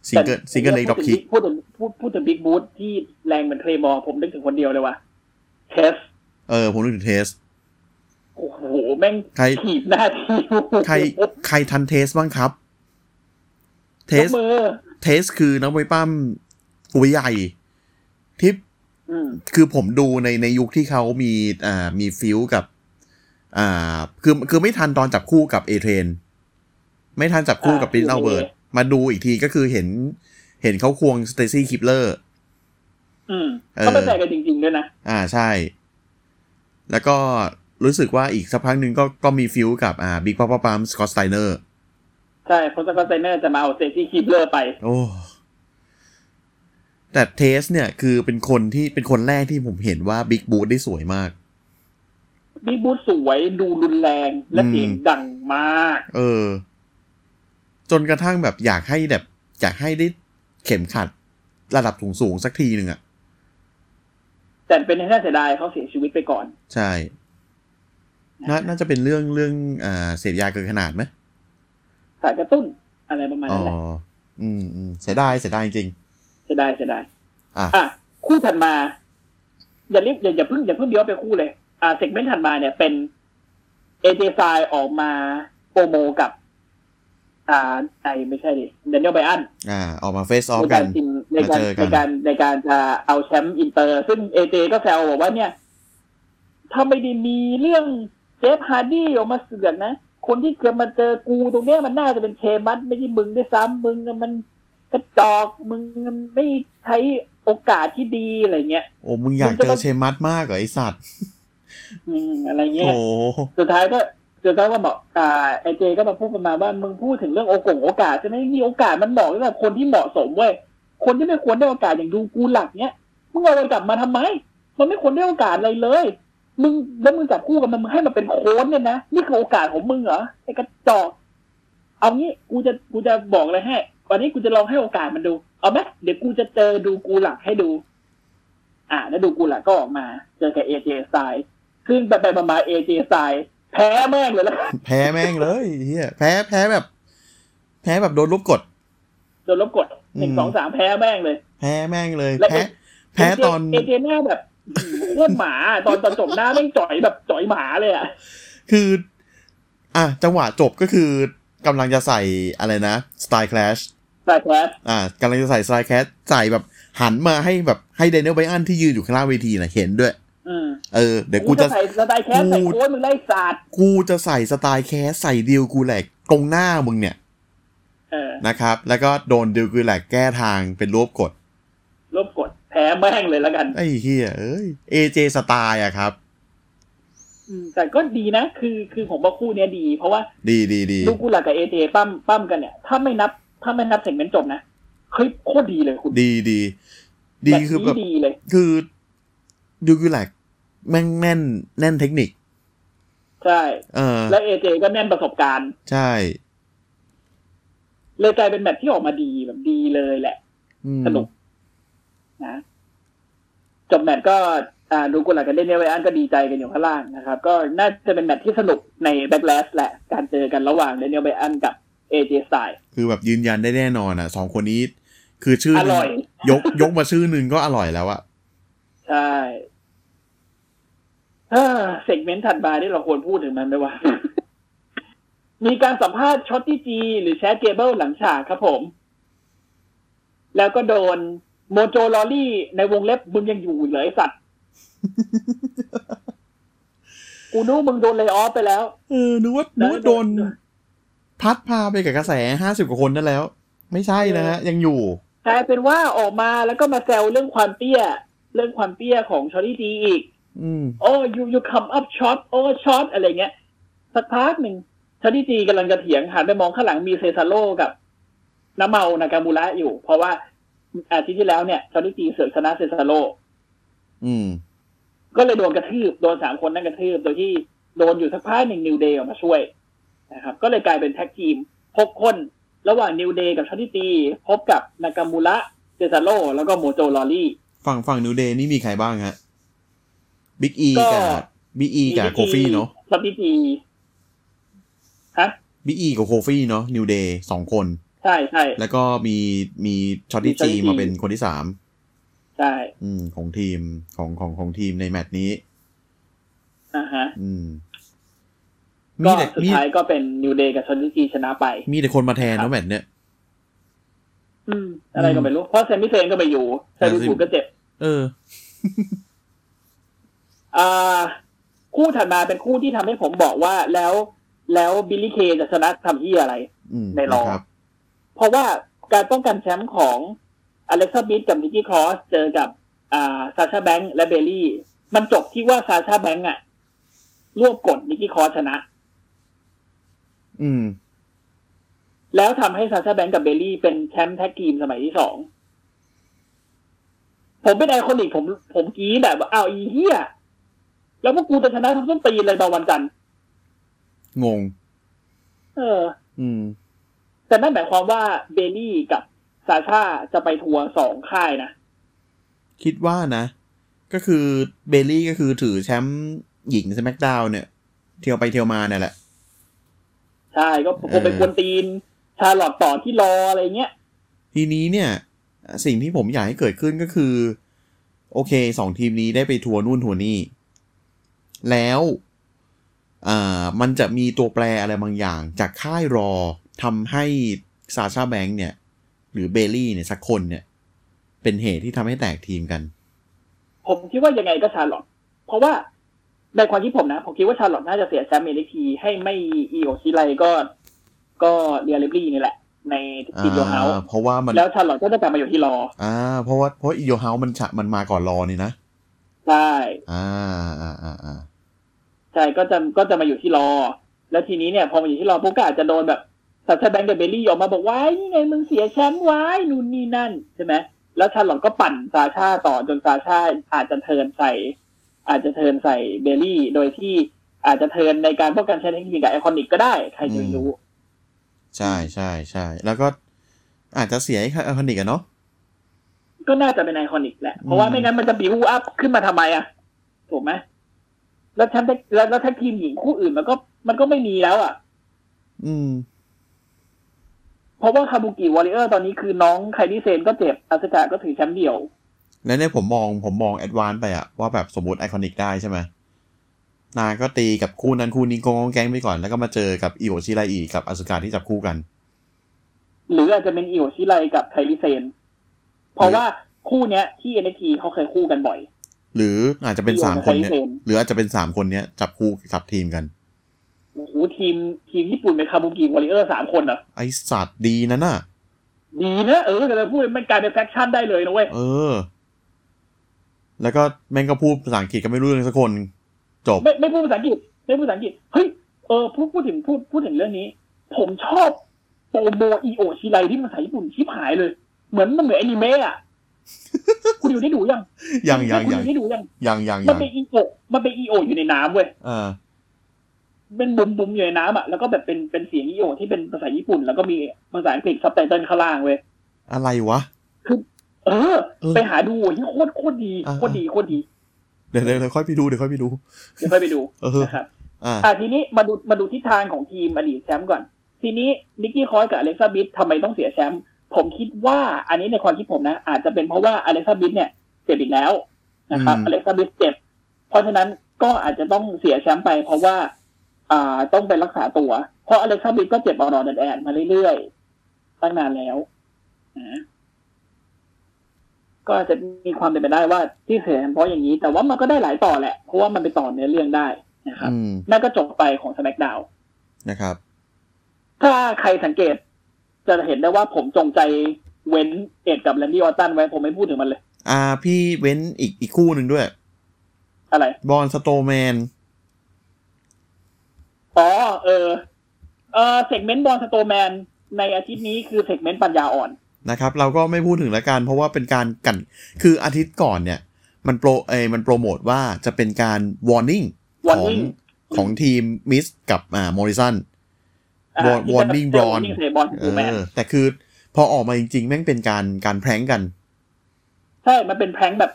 single single leg dropkickพูดถึงพูดพูดถึง big boot ที่แรงเหมือน Claymore ผมนึกถึงคนเดียวเลยว่ะ Testเออ ผมนึกถึง Testโอ้โห แม่งใครถีบหน้าทีใครใครทัน Test บ้างครับ Test ก็คือ Test คือนักมวยปล้ำตัวใหญ่ที่อืมคือผมดูในในยุคที่เขามีอ่ามี feud กับ อ่า คือคือไม่ทันตอนจับคู่กับ A-Train ไม่ทันจับคู่กับ Prince Albert มาดูอีกทีก็คือเห็น เห็นเขาควง Stacy Keiblerอืมเออเขาเป็นแฟนกันจริง ๆ ด้วยนะ อ่าใช่ แล้วก็รู้สึกว่าอีกสักพักหนึ่งก็ก็มี feud กับอ่า Big Poppa Pump Scott Steinerใช่เพราะ Scott Steiner จะมาเอา Stacy Keibler ไป โอ้ แต่ Test เนี่ยคือเป็นคนที่เป็นคนแรกที่ผมเห็นว่าบิ๊กบู t ได้สวยมาก big boot สวยดูรุนแรงและอืมเสียงดังมาก เออ จนกระทั่งแบบอยากให้แบบอยากให้ได้เข็มขัดระดับสูงสูงๆสักทีหนึ่งอะแต่เป็นที่น่าเสียดายเขาเสียชีวิตไปก่อน ใช่นาน่าจะเป็นเรื่องเรื่องอ่าเสพยาเกินขนาดไหมสารกระตุ้นอะไรประมาณอ๋อนั้นแหละอืมอืมเสียดายเสียดายจริงเสียดายเสียดายอะอะคู่ถัดมา อย่าเรียกอย่าอย่าเพิ่งอย่าเพิ่งเดียวไปคู่เลย อ่าเซกเมนต์ถัดมาเนี่ยเป็นเอเจไซออกมา promo กับ อ่าไอไม่ใช่ดิ Daniel Bryanอ่า ออกมา face off ในกัการนชิงในการมาเจอกันในการในการจะเอาแชมป์อินเตอร์ ซึ่ง AJ ก็แซวบอกว่าเนี่ยถ้าไม่ได้มีเรื่อง Jeff Hardy ออกมาเสือกนะ คนที่เกิดมาเจอกูตรงเนี้ยมันน่าจะเป็น Sheamus ไม่ใช่มึงด้วยซ้ำมึงมันกระจอกมึงมันไม่ใช้โอกาสที่ดีอะไรเงี้ยโอ้มึงอยากเจอ Sheamus มากเหรอไอ้สัตว์อืมอะไรเงี้โอ้ยสุดท้ายก็ สุดท้าบอกอ่าไอเจก็มาพูดประมาณว่ามึงพูดถึงเรื่องโอกงโอกาสใช่ไหมมีโอกาสมันบอกว่าคนที่เหมาะสมเว้ยคนที่ไม่ควรได้โอกาสอย่างดูกูหลักเนี้ยมึงเอามันกลับมาทำไม มันไม่ควรได้โอกาสอะไรเลย มึงแล้วมึงจับคู่กับมันมึงให้มันเป็นโค้ชเนี่ยนะนี่คือโอกาสของมึงเหรอไอกระจอกเอางี้กูจะกูจะบอกเลยให้วันนี้กูจะลองให้โอกาสมันดู เอาไหมเดี๋ยวกูจะเจอดูกูหลักให้ดู อ่าแล้วดูกูหล่ะก็ออกมา เจอกับเอเจสไตล์ซึ่งไปมาเอเจสไต แพ้แม่งเลยแล้วกันแพ้แม่งเลยเฮียแพ้แพ้แบบ แพ้แบบโดนลบกด โดนลบกดหนึ่งอืมสองสามแพ้แม่งเลย แพ้แม่งเลยและแพ้ แพ้ตอนเอเจหน้าแบบโคตรหมาตอนตอนจบหน้าแม่งจ่อยแบบจ่อยหมาเลยอะคือ อะจังหวะจบก็คือกำลังจะใส่อะไรนะ Style Clash แต่แคสอ่ากำลังจะใส่ Style Clash ใส่แบบหันมาให้แบบให้เดน i น l ลไบอันที่ยืนอยู่ข้างล่างเวทีน่ะเห็นด้วยอืม เออเดี๋ยวกูจะใส่ Style Clash ใส่โค้ดมึงไอ้สัตว์กูจะใส่ Style Clash ใส่ Drew Gulak ตรงหน้ามึงเนี่ยเออนะครับ แล้วก็โดน Drew Gulak แก้ทางเป็น roll up กด roll up กดแพ้แม่งเลยแล้วกัน ไอ้เฮียเอ้ย AJ สไตล์อะครับอืมแต่ก็ดีนะ คือคือผมว่าคู่เนี้ยดี เพราะว่า ดีดี Drewกูหลักกับเอเจปั้มปั้มกันเนี่ย ถ้าไม่นับ ถ้าไม่นับ segment จบนะเฮ้ยโคตรดีเลยคุณดีดี ดีคือแบบดีเลย คือ Drew Gulak แม่งแน่นแน่นเทคนิค ใช่ เออ แล้ว AJ ก็แน่นประสบการณ์ ใช่ เลยกลายเป็นแมตช์ที่ออกมาดีแบบดีเลยแหละอืมสนุก นะจบแมตช์ก็อ่า Drew Gulak กับ Daniel Bryan ก็ดีใจกันอยู่ข้างล่างนะครับ ก็น่าจะเป็นแมตช์ที่สนุกใน Backlash แหละ การเจอกันระหว่าง Daniel Bryan กับ AJ Stylesคือแบบยืนยันได้แน่นอนอะสองคนนี้ คือชื่ออหนึ่งร่อย ยกยกมาชื่อหนึ่งก็อร่อยแล้วอะใช่ เออ segment ถัดมาที่เราควรพูดถึงมันไหมวะ มีการสัมภาษณ์ Shorty G หรือ Chad Gable หลังฉากครับผม แล้วก็โดน Mojo Rawley ในวงเล็บมึงยังอยู่เหรอไอ้สัตว์ กูนึกว่ามึงโดน lay off ไปแล้ว เออ นึกว่านึกว่าโดน พัดพาไปกับกระแสห้าสิบกว่าคนนั่นแล้ว ไม่ใช่นะฮะ ยังอยู่กลายเป็นว่าออกมาแล้วก็มาแซวเรื่องความเตี้ย เรื่องความเตี้ยของ Shorty G อีกอืม oh you you come up short oh short อะไรเงี้ยสักพักหนึ่ง Shorty G กำลังจะเถียงหันไปมองข้างหลังมี Cesaro กับ Nakamura อยู่ เพราะว่าอาทิตย์ที่แล้วเนี่ย Shorty G เสือกชนะ Cesaroอืม ก็เลยโดนกระทืบโดนสามคนนั่นกระทืบโดยที่โดนอยู่สักพักหนึ่ง New Day ออกมาช่วยนะครับ ก็เลยกลายเป็น tag team หกคนระหว่าง New Day กับ Shorty G พบกับ Nakamura Cesaro แล้วก็ Mojo Rawley ฝั่งฝั่ง New Day นี่มีใครบ้างฮะ Big E ก็กับ Big E กับ Kofi เนาะ Shorty G ฮะ Big E กับ Kofi เนาะ New Day สองคน ใช่ใช่แล้วก็มีมีช็อตตี้มี Shotty จี G มาเป็นคนที่สามใช่อืม ของทีมของของของทีมในแมตช์นี้อ่าฮะ อืมก็มีแต่สุดมีท้ายก็เป็นนิวเดย์กับชนทิจีชนะไป มีแต่คนมาแทนครัเนาะบแมตช์เนี้ยอืม อะไรก็ไม่รู้เพราะแซมมี่เซนก็ไปอยู่แซมมี่แต่ฟูดก็เจ็บ เอออ่า คู่ถัดมาเป็นคู่ที่ทำให้ผมบอกว่าแล้วแล้วบิลลี่เคจะชนะทำที่อะไรอืมใน Raw นะครับเพราะว่าการป้องกันแชมป์ของ Alexa Bliss กับ Nikki Cross เจอกับอ่า Sasha Banks และ Bayley มันจบที่ว่า Sasha Banks อะรวบกด Nikki Cross ชนะ อืม แล้วทำให้ Sasha Banks กับ Bayley เป็นแชมป์ tag team สมัยที่สอง ผมเป็น IIconics ผมผมกรี๊ดแบบว่าอ้าวอีเหี้ย แล้วพวกกูจะชนะทั้งต้นปีเลยตอนวันจันทร์งง เออ อืม แต่นั่นหมายความว่า Bayley กับ Sasha จะไปทัวร์สองค่ายนะ คิดว่านะ ก็คือ Bayley ก็คือถือแชมป์หญิงส c k กดาวเนี่ย เที่ยวไปเที่ยวมาเนี่ยแหละ ใช่ ก็คงเป็นกวนตีน Charlotte ต่อที่ Raw อะไรเงี้ย ทีนี้เนี่ย สิ่งที่ผมอยากให้เกิดขึ้นก็คือ โอเคสองทีมนี้ได้ไปทัวร์นู่นทัวร์นี่ แล้วอ่ามันจะมีตัวแปรอะไรบางอย่าง จากค่ายรอทำให้ซาชาแบงค์เนี่ย หรือเบลลี่เนี่ยสักคนเนี่ย เป็นเหตุที่ทำให้แตกทีมกัน ผมคิดว่ายังไงก็ชาลอตเพราะว่าในความคิดผมนะ ผมคิดว่าชาลอตน่าจะเสียแชมป์เมลิทีให้ไม่อีโอชิไลก็ก็เรียลเลบลี่นี่แหละ ในทีมโยเฮาอ่าเพราะว่ามันแล้วชาลอตก็จะกลับมาอยู่ที่รอ อ่า เพราะว่าเพราะอีโยเฮามันฉะมันมาก่อนรอนี่นะ ใช่อ่าอ่าอ่าอ่าใช่ก็จะก็จะมาอยู่ที่ Raw แล้วทีนี้เนี่ย พอมาอยู่ที่ Raw ปุ๊บก็อาจจะโดนแบบ Sasha Banks กับ Bayley ออกมาบอกว่านี่ไงมึงเสียแชมป์ไว้นู่นนี่นั่นใช่ไหมแล้ว Charlotte ก็ปั่น Sasha ต่อจน Sasha อาจจะ turn ใส่ อาจจะ turn ใส่ Bayley โดยที่อาจจะ turn ในการป้องกันแชมป์ tag กับ IIconics ก็ได้ ใครจะไปรู้ ใช่ใช่ใช่แล้วก็อาจจะเสียไอ้ IIconics อะเนาะ ก็น่าจะเป็น IIconics แหละ เพราะว่าไม่งั้นมันจะบีวูอัพขึ้นมาทำไมอะ ถูกไหมแล้วแทนแล้วแล้ว tag team หญิงคู่อื่นมันก็ มันก็ไม่มีแล้วอะ อืม เพราะว่า Kabuki Warriors ตอนนี้คือน้อง Kairi Sane ก็เจ็บ Asuka ก็ถือแชมป์เดี่ยว แล้วเนี่ยผมมองผมมอง advance ไปอะว่าแบบสมมติ IIconics ได้ใช่ไหมนางก็ตีกับคู่นั้นคู่นี้โกงแก๊งไปก่อน แล้วก็มาเจอกับ Io Shirai กับ Asuka ที่จับคู่กัน หรืออาจจะเป็น Io Shirai กับ Kairi Sane เพราะว่าคู่เนี้ยที่ NXT เขาเคยคู่กันบ่อย หรืออาจจะเป็นสามคนเนี้ยอิโอกับไคลี่เซนหรืออาจจะเป็นสามคนเนี้ยจับคู่จับทีมกันโอ้โหทีมทีมญี่ปุ่นเป็น Kabuki Warriors สามคนเหรอไอ้สัตว์ดีนะน่ะ ดีนะเออแต่พูดมันกลายเป็น faction ได้เลยนะเว้ยเออ แล้วก็แม่งก็พูดภาษาอังกฤษก็ไม่รู้เรื่องสักคน จบ ไม่ไม่พูดภาษาอังกฤษไม่พูดภาษาอังกฤษเฮ้ยเออพูดพูดถึงพูดพูดถึงเรื่องนี้ ผมชอบโปรโมอีโอชิไลที่มันภาษาญี่ปุ่นชิบหายเลย เหมือนมันเหมือนแอนิเมะอะคุณอยู่ได้ดูยังยังยังคุณยัองยู่ได้ดูยังยังยังมันยังเป็นอีโอมันเป็นอีโออยู่ในน้ำเว้ยอ่าเป็นบุมบุมอยู่ในน้ำอะแล้วก็แบบเป็นเป็นเสียงอีโอที่เป็นภาษาญี่ปุ่น แล้วก็มีภาษาอังกฤษซับไตเติลข้างล่างเว้ยอะไรวะเออเออ ไปหาดูที่โคตรโคตรดีอ่าโคตรดีโคตรดีเดี๋ยวเดี๋ยวเดี๋ยวค่อยไปดูเดี๋ยวค่อยไปดูเดี๋ยวค่อยไปดูเออนะครับอ่าอะทีนี้มาดูมาดูทิศทางของทีมอดีตแชมป์ก่อน ทีนี้ Nikki Cross กับ Alexa Bliss ทำไมต้องเสียแชมป์ ผมคิดว่าอันนี้ในความคิดผมนะ อาจจะเป็นเพราะว่า Alexa Bliss เนี่ยเจ็บอีกแล้วนะครับอืม Alexa Bliss เจ็บ เพราะฉะนั้นก็อาจจะต้องเสียแชมป์ไป เพราะว่า อ่าต้องไปรักษาตัว เพราะ Alexa Bliss ก็เจ็บออดๆแอดๆมาเรื่อยๆตั้งนานแล้วนะก็อาจจะมีความเป็นไปได้ว่าที่เสียเพราะอย่างนี้ แต่ว่ามันก็ได้หลายต่อแหละ เพราะว่ามันไปต่อเนื้อเรื่องได้นะครับอืมนั่นก็จบไปของ SmackDown นะครับ ถ้าใครสังเกต จะเห็นได้ว่าผมจงใจเว้น Edge กับ Randy Orton ไว้ผมไม่พูดถึงมันเลย อ่า พี่เว้นอีกอีกคู่หนึ่งด้วย อะไร Braun Strowman อ๋อ เออ เออ segment Braun Strowman ในอาทิตย์นี้คือเซกเมนต์ปัญญาอ่อนนะครับ เราก็ไม่พูดถึงละกันเพราะว่าเป็นการกัน คืออาทิตย์ก่อนเนี่ย มันโปรเอยมันโปรโมทว่าจะเป็นการวอร์นิ่งของ warning ของทีมมิสกับอ่ามอริสัน อ่า Warn- ที่จะ warning เจอ Braun warning เซบอลสเอโตแมนอแต่คือพอออกมาจริงๆ แม่งเป็นการการแพร้งกัน ใช่ มันเป็นแพงแบบ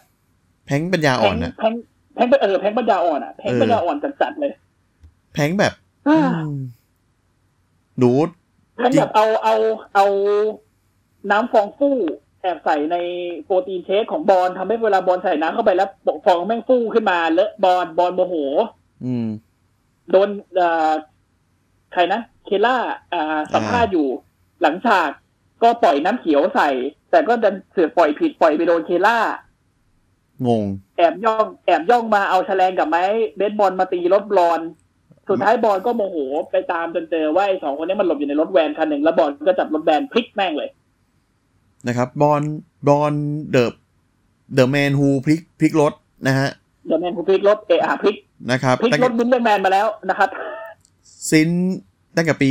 แพร้งปัญญาแพอ่องนนะแพงแพงเออแพงปัญญาอ่อนอะแพงเออปัญญาอ่อนจัดๆเลย แพร้งแบบอ่าอืมหนูแพงแบบเอาเอาเอาน้ำฟองฟู่แอบใส่ในโปรตีนเชคของบอลทำให้เวลาบอลใส่น้ำเข้าไปแล้วฟองแม่งฟู่ขึ้นมาเลอะบอลบอลโมโห อืมโดนเอ่อ ใครนะ เคล่าอ่าสัมภาษณ์อยู่หลังฉากก็ปล่อยน้ำเขียวใส่ แต่ก็ดันเสือกปล่อยผิดปล่อยไปโดนเคล่างง แอบย่องแอบย่องมาเอาชะแลงกับไม้เบสบอลมาตีรถ Braun สุดท้าย Braun ก็โมโหไปตามจนเจอว่าไอ้สองคนนี้มันหลบอยู่ในรถแวนคันหนึ่งแล้ว Braun ก็จับรถแวนพลิกแม่งเลย นะครับ Braun Braun the the man who พลิกพลิกรถนะฮะ the man who พลิกรถเอะอะพลิกนะครับพลิกรถตั้งแต่บินแมนมาแล้วนะครับ since ตั้งแต่ปี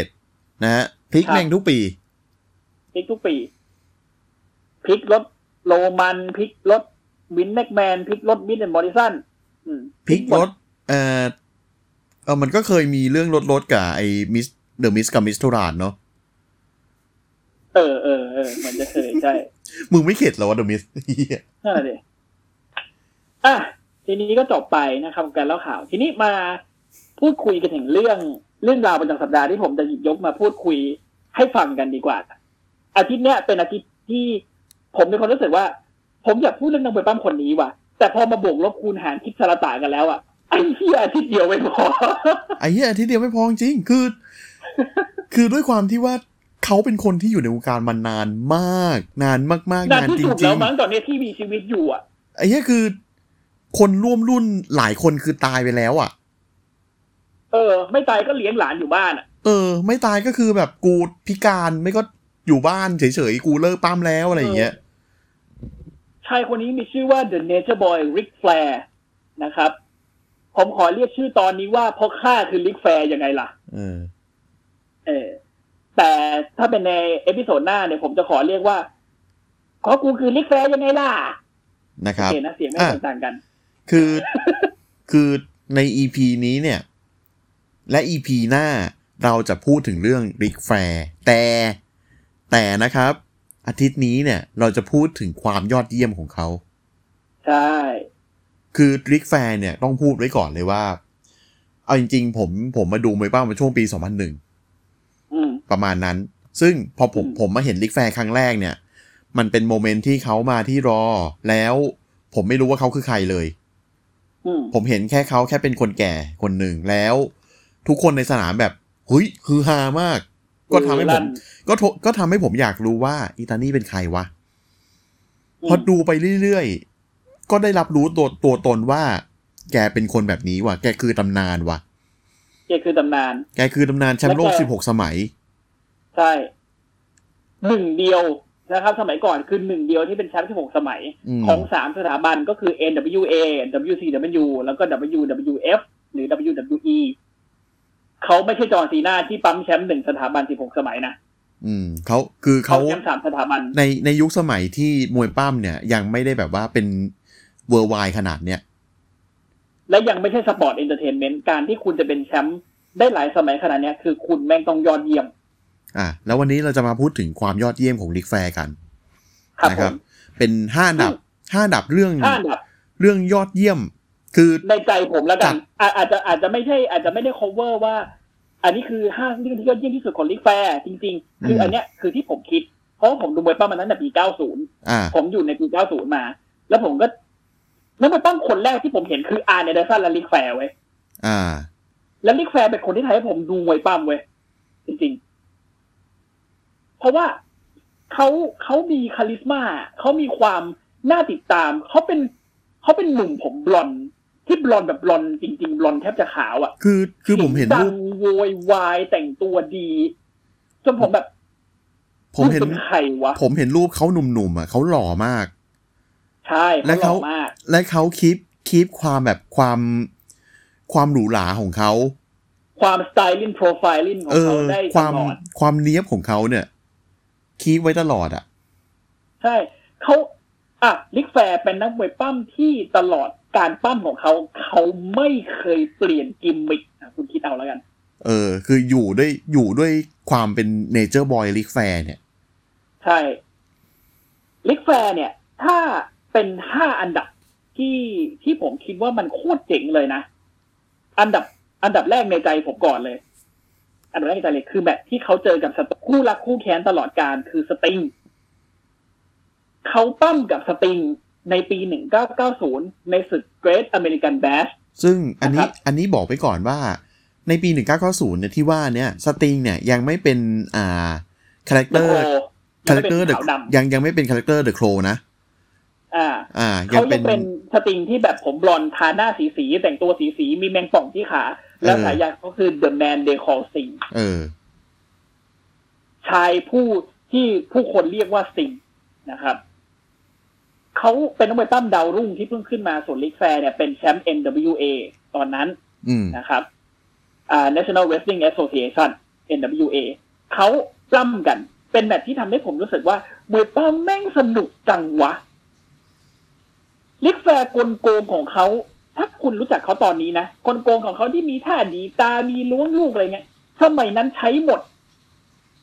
2017 นะฮะพลิกครับแม่งทุกปีพลิกทุกปีพลิกรถโรมันพลิกรถ Vince McMahon พลิกรถ Miz and Morrison อืมพลิกรถเอ่อเออมันก็เคยมีเรื่องรถรถกับไอ้ Miz The Miz กับ Miztourage เนาะเออเออเออเหมือนจะเคยใช่ มึงไม่เข็ดเหรอวะ The Mizนั่นแหละดิอะทีนี้ก็จบไปนะครับ การเล่าข่าว ทีนี้มา พูดคุยกันถึงเรื่องเรื่องราวประจำสัปดาห์ที่ผมจะหยิบยกมาพูดคุยให้ฟังกันดีกว่า อาทิตย์เนี้ยเป็นอาทิตย์ที่ผมมีความรู้สึกว่า ผมอยากพูดเรื่องนักมวยปั้มคนนี้ว่ะ แต่พอมาบวกลบคูณหารคิดสารตากันแล้วอะไอ้เหี้ยอาทิตย์เดียวไม่พอไอ้เหี้ยอาทิตย์เดียวไม่พอจริงคือ คือด้วยความที่ว่าเขาเป็นคนที่อยู่ในวงการมานานมาก นานมากๆนานนานที่จสุดริแล้งวมั้งตอนนี้ที่มีชีวิตอยู่อะๆไอ้เหี้ยคือ คนร่วมรุ่นหลายคนคือตายไปแล้วอะ เออ ไม่ตายก็เลี้ยงหลานอยู่บ้านอะ เออ ไม่ตายก็คือแบบกูพิการไม่ก็อยู่บ้านเฉยๆ กูเลิกปล้ำแล้วอะไรอย่างเงี้ยชายคนนี้มีชื่อว่า The Nature Boy Ric Flair นะครับ ผมขอเรียกชื่อตอนนี้ว่าเพราะข้าคือ Ric Flair ยังไงล่ะเออเออ แต่ถ้าเป็นใน episode หน้าเนี่ยผมจะขอเรียกว่า ขอกูคือ Ric Flair ยังไงล่ะ นะครับโอเคนะเสียงไม่ต่างกันอะ คือ คือใน EP นี้เนี่ย และ EP หน้าเราจะพูดถึงเรื่อง Ric Flair แต่แต่นะครับ อาทิตย์นี้เนี่ยเราจะพูดถึงความยอดเยี่ยมของเขา ใช่ คือ Ric Flair เนี่ยต้องพูดไว้ก่อนเลยว่า เอาจริง ๆ ผมผมมาดูมวยปล้ำมาช่วงปี 2001อืมประมาณนั้น ซึ่งพอผมอืมผมมาเห็นริกแฟร์ครั้งแรกเนี่ย มันเป็นโมเมนต์ที่เขามาที่รอ แล้วผมไม่รู้ว่าเขาคือใครเลยอืมผมเห็นแค่เขาแค่เป็นคนแก่คนหนึ่งแล้ว ทุกคนในสนามแบบเฮ้ยคือฮามาก ก็ทำให้ผมก็ทก็ทำให้ผมอยากรู้ว่าอีตานี่เป็นใครวะพอดูไปเรื่อยๆ ก็ได้รับรู้ตัวตัวตนว่า แกเป็นคนแบบนี้ว่ะแกคือตำนานว่ะแกคือตำนาน แกคือตำนานแชมป์โลกแล้วก็16สมัย ใช่หนึ่งเดียวนะครับ สมัยก่อนคือหนึ่งเดียวที่เป็นแชมป์ที่หกสมัยอืมของสามสถาบันก็คือ NWA WCW แล้วก็ WWF หรือ WWE เขาไม่ใช่จอร์นซีนาที่ปั๊มแชมป์หนึ่งสถาบันสิบหกสมัยนะอืมเขาคือเขาเขาแชมป์สามสถาบันในในยุคสมัยที่มวยปั้มเนี่ย ยังไม่ได้แบบว่าเป็นworldwide ขนาดเนี้ยและยังไม่ใช่ sports entertainment การที่คุณจะเป็นแชมป์ได้หลายสมัยขนาดเนี้ยคือคุณแม่งต้องยอดเยี่ยม อะแล้ววันนี้เราจะมาพูดถึงความยอดเยี่ยมของ Ric Flair กันครับนะครับผมเป็นห้าอันดับห้าอันดับเรื่องห้าอันดับเรื่องยอดเยี่ยม คือในใจผมแล้วกัครับอาอาจจะอาจจะไม่ใช่อาจจะไม่ได้ cover ว่า อันนี้คือห้าเรื่องที่ยอดเยี่ยมที่สุดของ Ric Flair จริง ๆ คืออันเนี้ยคือที่ผมคิด เพราะว่าผมดูมวยปล้ำมาตั้งแต่ปี 90อ่าผมอยู่ในปี 90 มา แล้วผมก็นักมวยปล้ำคนแรกที่ผมเห็นคือ Arn Anderson และ Ric Flair เว้ยอ่า แล้ว Ric Flair เป็นคนที่ทำให้ผมดูมวยปล้ำเว้ยจริง ๆ เพราะว่าเขาเขามี charisma เขามีความน่าติดตามเขาเป็นเขาเป็นหนุ่มผมบลอนด์ ที่บลอนด์แบบบลอนด์จริง ๆ บลอนด์แทบจะขาวอะ่ะ คือคือผมเห็นดังรูปโวยวายแต่งตัวดีจนผมแบบ ผมเห็นลูกเป็นใครวะ ผมเห็นรูปเขาหนุ่มๆอะเขาหล่อมาก ใช่และเขาหเขาล่อมากและเขาคีปคีปความแบบความความหรูหราของเขา ความสไตลิ่งโปรไฟลิ่งของเอเขาอได้คตวามลอดความเนี้ยบของเขาเนี่ย คีปไว้ตลอดอะ ใช่เขาอะลิกแฟร์เป็นนักมวยปั้มที่ตลอด การปล้ำของเขาเขาไม่เคยเปลี่ยนกิมมิคอะคุณคิดเอาแล้วกัน เออ คืออยู่ด้วยอยู่ด้วยความเป็น Nature Boy Ric Flair เนี่ย ใช่ Ric Flair เนี่ย ถ้าเป็นห้าอันดับที่ที่ผมคิดว่ามันโคตรเจ๋งเลยนะ อันดับ อันดับแรกในใจผมก่อนเลย อันดับแรกในใจเลยคือแบบที่เขาเจอกับสตคู่รักคู่แค้นตลอดกาลคือ Stingเขาปล้ำกับ Sting ในปี 1990 ในศึก Great American Bash ซึ่งอันนี้นะครับอันนี้บอกไปก่อนว่าในปี 1990เนี่ยที่ว่าเนี่ย Sting เนี่ยยังไม่เป็นอ่าคาแรคเตอ The ร์ Crow character ยังไม่เป็นขาวดำยังยังไม่เป็น character The Crow นะอ่า อ่ายัเขางเป็ยันงเป็นยังเป็น Sting ที่แบบผมบลอนด์ทาหน้าสีสีๆแต่งตัวสีสีๆมีแมงป่องที่ขา แล้วเออฉายาเขาคือ The Man They Call Sting เออ ชายผู้ที่ผู้คนเรียกว่า Sting นะครับ เขาเป็นนักมวยปล้ำดาวรุ่งที่เพิ่งขึ้นมาส่วน Ric Flair เนี่ยเป็นแชมป์ NWA ตอนนั้นอืมนะครับอ่า National Wrestling Association NWA เขาปล้ำกัน เป็นแมตช์ที่ทำให้ผมรู้สึกว่ามวยปล้ำแม่งสนุกจังวะ Ric Flair กลโกงของเขาถ้าคุณรู้จักเขาตอนนี้นะกลโกงของเขาที่มีท่าดีดตามีล้วงลูกอะไรเงี้ยสมัยนั้นใช้หมด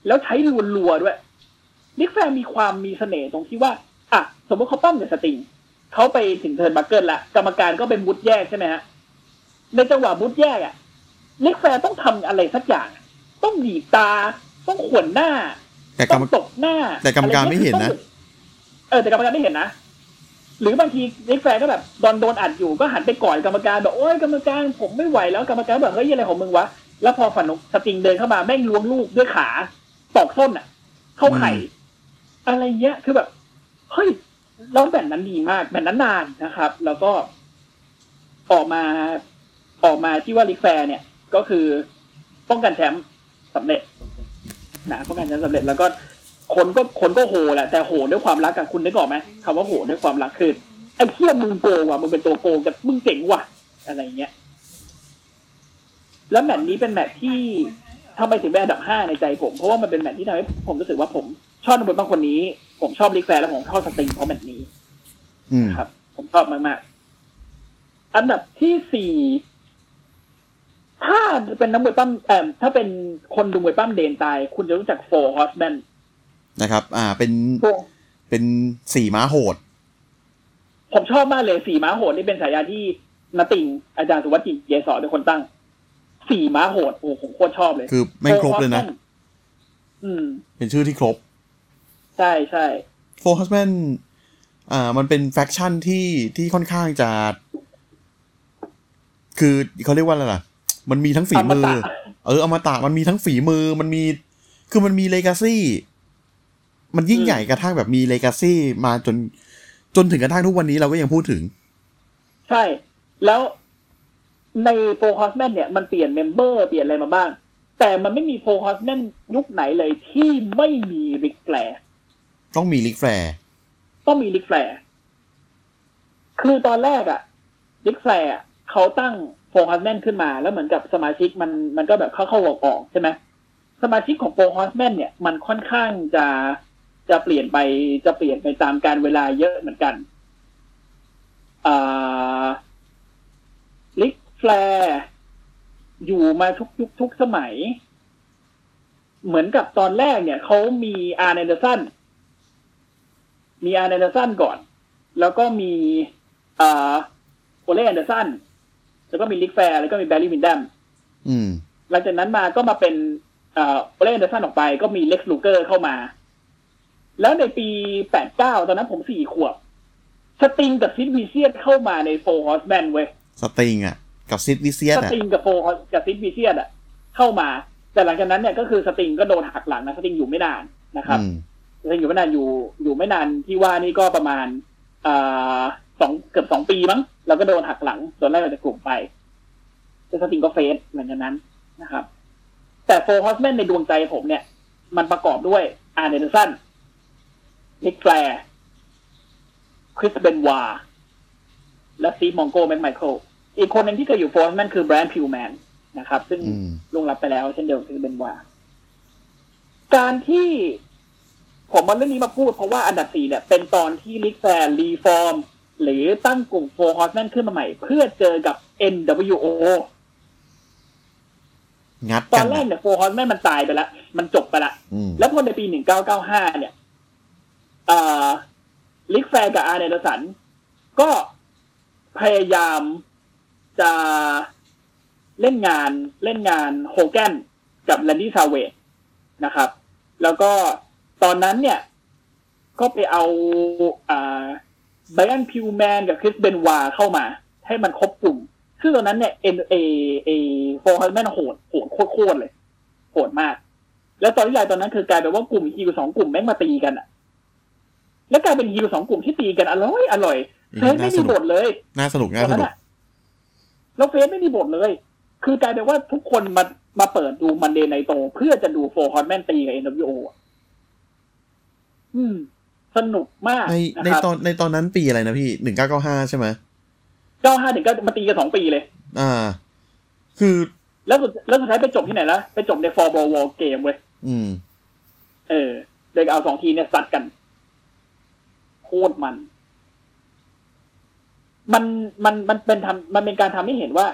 แล้วใช้รัวๆด้วยลิกแฟร์มีความมีเสน่ห์ตรงที่ว่า อะสมมติเขาปั้มกับสติงเขาไปถึงเทิร์นบัคเกิลละกรรมการก็เป็นมุดแยกใช่ไหมฮะในจังหวะมุดแยกอะลิกแฟร์ต้องทำอะไรสักอย่าง ต้องหยีบตา ต้องขวนหน้า แต่กรต้อรมงตบหน้า แต่กรรมการไม่เห็นนะอรงี้ยคือต้องเออแต่กรรมการไม่เห็นนะหรือบางทีลิกแฟร์ก็แบบโดนโดนอัดอยู่ก็หันไปก่อนกรรมการแบบโอ้ยกรรมการผมไม่ไหวแล้วกรรมการแบบเฮ้ยอะไรของมึงวะแล้วพอฝันสติงเดินเข้ามาแม่งล้วงลูกด้วยขาตอกส้นอะ เข้าไข่อะไรเงี้ยคือแบบ เฮ้ยแล้วแบบนั้นดีมากแบบนั้นนานนะครับ แล้วก็ออกมาออกมาที่ว่าลิกแฟร์เนี่ย ก็คือป้องกันแชมป์สำเร็จนะป้องกันแชมป์สำเร็จแล้วก็คนก็คนก็โหแหละแต่โหด้วยความรักอะคุณนึกออกไหมคำว่าโหด้วยความรักคือไอ้เที่ยมึงโกงว่ะมึงเป็นตัวโกงกับมึงเจ๋งว่ะ อะไรเงี้ย แล้วแมตช์นี้เป็นแมตช์ที่ทำไมถึงเป็นอันดับห้าในใจผม เพราะว่ามันเป็นแมตช์ที่ทำให้ผมรู้สึกว่าผม ชอบนักมวยบางคนนี้ ผมชอบ Ric Flair และผมชอบ Sting เพราะแมตช์นี้อืมครับ ผมชอบมากๆ อันดับที่สี่ถ้าเป็นนักมวยปล้ำเอ่อถ้าเป็นคนดูมวยปล้ำเดนตาย คุณจะรู้จัก Four Horsemenนะครับ อ่า เป็นพวกเป็นสี่ม้าโหด ผมชอบมากเลยสี่ม้าโหดนี่เป็นฉายาที่น้าติงอาจารย์สุวัฒน์ กลิ่นเกษรเป็นคนตั้ง สี่ม้าโหดโอ้ผมโคตรชอบเลย คือแม่งครบเลยนะ อืม เป็นชื่อที่ครบ ใช่ใช่ Four Horsemen อ่ามันเป็น faction ที่ที่ค่อนข้างจะคือเขาเรียกว่าอะไรล่ะ มันมีทั้งฝีมืออมตะเอออมตะมันมีทั้งฝีมือ มันมี คือมันมี legacy มันยิ่งอืมใหญ่กระทั่งแบบมี legacy มาจน จนถึงกระทั่งทุกวันนี้เราก็ยังพูดถึง ใช่ แล้วใน Four Horsemen เนี่ยมันเปลี่ยน member เปลี่ยนอะไรมาบ้าง แต่มันไม่มี Four Horsemen ยุคไหนเลยที่ไม่มี Ric Flair ต้องมี Ric Flairต้องมี Ric Flair คือตอนแรกอะ Ric Flair เขาตั้ง Four Horsemen ขึ้นมา แล้วเหมือนกับสมาชิกมันมันก็แบบเข้าเข้าออกออกใช่ไหมสมาชิกของ Four Horsemen เนี่ยมันค่อนข้างจะจะเปลี่ยนไปจะเปลี่ยนไปตามกาลเวลาเยอะเหมือนกัน Ric Flair อยู่มาทุกยุคทุกสมัย เหมือนกับตอนแรกเนี่ยเขามี Arn Anderson มี Arn Anderson ก่อน แล้วก็มีอ่าOle Anderson แล้วก็มี Ric Flair แล้วก็มี Barry Windham อืมหลังจากนั้นมาก็มาเป็นอ่า Ole Anderson ออกไป ก็มี Lex Luger เข้ามา แล้วในปี89ตอนนั้นผมสี่ขวบ Sting กับ Sid Vicious เข้ามาใน Four Horsemen เว้ย Sting อะ กับ Sid Vicious อะ Stingกับโฟร์กับ Sid Vicious อะเข้ามา แต่หลังจากนั้นเนี่ยก็คือ Sting ก็โดนหักหลังนะ Sting อยู่ไม่นานนะครับ อืม Sting อยู่ไม่นานอยู่อยู่ไม่นานที่ว่านี่ก็ประมาณอ่าสองเกือบสองปีมั้งแล้วก็โดนหักหลังโดนไล่ออกจากกลุ่มไปแต่ Sting ก็ face หลังจากนั้นนะครับ แต่ Four Horsemen ในดวงใจผมเนี่ย มันประกอบด้วย Arn Anderson Ric Flair Chris Benoit และ Steve Mongo McMichael อีกคนหนึ่งที่เคยอยู่ Four Horsemen คือ Brian Pillman นะครับ ซึ่งอืมล่วงลับไปแล้วเช่นเดียวกับคือเบนวา การที่ ผมมาเรื่องนี้มาพูดเพราะว่าอันดับสี่เนี่ย เป็นตอนที่ Ric Flair reform หรือตั้งกลุ่ม Four Horsemen ขึ้นมาใหม่ เพื่อเจอกับ NWO งัดกัน ตอนแรกอะเนี่ย Four Horsemen มันตายไปแล้วมันจบไปละอืมแล้วพอในปี1995เนี่ยอ่า Ric Flair กับ Arn Anderson ก็พยายามจะเล่นงานเล่นงานโฮแกนกับ Randy Savage นะครับ แล้วก็ ตอนนั้นเนี่ย ก็ไปเอาอ่า Brian Pillman กับ Chris Benoit เข้ามา ให้มันครบกลุ่ม ซึ่งตอนนั้นเนี่ยเอ็นเอเอ Four Horsemen โหดโหดโคตรๆเลยโหดมาก แล้วตอนที่ใหญ่ตอนนั้นคือกลายเป็นว่ากลุ่มฮิวสองกลุ่มแม่งมาตีกันอะแล้วกลายเป็นฮิวสองกลุ่มที่ตีกันอร่อยอร่อยface ไม่มีบทเลย น่าสนุกตน่าอนสนั้นนุกอะแล้ว face ไม่มีบทเลย คือกลายเป็นว่าทุกคนมามาเปิดดู Monday Nitro เพื่อจะดู Four Horsemen ตีกับ NWO อะ อืม สนุกมากในในนะครับตอนในตอนนั้นปีอะไรนะพี่หนึ่งเก้าเก้าห้าใช่ไหมเก้าห้าถึงก็มาตีกันสองปีเลย อ่า คือ แล้วสุดแล้วสุดท้ายไปจบที่ไหนละไปจบใน Fall Brawl WarGames เว้ยอืม เออเด็กเอาสองทีมเนี่ยซัดกัน โคตรมัน มันมันมันเป็นทำมันเป็นการทำให้เห็นว่า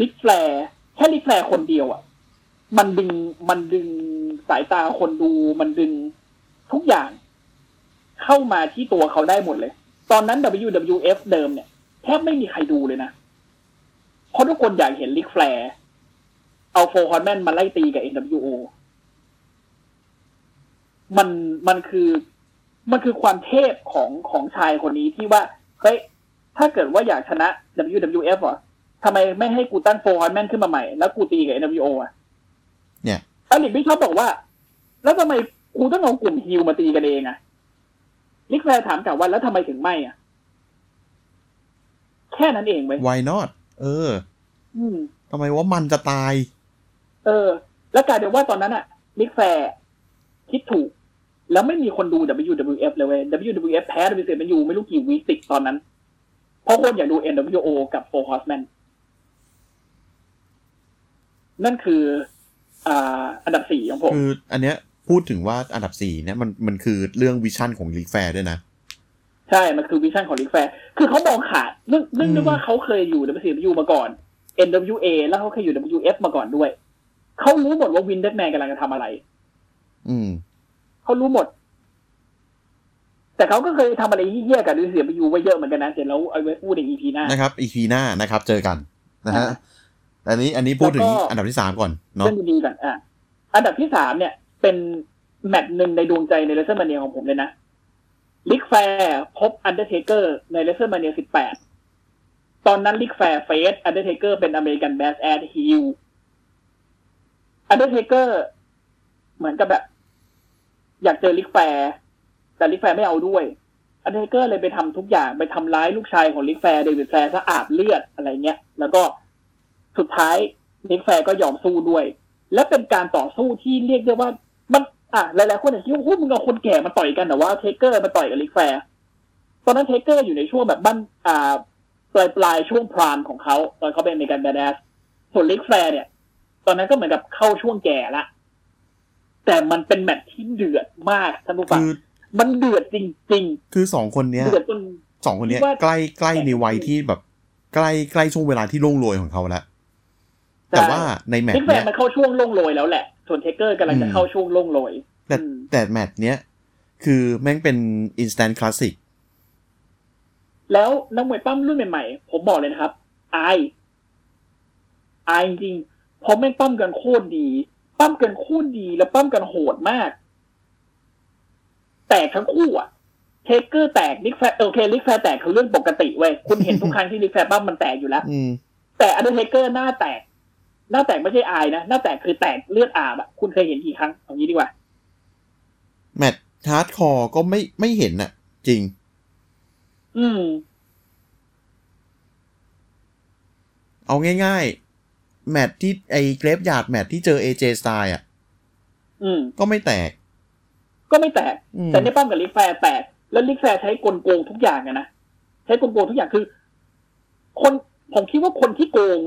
Ric Flair แค่ Ric Flair คนเดียวอะมันดึงมันดึงสายตาคนดูมันดึงทุกอย่าง เข้ามาที่ตัวเขาได้หมดเลย ตอนนั้น WWF เดิมเนี่ยแทบไม่มีใครดูเลยนะ เพราะทุกคนอยากเห็น Ric Flairเอา Four Horsemen มาไล่ตีกับ NWO มันมันคือมันคือความเทพของของชายคนนี้ที่ว่าเฮ้ยถ้าเกิดว่าอยากชนะ WWF อะทำไมไม่ให้กูตั้ง Four Horsemen ขึ้นมาใหม่ แล้วกูตีกับ NWO อะ เนี่ย Eric Bischoff บอกว่า แล้วทำไมกูต้องเอากลุ่มฮิวมาตีกันเองอะ Ric Flair ถามกลับว่าแล้วทำไมถึงไม่อะ แค่นั้นเองเว้ย why not เออ อืมทำไมว่ามันจะตาย เออ แล้วกลายเป็นว่าตอนนั้นอะ Ric Flair คิดถูก แล้วไม่มีคนดู WWF เลยเว้ย WWF แพ้ WCW ไม่รู้กี่ week ติดตอนนั้น เพราะคนอยากดู NWO กับ Four Horsemen นั่นคือ อ่า อันดับสี่ของผม คือ อันเนี้ย พูดถึงว่าอันดับสี่เนี่ยมันมันคือเรื่อง vision ของ Ric Flair ด้วยนะ ใช่ มันคือ vision ของ Ric Flair คือเขามองขาดเนื่องเนื่องด้วยอืมว่าเขาเคยอยู่ WCW มาก่อน NWA แล้วเขาเคยอยู่ WWF มาก่อนด้วย เขารู้หมดว่าวินเด d แมนกำลังจะทำอะไร อืม เขารู้หมด แต่เขาก็เคยทำอะไรเหี้ยๆกับ WCW ไว้เยอะเหมือนกันนะเดี๋ยวเราเอาไว้พูดใน EP หน้า นะครับ EP หน้านะครับ เจอกันนะฮะอ่าแต่อันนี้อันนี้พูดถึงแล้วก็อันดับที่สามก่อนเนาะเรื่องดีๆก่อนอะอันดับที่สามเนี่ย เป็น match หนึ่งในดวงใจใน WrestleMania ของผมเลยนะ Ric Flair พบอันเดอร์เทเกอร์ใน WrestleMania สิบแปดตอนนั้น Ric Flair face Undertaker เป็น American Badass heel Undertaker เหมือนกับแบบ อยากเจอ Ric Flair แต่ Ric Flair ไม่เอาด้วย อันเดอร์เทเกอร์เลยไปทำทุกอย่างไปทำร้ายลูกชายของ Ric Flair David Flair ซะอาบเลือดอะไรเงี้ย แล้วก็สุดท้าย Ric Flair ก็ยอมสู้ด้วย และเป็นการต่อสู้ที่เรียกได้ว่า มันอะหลายๆคนอาจจะคิดว่าโอ้โหมึงเอาคนแก่มาต่อยกันแต่ว่า Taker มาต่อยกับ Ric Flair ตอนนั้น Taker อยู่ในช่วงแบบบ้านอ่าปลายปลายๆช่วง prime ของเขาตอนเขาเป็น American Badass ส่วน Ric Flair เนี่ย ตอนนั้นก็เหมือนกับเข้าช่วงแก่ละแต่มันเป็น match ที่เดือดมากท่านผู้ฟังคือมันเดือดจริงคือสองคนเนี้ยๆเดือดจนสองคนเนี้ยคิดว่าใกล้ใกล้ในวัยที่แบบ ใกล้ใกล้ช่วงเวลาที่ร่วงโรยของเขาแล้ว แต่ว่าในแมตช์แฟเนี้ย Ric Flair มันเข้าช่วงร่วงโรยแล้วแหละส่วน Taker กำลังจะอืมเข้าช่วงร่วงโรยแต่อืมแต่แมตช์เนี้ยคือแม่งเป็น instant classic แล้วนักมวยปล้ำรุ่นใหม่ๆ ผมบอกเลยนะครับ อาย อายจริงๆเพราะแม่งปล้ำกันโคตรดี ปล้ำกันโคตรดี แล้วปล้ำกันโหดมาก แตกทั้งคู่อะ Taker แตก Ric Flair โอเค Ric Flair แตกคือเรื่องปกติเว้ยคุณเห็นทุกครั้งที่ Ric Flair ปล้ำมันแตกอยู่แล้วอืมแต่อันเดอร์เทเกอร์หน้าแตก หน้าแตกไม่ใช่อายนะหน้าแตกคือแตกเลือดอาบอะคุณเคยเห็นกี่ครั้งเอางี้ดีกว่า แมตช์ hardcore ก็ไม่ไม่เห็นน่ะจริง อืม เอาง่ายๆ แมตช์ที่ไอ้ graveyard match ที่เจอ AJ สไตล์อะอืม ก็ไม่แตก ก็ไม่แตกอืมแต่ในปล้ำกับ Ric Flair แตก แล้ว Ric Flair ใช้กลโกงทุกอย่างอะนะ ใช้กลโกงทุกอย่างคือ คน ผมคิดว่าคนที่โกง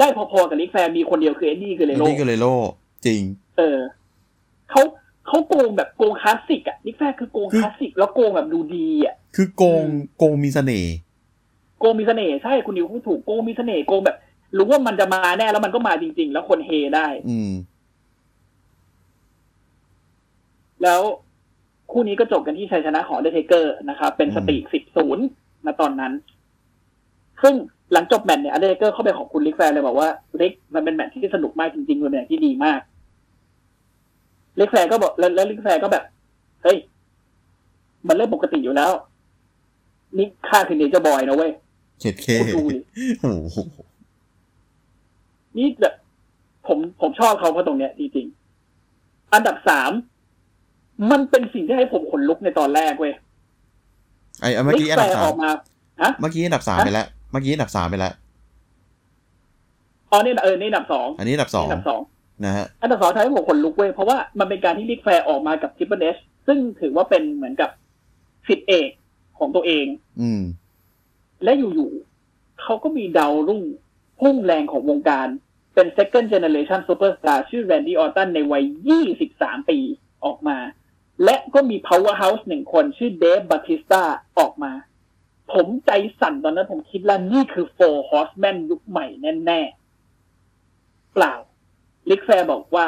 ได้พอๆกับ Ric Flair มีคนเดียวคือเอ็ดดี้คือเลเอ็ดโลดี้กเรโลจริง เออเขาเขาโกงแบบโกงคลาสสิกอะ Ric Flair คือโกงคือคลาสสิกแล้วโกงแบบดูดีอะคือโกงอืมโกงมีเสน่ห์โกงมีเสน่ห์ใช่คุณนิวพูดถูกโกงมีเสน่ห์โกงแบบ รู้ว่ามันจะมาแน่แล้วมันก็มาจริง ๆ แล้วคนเฮได้ อืม แล้วคู่นี้ก็จบกันที่ชัยชนะของ The Taker นะครับเป็นสถิติสิบศูนย์ณตอนนั้น ซึ่ง หลังจบแมตช์เนี่ย The Taker เข้าไปขอบคุณ Ric Flair เลยบอกว่า Ric มันเป็นแมตช์ที่สนุกมากจริงๆมันเป็นแมตช์ที่ดีมาก Ric Flair ก็บอกแล้วแล้ว Ric Flair ก็แบบเฮ้ยมันเริ่มปกติอยู่แล้ว นี่ค่าคือเนเจอร์บอยนะเว้ยเข็ดเคคุณดูดิโอ้โหนี่แบบผมผมชอบเขาเพราะตรงเนี้ยจริงๆอันดับสามมันเป็นสิ่งที่ให้ผมขนลุกในตอนแรกเว้ยไอ้เมื่อลิกี้กอันแฟดับร์สาอมอกมาฮะเมื่อกี้อันดับสามฮะไปแล้ว เมื่อกี้อันดับสามไปแล้วอ๋อเนี่ยเออนี่อันดับสองอันนี้อันดับสองนี่อันดับสองนะฮะอันดับสองทำให้ผมขนลุกเว้ยเพราะว่ามันเป็นการที่ลิกแฟร์ออกมากับทิปเปิลเอชซึ่งถือว่าเป็นเหมือนกับศิษย์เอกของตัวเอง อืม และอยู่ๆเขาก็มีดาวรุ่งพุ่งแรงของวงการเป็น second generation superstar ชื่อ Randy Orton ในวัย 23 ปีออกมา และก็มี powerhouse หนึ่งคนชื่อ Dave Batista ออกมา ผมใจสั่นตอนนั้นผมคิดว่านี่คือ four horsemen ยุคใหม่แน่ๆ เปล่า Ric Flair บอกว่า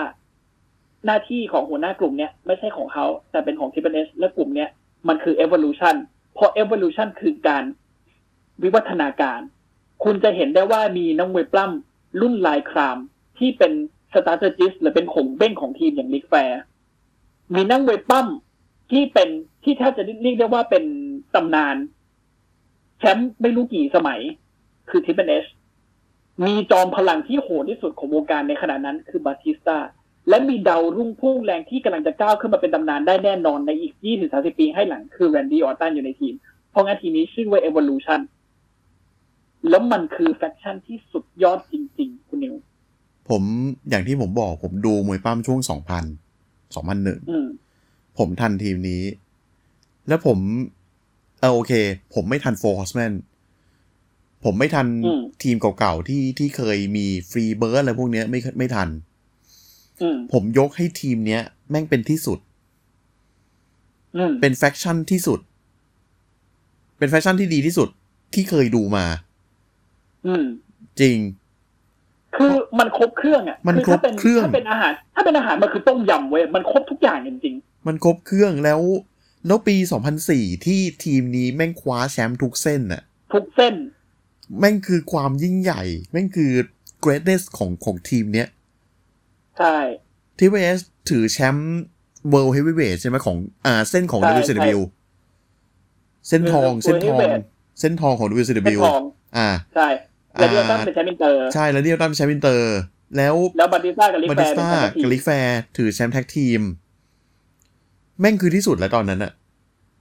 หน้าที่ของหัวหน้ากลุ่มเนี้ยไม่ใช่ของเขา แต่เป็นของ t ิ p เ S และกลุ่มเนี้ยมันคือ evolution เพราะ evolution คือการวิวัฒนาการ คุณจะเห็นได้ว่ามีนักมวยปล้ำรุ่นลายครามที่เป็น strategist หรือเป็นขงเบ้งของทีมอย่าง Ric Flair มีนักมวยปล้ำที่เป็นที่แทบจะเรียกได้ว่าเป็นตำนาน แชมป์ไม่รู้กี่สมัย คือทิปเปนเอชมีจอมพลังที่โหดที่สุดของวงการในขณะนั้นคือบาติสตาและมีดาวรุ่งพุ่งแรงที่กำลังจะก้าวขึ้นมาเป็นตำนานได้แน่นอนในอีก 20-30 ปีให้หลังคือ Randy Orton อยู่ในทีม เพราะงั้นทีมนี้ชื่อว่า Evolution แล้วมันคือ faction ที่สุดยอดจริง ๆ คุณนิว ผมอย่างที่ผมบอกผมดูมวยปล้ำช่วงสองพันสองพันหนึ่งอืมผมทันทีมนี้ แล้วผม เออโอเค ผมไม่ทัน Four Horsemen ผมไม่ทันอืมทีมเก่าๆที่ที่เคยมี Freebirds อะไรพวกเนี้ยไม่ไม่ทันอืมผมยกให้ทีมเนี้ย แม่งเป็นที่สุดอืมเป็น faction ที่สุด เป็น faction ที่ดีที่สุดที่เคยดูมา อืมจริง คือมันครบเครื่องอะมันถ้าเป็นครบเครื่องถ้าเป็นอาหาร ถ้าเป็นอาหารมันคือต้มยำเว้ยมันครบทุกอย่างจริงมันครบเครื่องแล้ว แล้วปี 2004 ที่ทีมนี้แม่งคว้าแชมป์ทุกเส้นน่ะ ทุกเส้น แม่งคือความยิ่งใหญ่ แม่งคือ greatness ของของทีมเนี้ย ใช่ทีวีเอสถือแชมป์ World Heavyweight ใช่ไหมของอ่าเส้นของใช่ WCW เส้นทองคือเส้นทอง Heavyweight เส้นทองของเป็น WCW ทองอ่า ใช่แล้วเดียวตั้งเป็นแชมป์อินเตอร์ใช่แล้วเดียวตั้มแชมป์อินเตอร์ แล้วแล้วบัติสต้ากับลิบาแฟติสร์เป็นต้าแชมป์ทีกับมลิกแฟร์ถือแชมป์แท็กทีม แม่งคือที่สุดแล้วตอนนั้นอะ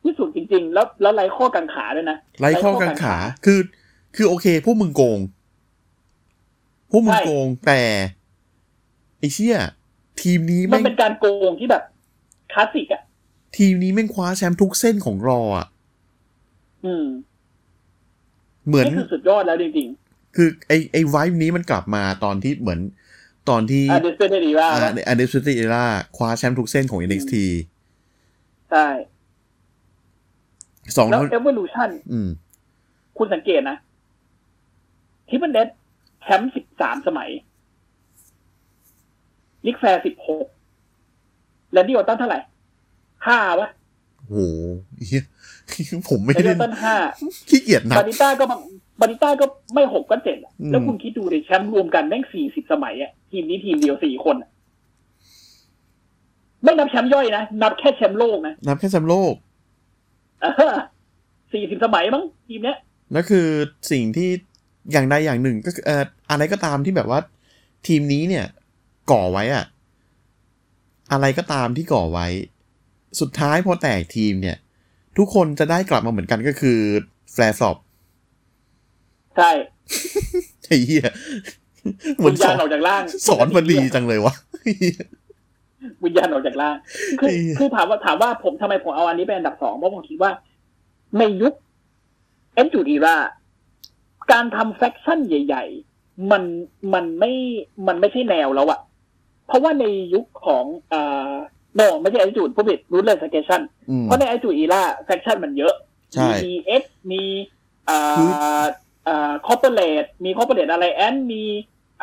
ที่สุดจริง ๆ แล้วแล้วไร้ข้อกังขาด้วยนะไร้ข้อกังขาคือ คือโอเค พวกมึงโกง พวกมึงโกงแต่ไอเชี่ยทีมนี้มันแม่งเป็นการโกงที่แบบคลาสสิกอะทีมนี้แม่งคว้าแชมป์ทุกเส้นของรออะอืม เหมือนนี่คือสุดยอดแล้วจริงคือไอไอไวฟ์นี้มันกลับมาตอนที่เหมือน ตอนที่ๆอันเดอร์สเปนเดรีว่าอ่าในอันเดอร์ซูติเอล่าคว้าแชมป์ทุกเส้นของ NXT ใช่สองแล้วแล้วเอเวอร์ลูชันอืมคุณสังเกตนะทิปเปิลเดแชมป์สิบสามสมัยลิกแฟร์สิบหกแลนดี้ออตตันเท่าไหร่ห้าวะโหเหี้ยผมไม่แลนดี้ได้ออตตันห้าขี้เกียจนับาบริต้าก็มาบาริต้าก็ไม่หกก็เจ็ดอะอืมแล้วคุณคิดดูดิแชมป์รวมกันแม่งสี่สิบสมัยอะทีมนี้ทีมเดียวสี่คนอะ ไม่นับแชมป์ย่อยนะ นับแค่แชมป์โลกนะ นับแค่แชมป์โลกสี่สิบสมัยมั้งทีมเนี้ยแล้วคือสิ่งที่อย่างใดอย่างหนึ่งก็คือเอ่ออะไรก็ตามที่แบบว่า ทีมนี้เนี่ย ก่อไว้อะอะไรก็ตามที่ก่อไว้ สุดท้ายพอแตกทีมเนี่ย ทุกคนจะได้กลับมาเหมือนกันก็คือ แฟร์สอบใช่ไอ้เหี้ยเหมืวิอนญสญาอณนออกจากร่าง สอนมาดีจังเลยวะ วิญญาณออกจากร่างคือไอ้คือถามว่าถามว่าผมทำไมผมเอาอันนี้เป็นอันดับสองเพราะผมคิดว่าในยุคเอ็นจูดีราการทำแฟคชั่นใหญ่ ๆ มันมันไม่มันไม่ใช่แนวแล้วอะเพราะว่าในยุคของอ่าโนไม่ใช่ไอจูดผู้ผิดรูทเลสเกชันอืมเพราะในไอจูอีล่าแฟคชั่นมันเยอะใช่มีเอ็กมีอ่าคืออ่าคอร์ปอเรทมีคอร์ปอเรทอะไรแอนมี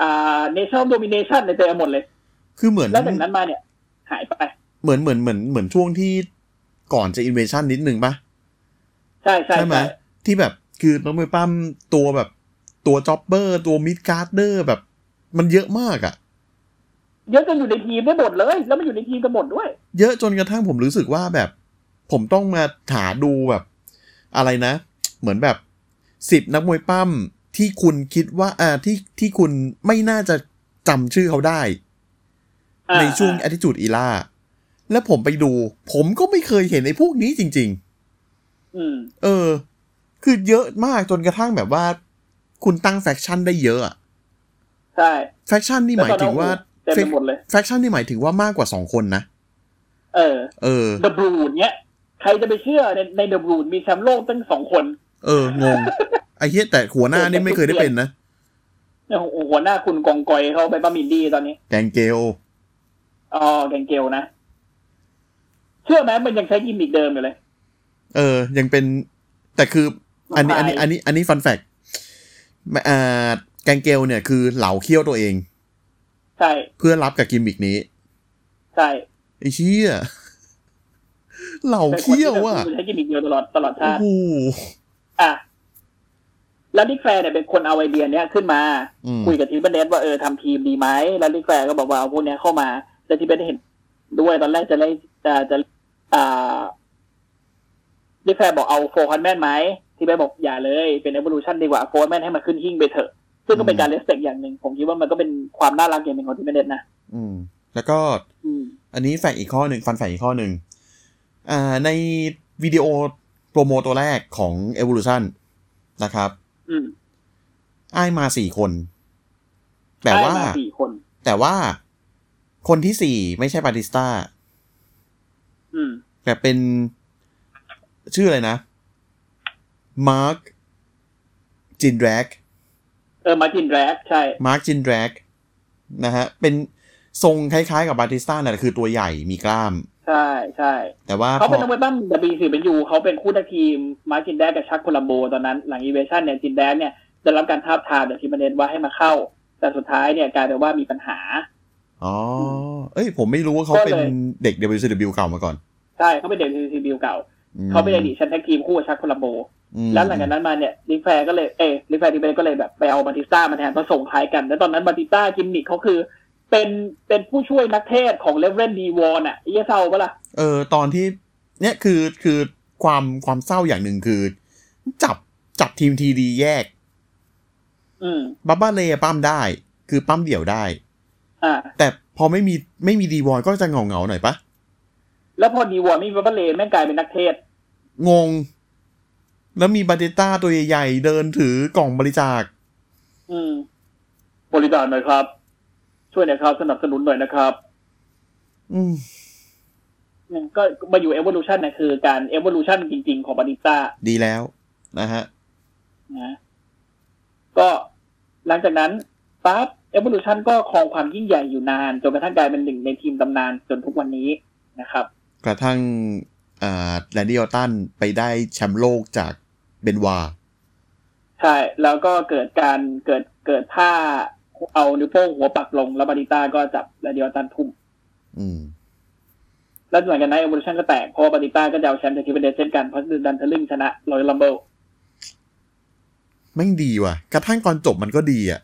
อ่าเนชั่นโดมิเนชันในเต็มไปหมดเลย คือเหมือนแล้วจากนั้นมาเนี่ย หายไป เหมือนเหมือนเหมือนเหมือนช่วงที่ก่อนจะอินเวชั่นนิดนึงปะใช่ใช่ใช่ไหมใช่ที่แบบคือน้องมวยปั้มตัวแบบตัวจ็อบเบอร์ ตัวมิดการ์เดอร์แบบ มันเยอะมากอะเยอะจนอยู่ในทีมได้หมดเลย แล้วมันอยู่ในทีมกันหมดด้วย เยอะจนกระทั่งผมรู้สึกว่าแบบ ผมต้องมาหาดูแบบ อะไรนะ เหมือนแบบสิบนักมวยปั้มที่คุณคิดว่าอ่าที่ที่คุณไม่น่าจะจำชื่อเขาได้อ่า ในช่วงอ่า attitude era แล้วผมไปดู ผมก็ไม่เคยเห็นไอ้พวกนี้จริงๆอืมเออ คือเยอะมากจนกระทั่งแบบว่า คุณตั้ง faction ได้เยอะอะใช่ faction นี่หมายถึงว่าเต็มไปหมดเลย faction นี่หมายถึงว่ามากกว่าสองคนนะ เออ เออ The Brood เนี้ย ใครจะไปเชื่อในใน The Brood มีแชมป์โลกตั้งสองคน เอองงไอ้เหี้ยแต่หัวหน้านี่ไม่เคยได้เป็นนะเนี่ยโอ้โหหัวหน้าคุณกองกอยเขาไปป้ามินดี้ตอนนี้ Gangrel อ๋อ Gangrel นะ เชื่อไหมมันยังใช้กิมมิกเดิมอยู่เลย เออ ยังเป็น แต่คือ อันนี้ อันนี้ อันนี้ อันนี้ fun fact อ่า Gangrel เนี่ยคือเหลาเขี้ยวตัวเอง ใช่ เพื่อรับกับกิมมิกนี้ ใช่ไอ้เชี่ยเหลาเป็นคนเคี้ที่ยวแบบอะใช้กิมมิกเดียวตลอดตลอดโอ้ชาติโหอะ แล้ว Ric Flair เนี่ยเป็นคนเอาไอเดียเนี้ยขึ้นมาอืมคุยกับ Triple H ว่าเออทำทีมดีไหมแล้ว Ric Flair ก็บอกว่าเอาพวกเนี้ยเข้ามา แต่ Triple H เห็นด้วยตอนแรกจะเล่นจะจะอ่า Ric Flair บอกเอา Four Horsemen ไหม Triple H บอกอย่าเลยเป็น e v o l u t i o n ดีกว่า Four Horsemen ให้มันขึ้นหิ้งไปเถอะ ซึ่งก็เป็นการเลสเ c กอย่างหนึ่ง ผมคิดว่ามันก็เป็นความน่ารักอย่างหนึ่งของ Triple H นะ อืม แล้วก็อืมอันนี้ fact อีกข้อหนึ่ง fun fact อีกข้อหนึ่งอ่าในวิดีโอ promo ตัวแรกของ Evolution นะครับอืมได้มาสี่คน แต่ว่าได้มาสี่คนแต่ว่า คนที่สี่ไม่ใช่บาติสต้าอืมแต่เป็นชื่ออะไรนะ Mark Jindrakเออ Mark Jindrak ใช่ Mark Jindrak นะฮะ เป็นทรงคล้ายๆกับบาติสต้าน่ะคือตัวใหญ่มีกล้าม ใช่ใช่แต่ว่าเขาพเป็นอนักมวยปั้มดับบีสี่เป็นยูเขาเป็นคู่นักทีม มาร์จินแดกกับชักโคลัมโบตอนนั้นหลังอีเวชั่นเนี่ยจินแดกเนี่ยได้รับการทาบทามจากทีมเบเนสว่าให้มาเข้า แต่สุดท้ายเนี่ยกลายเป็นว่ามีปัญหา อ๋อ เอ้ย ผมไม่รู้ว่าเขาเป็นก็เลยเด็ก WCW เก่ามาก่อน ใช่เขาเป็นเด็กทีบิวเก่าอืมเขาเป็นอดีตแชมป์แท็กทีมคู่กับชักโคลัมโบอืมแล้วหลังจากนั้นมาเนี่ยลิกแฟร์ก็เลยเอยลิกแฟร์ทีเบก็เลยแบบไปเอาบาติสต้ามาแทนผสมคล้ายกัน แล้วตอนนั้นบาติสต้ากิมมิคเขาคือ เป็นเป็นผู้ช่วยนักเทศของ Reverend D-Von อะไอ้เหี้ยเศร้าปะล่ะเออตอนที่เนี่ยคือคือความความเศร้าอย่างหนึ่งคือ จับจับทีม 3D แยกอืม Bubba Ray ปล้ำได้ คือปล้ำเดี่ยวได้อ่า แต่พอไม่มีไม่มี D-Von ก็จะเหงาเหงาๆหน่อยปะแล้วพอ D-Von ไม่มี Bubba Ray แม่งกลายเป็นนักเทศ งง แล้วมีบาเดต้าตัวใหญ่ๆเดินถือกล่องบริจาค อืม บริการหน่อยครับ ช่วยหน่อยครับ สนับสนุนหน่อยนะครับ อืมอืมก็มาอยู่ evolution นะคือการ evolution จริง ๆ ของบาติสต้าดีแล้ว นะฮะนะก็หลังจากนั้นปั๊บ evolution ก็ครองความยิ่งใหญ่อยู่นาน จนกระทั่งกลายเป็นหนึ่งในทีมตำนานจนทุกวันนี้นะครับ กระทั่งอ่าแลนดี้ออตตันไปได้แชมป์โลกจาก Benoit ใช่ แล้วก็เกิดการเกิดเกิดท่าเอานิ้วโป้งหัวปักลง แล้วบาติสต้าก็จับ Randy Orton ทุ่มอืมแล้วหลังจากนั้น Evolution ก็แตกเพราะว่าบาติสต้าก็จะเอาแชมป์จากทีมเดเช่นกันเพราะดันเทลลิงชนะ Royal Rumbleแม่งดีว่ะ กระทั่งตอนจบมันก็ดีอะ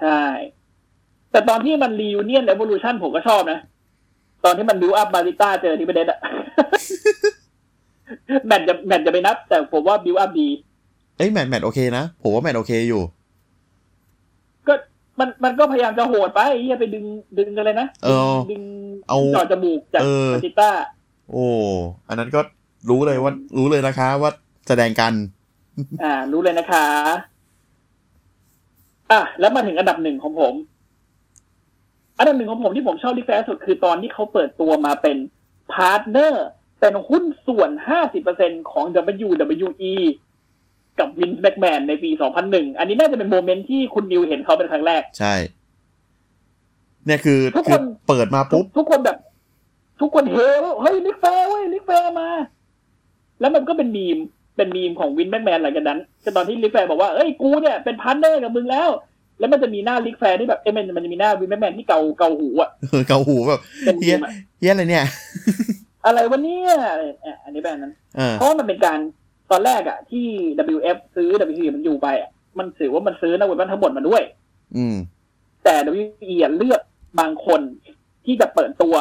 ใช่ แต่ตอนที่มันรี u เนียน evolution ผมก็ชอบนะ ตอนที่มัน build up Batista เจอ Triple H อะแมตช์จะแมตช์จะไปนับ แต่ผมว่าบิวอัพดีเอ้ยแมทแมทโอเคนะ ผมว่าแมตช์โอเคอยู่ ก็มันมันก็พยายามจะโหดไปไอ้เหี้ยไปดึงดึงกันเลยนะ เออ ดึงเอาจอดจมูกจากเออบาติสต้า โอ้อันนั้นก็รู้เลยว่า รู้เลยนะคะว่าแสดงกัน อ่า รู้เลยนะคะ อะแล้วมาถึงอันดับหนึ่งของผม อันดับหนึ่งของผมที่ผมชอบที่ Flair สุดคือตอนที่เขาเปิดตัวมาเป็น partner เป็นหุ้นส่วน 50%ของ WWE กับ Vince McMahon ในปี 2001 อันนี้น่าจะเป็น moment ที่คุณนิวเห็นเขาเป็นครั้งแรก ใช่ เนี่ยคือทุกคืคอนเปิดมาทุปุ๊กบทุกคนแบบ ทุกคนเฮว่าเฮ้ย Ric Flair เว้ย Ric Flair มา แล้วมันก็เป็นมีม เป็นมีมของ Vince McMahon หลังจากนั้นคือตอนที่ Ric Flair บอกว่าเอ้ยกูเนี่ยเป็น partner กับมึงแล้ว แล้วมันจะมีหน้า Ric Flair ที่แบบเอ้ยมันมันจะมีหน้า Vince McMahon ที่เกาเกาหูอะเออเกาหูแบบเป็นเฮีมียมอะเฮียอะไรเนี่ย อะไรวะเนี่ยอะไรอะอันนี้แบบนั้นเออเพราะว่ามันเป็นการตอนแรกอะที่ WF ซื้อ WWE มันอยู่ไปอะมันถือว่ามันซื้อนักเวททั้งหมดมาด้วย อืม แต่ WWE อะเลือกบางคนที่จะเปิดตัว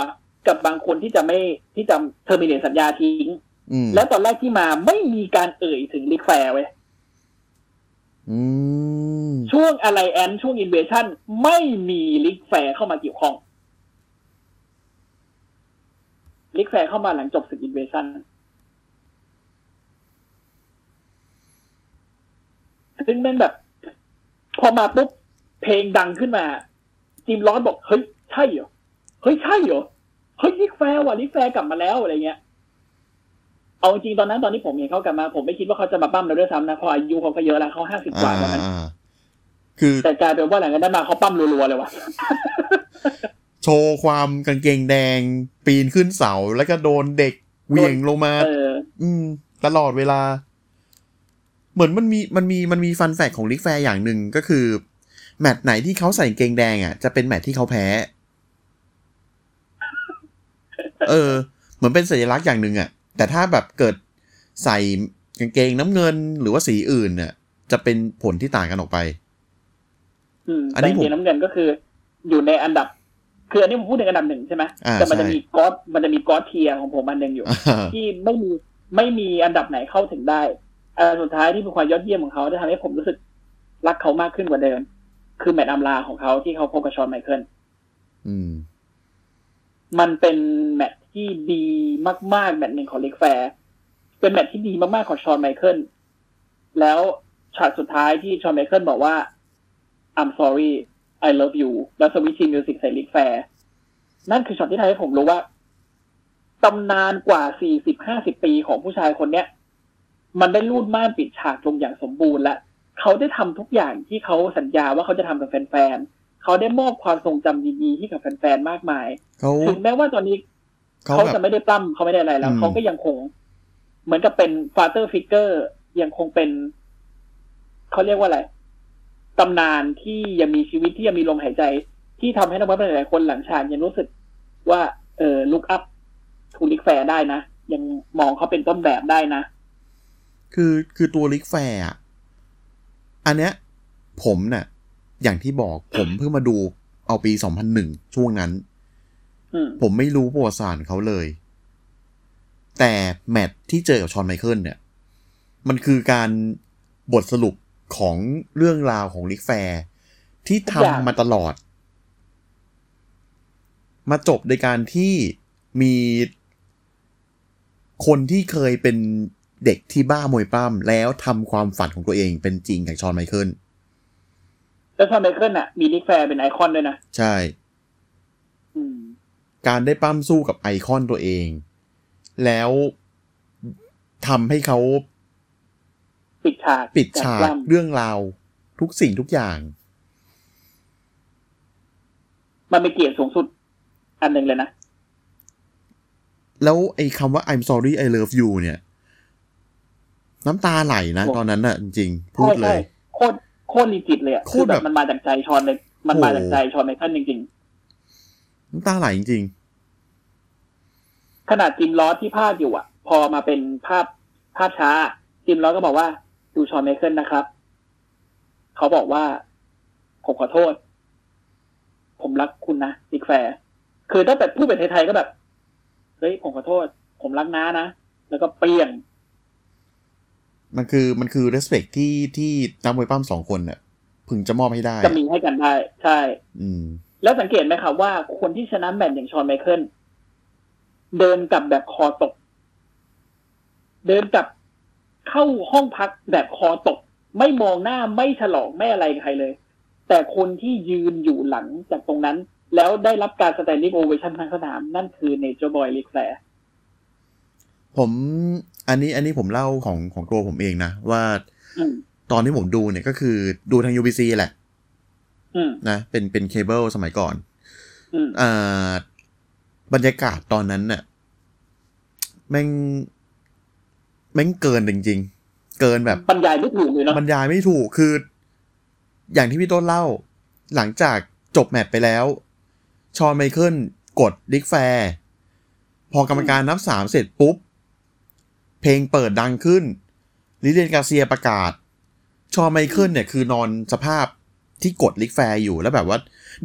กับบางคนที่จะไม่ที่จะ terminate สัญญาทิ้งอืม แล้วตอนแรกที่มาไม่มีการเอ่ยถึง Ric Flair เว้ยอืมช่วง Alliance ช่วง Invasion ไม่มี Ric Flair เข้ามาเกี่ยวข้อง Ric Flair เข้ามาหลังจบศึก Invasion ซึ่งแม่งแบบ พอมาปุ๊บ เพลงดังขึ้นมา Jim Ross บอก เฮ้ย ใช่เหรอ เฮ้ย ใช่เหรอ เฮ้ย Ric Flair ว่ะ Ric Flair กลับมาแล้วอะไรเงี้ย เอาจริงๆตอนนั้นตอนที่ผมเห็นเขากลับมา ผมไม่คิดว่าเขาจะมาปล้ำแล้วด้วยซ้ำนะเพราะอายุเขาก็เยอะแล้วเขาห้าสิบกว่าอ่าตอนนั้นอ่าคือแต่กลายเป็นว่าหลังจากนั้นมาเขาปั้ำรัวๆเลยว่ะโชว์ความกางเกงแดง ปีนขึ้นเสาแล้วก็โดนเด็กเหวี่ยงลงมาเอออืม ตลอดเวลา เหมือนมันมีมันมีมันมี fun fact ของ Ric Flair อย่างหนึ่งก็คือ แมตช์ไหนที่เขาใส่กางเกงแดงอะจะเป็นแมตช์ที่เขาแพ้ เออ เหมือนเป็นสัญลักษณ์อย่างหนึ่งอะ แต่ถ้าแบบเกิดใส่กางเกงน้ำเงินหรือว่าสีอื่นเนี่ย จะเป็นผลที่ต่างกันออกไป อืมอันแต่นี้จผมริงๆน้ำเงินก็คือ อยู่ในอันดับ คืออันนี้ผมพูดถึงอันดับหนึ่งใช่ไหมอ่าแต่มันจะใช่มี God มันจะมี God tier ของผมอันหนึ่งอยู่อ่าที่ไม่มีไม่มีอันดับไหนเข้าถึงได้อันสุดท้ายที่เป็นความยอดเยี่ยมของเขาที่ทำให้ผมรู้สึกรักเขามากขึ้นกว่าเดิม คือแมตช์อำลาของเขาที่เขาพบกับ Shawn Michaelsอืมมันเป็นแมตช์ ที่ดีมาก ๆ แมตช์หนึ่งของ Ric Flair เป็นแมตช์ที่ดีมาก ๆ ของ Shawn Michaels แล้วฉากสุดท้ายที่ Shawn Michaels บอกว่า I'm sorry I love you แล้ว Sweet Chin Music ใส่ Ric Flair นั่นคือช็อตที่ทำให้ผมรู้ว่าตำนานกว่า 40-50 ปีของผู้ชายคนเนี้ย มันได้รูดม่านปิดฉากลงอย่างสมบูรณ์และ เขาได้ทำทุกอย่างที่เขาสัญญาว่าเขาจะทำกับแฟนๆเขาได้มอบความทรงจำดีๆให้กับแฟนๆ มากมายเขาถึงแม้ว่าตอนนี้ เขาเขาแบบจะไม่ได้ปล้ำเขาไม่ได้อะไรแล้วอืมเขาก็ยังคง เหมือนกับเป็น father figure ยังคงเป็นเขาเรียกว่าอะไรตำนานที่ยังมีชีวิตที่ยังมีลมหายใจ ที่ทำให้นักมวยหลายๆคนหลังฉากยังรู้สึกว่า เออ look up to Ric Flair ได้นะ ยังมองเขาเป็นต้นแบบได้นะ คือคือตัว Ric Flair อะอันเนี้ย ผมเนะ่ะ อย่างที่บอกผมเพิ่งมาดูเอาปี 2001 ช่วงนั้นอืม ผมไม่รู้ประวัติศาสตร์เขาเลย แต่แมตช์ที่เจอกับ Shawn Michaels เนี่ย มันคือการบทสรุปของเรื่องราวของ Ric Flair ที่ทำมาตลอด มาจบในการที่มีคนที่เคยเป็นเด็กที่บ้ามวยปล้ำแล้วทำความฝันของตัวเองเป็นจริงกับ Shawn Michaelsแล้ว Shawn Michaels น่ะ มี Ric Flair เป็นไอคอนด้วยนะ ใช่อืม การได้ปล้ำสู้กับไอคอนตัวเอง แล้วทำให้เขาปิดฉากปิดฉากปล้ำเรื่องราวทุกสิ่งทุกอย่าง มันเป็นเกียรติสูงสุดอันหนึ่งเลยนะ แล้วไอ้คำว่า I'm sorry I love you เนี่ย น้ำตาไหลนะโอ้ตอนนั้นน่ะจริงๆพูดเลยใช่โคตรโคตร legit เลยอะโคคือตรแบแบบบมันมาจากใจ Shawn เลย มันมาโอ้จากใจ Shawn Michaels จริงน้ำตาไหลจริงๆ ขนาด Jim Ross ที่ภาคอยู่อะ พอมาเป็นภาพภาพช้า Jim Ross ก็บอกว่า ดู Shawn Michaels นะครับ เขาบอกว่า ผมขอโทษ ผมรักคุณนะ Ric Flair คือถ้าแบบพูดเป็นไทยๆก็แบบเฮ้ยผมขอโทษ ผมรักน้านะ แล้วก็เปลี่ยนๆมันคือมันคือ respect ที่ที่นักมวยปั้มสองคนเนี่ยพึงจะมอบให้ได้ จะมีให้กันได้ ใช่ อืม แล้วสังเกตไหมครับว่าคนที่ชนะแมตช์อย่างชอนไมเคิล เดินกลับแบบคอตก เดินกลับเข้าห้องพักแบบคอตก ไม่มองหน้าไม่ฉลองไม่อะไรกับใครเลย แต่คนที่ยืนอยู่หลังจากตรงนั้น แล้วได้รับการ standing ovation ทั้งสนาม นั่นคือ Nature Boy Ric Flairผมอันนี้อันนี้ผมเล่าของของตัวผมเองนะ ว่าอืมตอนที่ผมดูเนี่ยก็คือดูทาง UBC แหละอืมนะเป็นเป็นเคเบิลสมัยก่อนอืมอ่า บรรยากาศตอนนั้นน่ะแม่งแม่งเกินจริง ๆ เกินแบบบรรยายไม่ถูกเลยเนาะบรรยายไม่ถูกคือ อย่างที่พี่ต้นเล่า หลังจากจบแมตช์ไปแล้ว Shawn Michaels กด Ric Flair พอกรรมการนับสามเสร็จปุ๊บ เพลงเปิดดังขึ้น Lilian Garcia ประกาศ Shawn Michaels เนี่ยคือนอนสภาพที่กด Ric Flair อยู่แล้วแบบว่า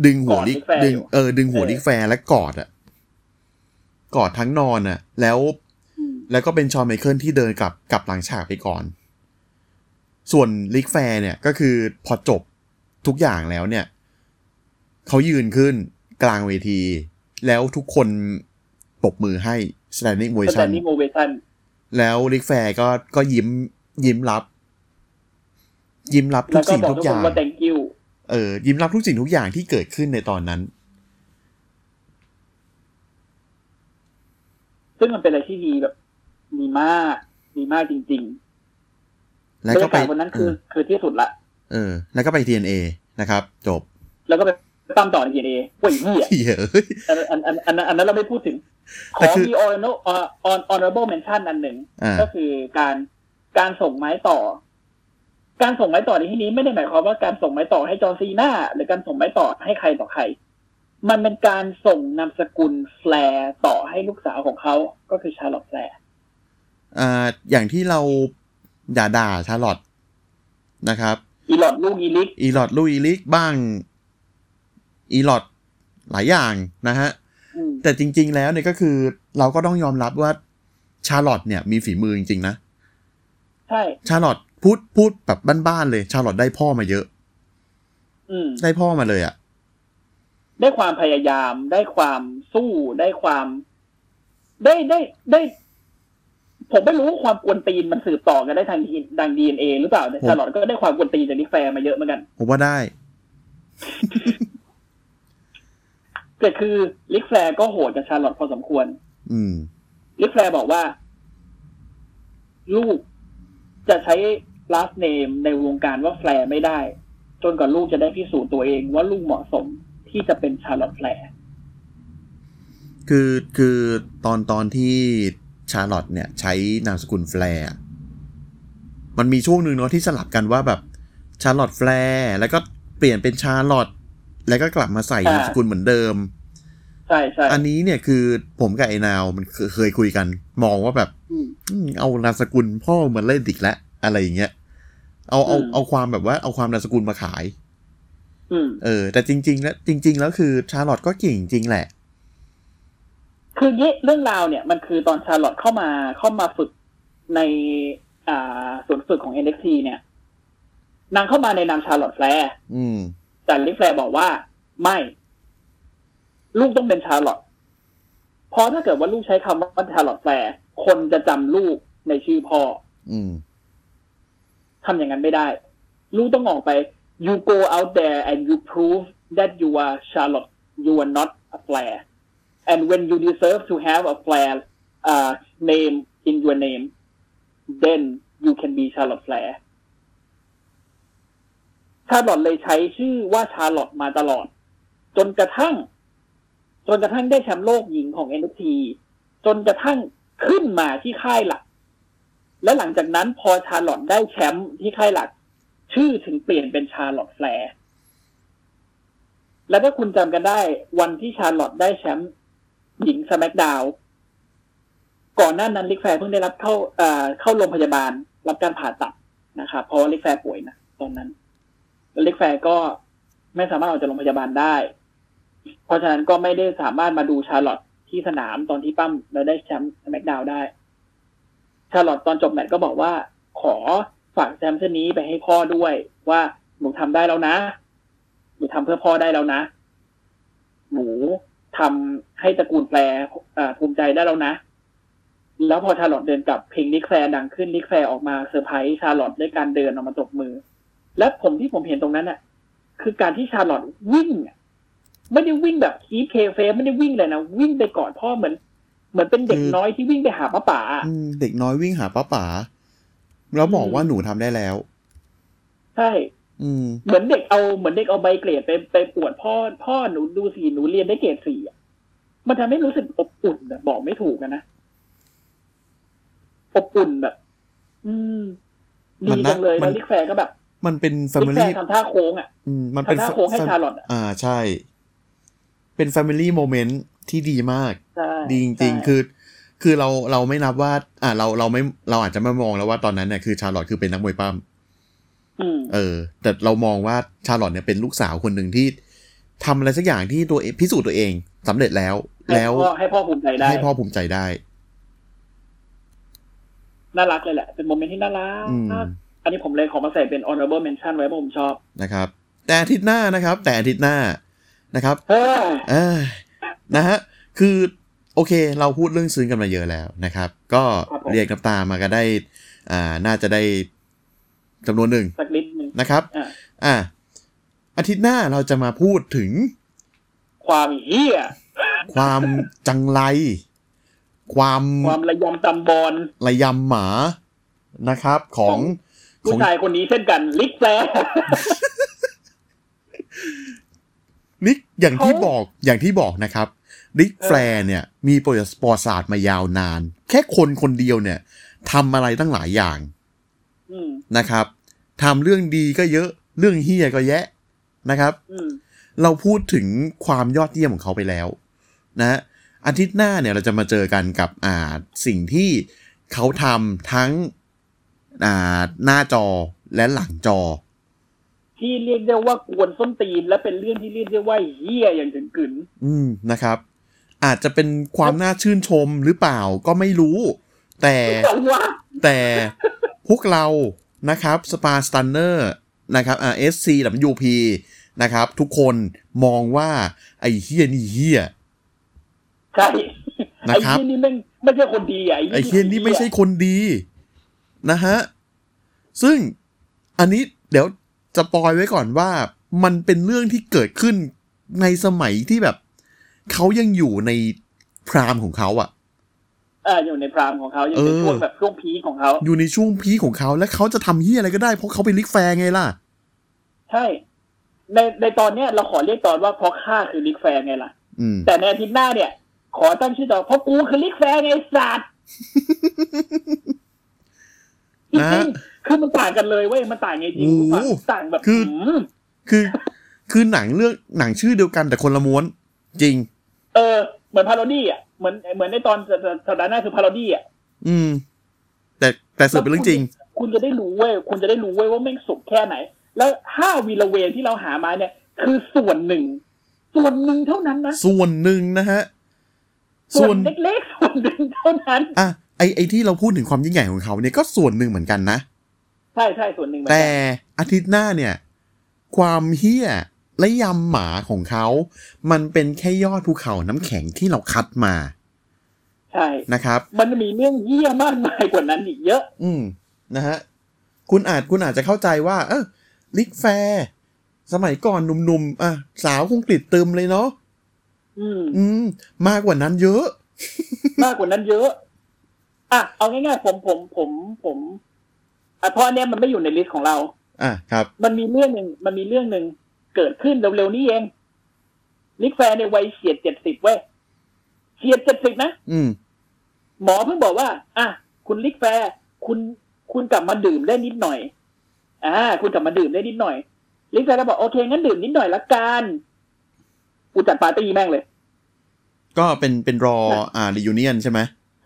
ดึงหัว Ric ดึงเออดึงหัว Ric Flair และกอดอะ กอดทั้งนอนอะแล้วอืมแล้วก็เป็น Shawn Michaels ที่เดินกลับกลับหลังฉากไปก่อน ส่วน Ric Flair เนี่ยก็คือพอจบทุกอย่างแล้วเนี่ยเขายืนขึ้นกลางเวที แล้วทุกคนปรบมือให้ standing สแต ovation นดิ้งโอเวชั่นแล้วลิกแฟร์ก็ก็ยิ้มยิ้มรับ ยิ้มรับทุแล้วกก็บอกทุกทุกอคนย่างว่า thank you เออยิ้มรับทุกสิ่งทุกอย่างที่เกิดขึ้นในตอนนั้น ซึ่งมันเป็นอะไรที่ดีแบบดีมาก ดีมากจริงๆแล้วบรรก็ยาไปกาศวันนั้นคือคือที่สุดละเออ แล้วก็ไป TNA นะครับ จบ แล้วก็ไปตั้มต่อในทีเอเว้ยเหี้ยเหี้ยเอ้ยอันอันอันอันอันนั้นเราไม่พูดถึงขแต่อคือมี honorable on honorable mention อันหนึ่งอ่าก็คือการการส่งไม้ต่อ การส่งไม้ต่อในที่นี้ไม่ได้หมายความว่าการส่งไม้ต่อให้จอร์ซีนาหรือการส่งไม้ต่อให้ใครต่อใคร มันเป็นการส่งนามสกุลFlair ต่อให้ลูกสาวของเขาก็คือ Charlotte Flairอ่าอย่างที่เราด่าด่า Charlotte นะครับ อีหลอดลูกอีลิก อีลอดลุยลิกบ้าง อีลอดหลายอย่างนะฮะอืมแต่จริง ๆ แล้วเนี่ยก็คือเราก็ต้องยอมรับว่า Charlotte เนี่ยมีฝีมือจริง ๆ นะ ใช่ Charlotte พูดพูดแบบบ้านๆเลย Charlotte ได้พ่อมาเยอะอืมได้พ่อมาเลยอะ่ะ ได้ความพยายาม ได้ความสู้ได้ความ ได้ได้ได้ ผมไม่รู้ว่าความกวนตีนมันสืบต่อกันได้ทางทีดังดีเอ็นเอหรือเปล่าแต่ผม Charlotte ก็ได้ความกวนตีนจาก Ric Flair มาเยอะเหมือนกัน ผมว่าได้แต่คือ Ric Flair ก็โหดกับ Charlotte พอสมควร อืม Ric Flair บอกว่า ลูกจะใช้ last name ในวงการว่า Flair ไม่ได้ จนกว่าลูกจะได้พิสูจน์ตัวเองว่าลูกเหมาะสม ที่จะเป็น Charlotte Flairคือคือตอนตอนที่ชาร์ลอตเนี่ย ใช้นามสกุล Flair อะมันมีช่วงหนึ่งเนาะที่สลับกันว่าแบบ Charlotte Flair แล้วก็เปลี่ยนเป็นชาร์ลอตแล้วก็กลับมาใส่นามสกุลเหมือนเดิม ใช่ใช่อันนี้เนี่ยคือผมกับไอ้นาวมันเคเคยคุยกัน มองว่าแบบอืมอืมเอานามสกุลพ่อเหมือนเล่นดิกแล้วอะไรอย่างเงี้ยเอาเอาอืมเอาความแบบว่าเอาความนามสกุลมาขายอืม เออ แต่จริง ๆ แล้วจริง ๆ แล้วคือชาร์ลอตก็เก่งจริงแหละ คือเงี้เรื่องราวเนี่ย มันคือตอนชาร์ลอตเข้ามาเข้ามาฝึกในอ่าศูนย์ฝึกของ NXT เนี่ย นางเข้ามาในนาม Charlotte Flair อืมแต่ Ric Flair บอกว่าไม่ ลูกต้องเป็นชาร์ลอตเพราะถ้าเกิดว่าลูกใช้คำว่าชาร์ลอตแฟร์คนจะจำลูกในชื่อพ่ออืมทำอย่างนั้นไม่ได้ ลูกต้องออกไป you go out there and you prove that you are Charlotte you are not a Flair and when you deserve to have a Flair uh, name in your name then you can be Charlotte Flair ชาร์ลอตเลยใช้ชื่อว่าชาร์ลอตมาตลอด จนกระทั่ง จนกระทั่งได้แชมป์โลกหญิงของ NXT จนกระทั่งขึ้นมาที่ค่ายหลัก และหลังจากนั้นพอชาร์ลอตได้แชมป์ที่ค่ายหลัก ชื่อถึงเปลี่ยนเป็น Charlotte Flair และถ้าคุณจำกันได้ วันที่ชาร์ลอตได้แชมป์หญิง SmackDown ก่อนหน้านั้น Ric Flair เพิ่งได้รับเข้าเอ่อเข้าโรงพยาบาล รับการผ่าตัดนะครับเพราะว่า Ric Flair ป่วยนะตอนนั้นแล้ว Ric Flair ก็ไม่สามารถออกจากโรงพยาบาลได้ เพราะฉะนั้นก็ไม่ได้สามารถมาดูชาร์ลอตที่สนามตอนที่ปล้ำแล้วได้แชมป์ SmackDown ได้ ชาร์ลอตตอนจบแมตช์ก็บอกว่าขอ ฝากแชมป์เส้นนี้ไปให้พ่อด้วย ว่าหนูทำได้แล้วนะหนูทำเพื่อพ่อได้แล้วนะหนูทำให้ตระกูล Flairอ่าภูมิใจได้แล้วนะ แล้วพอชาร์ลอตเดินกลับเพลง Ric Flair ดังขึ้น Ric Flair ออกมาเซอร์ไพรส์ชาร์ลอตด้วยการเดินออกมาตบมือ และผมที่ผมเห็นตรงนั้นน่ะ คือการที่ชาร์ลอตวิ่งอะไม่ได้วิ่งแบบ kayfabe ไม่ได้วิ่งเลยนะวิ่งไปกอดพ่อเหมือน เหมือนเป็นเด็กคือน้อยที่วิ่งไปหาป้าป๋าอะอืมเด็กน้อยวิ่งหาป้าป๋า แล้วบอกอืมว่าหนูทำได้แล้ว ใช่อืมเหมือนเด็กเอาเหมือนเด็กเอาใบเกรดไปไปอวดพ่อพ่อหนูดูสิหนูเรียนได้เกรดสี่อะมันทำให้รู้สึกอบอุ่นอะบอกไม่ถูกอะนะ อบอุ่นแบบ อืมดีมันน่าจังเลยมัแล้นวลิกแฟร์ก็แบบ มันเป็นลิกแฟ family ร์ทำท่าโค้งอะอืมมันเป็นทำท่าโค้งให้ fam- ชาร์ลอตอะอ่าใช่ เป็น family moment ที่ดีมากใช่ดีจริงใช่ๆคือ คือเราเราไม่นับว่า อ่าเราเราไม่เราอาจจะไม่มองแล้วว่าตอนนั้นเนี่ยคือชาร์ลอตคือเป็นนักมวยปั้มอืมเออ แต่เรามองว่าชาร์ลอตเนี่ยเป็นลูกสาวคนหนึ่งที่ทำอะไรสักอย่างที่ตัวเองพิสูจน์ตัวเองสำเร็จแล้วให้แล้วพ่อให้พ่อภูมิใจได้ให้พ่อภูมิใจได้ น่ารักเลยแหละ เป็น moment ที่น่ารักอืมอันนี้ผมเลยขอมาใส่เป็น honorable mention ไว้เพราะผมชอบนะครับ แต่อาทิตย์หน้านะครับ แต่อาทิตย์หน้านะครับเฮ้ยเอ่านะฮะคือ โอเค เราพูดเรื่องซึ้งกันมาเยอะแล้วนะครับ ก็เรียกน้ำตามาก็ได้อ่าน่าจะได้จำนวนหนึ่งสักนิดหนึ่งนะครับอะอ่าอาทิตย์หน้าเราจะมาพูดถึง ความเหี้ย ความจัญไร ความความระยำตำบอนระยำหมานะครับ ของขผู้องชายคนนี้เช่นกัน Ric Flair Ric อย่างที่เขาบอกอย่างที่บอกนะครับ Ric เออแฟร์เนี่ย มีประวัติประวัติศาสตร์มายาวนาน แค่คนคนเดียวเนี่ยทำอะไรตั้งหลายอย่างอืมนะครับทำเรื่องดีก็เยอะเรื่องเหี้ยก็แยะนะครับอืมเราพูดถึงความยอดเยี่ยมของเขาไปแล้ว นะอาทิตย์หน้าเนี่ยเราจะมาเจอกันกับอ่าสิ่งที่เขาทำทั้งอ่าหน้าจอและหลังจอ ที่เรียกได้ว่ากวนส้นตีนและเป็นเรื่องที่เรียกได้ว่าเหี้ยอย่างถึงกึ๋นอืมนะครับ อาจจะเป็นความน่าชื่นชมหรือเปล่าก็ไม่รู้ แต่แต่ว่าแต่พวกเรานะครับสปาสตันเนอร์นะครับอ่า SC WP นะครับ ทุกคนมองว่า ไอ้เฮียนี่เฮียใช่นะไอ้ครับเฮี้ยนี่ไม่งไม่ใช่คนดีอะไอ้เฮียนี่ไม่ใช่คนดีนะฮะ ซึ่งอันนี้เดี๋ยวจะปอยไว้ก่อนว่า มันเป็นเรื่องที่เกิดขึ้นในสมัยที่แบบ เขายังอยู่ใน prime ของเขาอะอ่าอยู่ใน prime ของเขายังเป็นเออช่วงแบบช่วง peak ของเขาอยู่ในช่วง peak ของเขาและเขาจะทำเหี้ยอะไรก็ได้เพราะเขาเป็น Ric Flair ไงล่ะ ใช่ ในในตอนเนี้ยเราขอเรียกตอนว่าเพราะข้าคือ Ric Flair ไงล่ะอืมแต่ในอาทิตย์หน้าเนี่ย ขอตั้งชื่อต่อเพราะกูคือ Ric Flair ไงไอ้สัตว์จริงๆนะคือมันต่างกันเลยเว้ยมันต่างไงจริงโอ้โหรู้ปะต่างแบบคือมคือ คือหนังเรื่องหนังชื่อเดียวกันแต่คนละม้วน จริง เออเหมือน parody อะเหมือนเหมือนในตอนสัปดาห์หน้าคือ parody อะอืม แต่แต่สืบเป็นเรื่องจริง คุณจะได้รู้เว้ยคุณจะได้รู้เว้ยว่าแม่งสุดแค่ไหน แล้วห้าวีรเวรที่เราหามาเนี่ย คือส่วนหนึ่ง ส่วนหนึ่งเท่านั้นนะส่วนหนึ่งนะฮะส่ส่ววนนเล็กๆส่วนหนึ่งเท่านั้นอะไอไอที่เราพูดถึงความยิ่งใหญ่ของเขาเนี่ยก็ส่วนหนึ่งเหมือนกันนะใช่ใช่ส่วนหนึ่งเหมือนแต่กันอาทิตย์หน้าเนี่ย ความเฮี้ย และยำหมาของเขา มันเป็นแค่ยอดภูเขาน้ำแข็งที่เราคัดมา ใช่ นะครับ มันมีเรื่องเยี่ยมากมายกว่านั้นอีกเยอะ อืม นะฮะ คุณอาจคุณอาจจะเข้าใจว่า เออลิกแฟร์สมัยก่อนหนุ่มๆ อะ สาวคงกลิดตึมเลยเนาะ อืม อืม มากกว่านั้นเยอะ มากกว่านั้นเยอะ อะ เอาง่ายๆ ผมผมผมผมอะเพราะอันเนี้ยมันไม่อยู่ใน list ของเรา อะ ครับ มันมีเรื่องหนึ่งมันมีเรื่องหนึ่ง เกิดขึ้นเร็วๆนี้เอง Ric Flair ในวัยเฉียดเจ็ดสิบเว้ยเฉียดเจ็ดสิบนะอืมหมอเพิ่งบอกว่า อะคุณ Ric Flair คุณคุณกลับมาดื่มได้นิดหน่อย อ่า คุณกลับมาดื่มได้นิดหน่อย Ric Flair ก็บอกโอเคงั้นดื่มนิดหน่อยละกันกูจัดปาร์ตี้แม่งเลย ก็เป็นเป็น re- อ่า reunion ใช่ไหม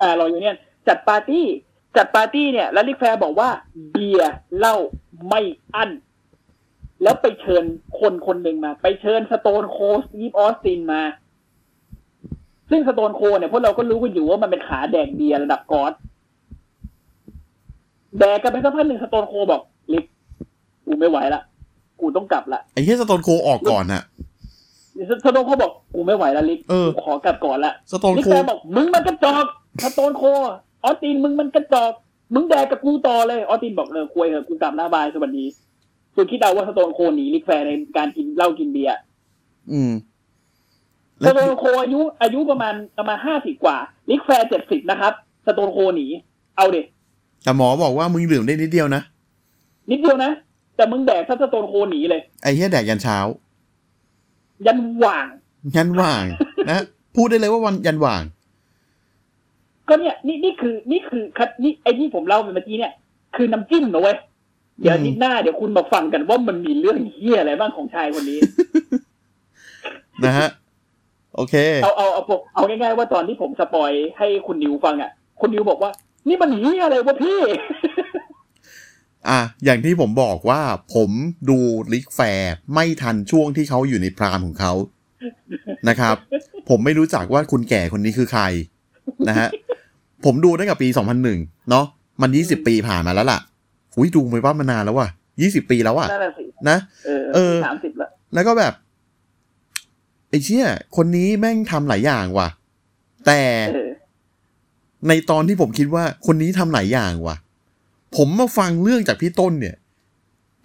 อ่า reunion จัดปาร์ตี้จัดปาร์ตี้เนี่ย แล้ว Ric Flair บอกว่า เบียร์เหล้าไม่อั้น แล้วไปเชิญคนคนหนึ่งมา ไปเชิญ Stone Cold Steve Austin มา ซึ่ง Stone Cold เนี่ยพวกเราก็รู้กันอยู่ว่ามันเป็นขาแดกเบียร์ระดับ godแดกกันไปสักพักหนึ่ง Stone Cold บอก Ric กูไม่ไหวละกูต้องกลับละไอ้เหี้ย Stone Cold ออกก่อนอะ Stone Cold บอกกูไม่ไหวละ Ric เออกูขอกลับก่อนละ Ric Flair บอกมึงมันกระจอก Stone Cold Austin มึงมันกระจอกมึงแดกกับกูต่อเลยออสตินบอกเออคุยเถอะกูกลับนะ bye สวัสดี คุณคิดเอาว่า Stone Cold หนี Ric Flair ในการกินเหล้ากินเบียร์อืมแล้ว Stone Cold อายุอายุประมาณประมาณห้าสิบกว่า Ric Flair เจ็ดสิบนะครับ Stone Cold หนี เอาเด็แต่หมอบอกว่ามึงดื่มได้นิดเดียวนะ นิดเดียวนะ แต่มึงแดกถ้า Stone Cold หนีเลย ไอ้เหี้ยแดกยันเช้า ยันสว่าง ยันว่าง นะพูดได้เลยว่าวันยันว่าง ก็เนี่ย นี่นี่คือ นี่คือคัดนี่ไอ้ที่ผมเล่าไปเมื่อกี้เนี่ย คือน้ำจิ้มนะเว้ย เดี๋ยวอาทิตย์หน้าเดี๋ยวคุณมาฟังกันว่ามันมีเรื่องเหี้ยอะไรบ้างของชายคนนี้ นะฮะ โอเคเอาเอาเอาเอาเอาง่ายๆว่าตอนที่ผม spoil ให้คุณนิวฟังอะ คุณนิวบอกว่า นี่มันเหี้ยอะไรวะพี่ อะ อย่างที่ผมบอกว่า ผมดู Ric Flair ไม่ทันช่วงที่เขาอยู่ใน prime ของเขานะครับ ผมไม่รู้จักว่าคนแก่คนนี้คือใคร นะฮะ ผมดูตั้งแต่ปี 2001 เนาะมัน 20 ปีผ่านมาแล้วล่ะ อุ้ยดูไปว่ามานานแล้วว่ะ20ปีแล้วอะนั่นแหละสินะเออเออสามสิบละแล้วก็แบบไอ้เชี่ยคนนี้แม่งทำหลายอย่างว่ะ แต่เออในตอนที่ผมคิดว่าคนนี้ทำหลายอย่างว่ะ ผมมาฟังเรื่องจากพี่ต้นเนี่ย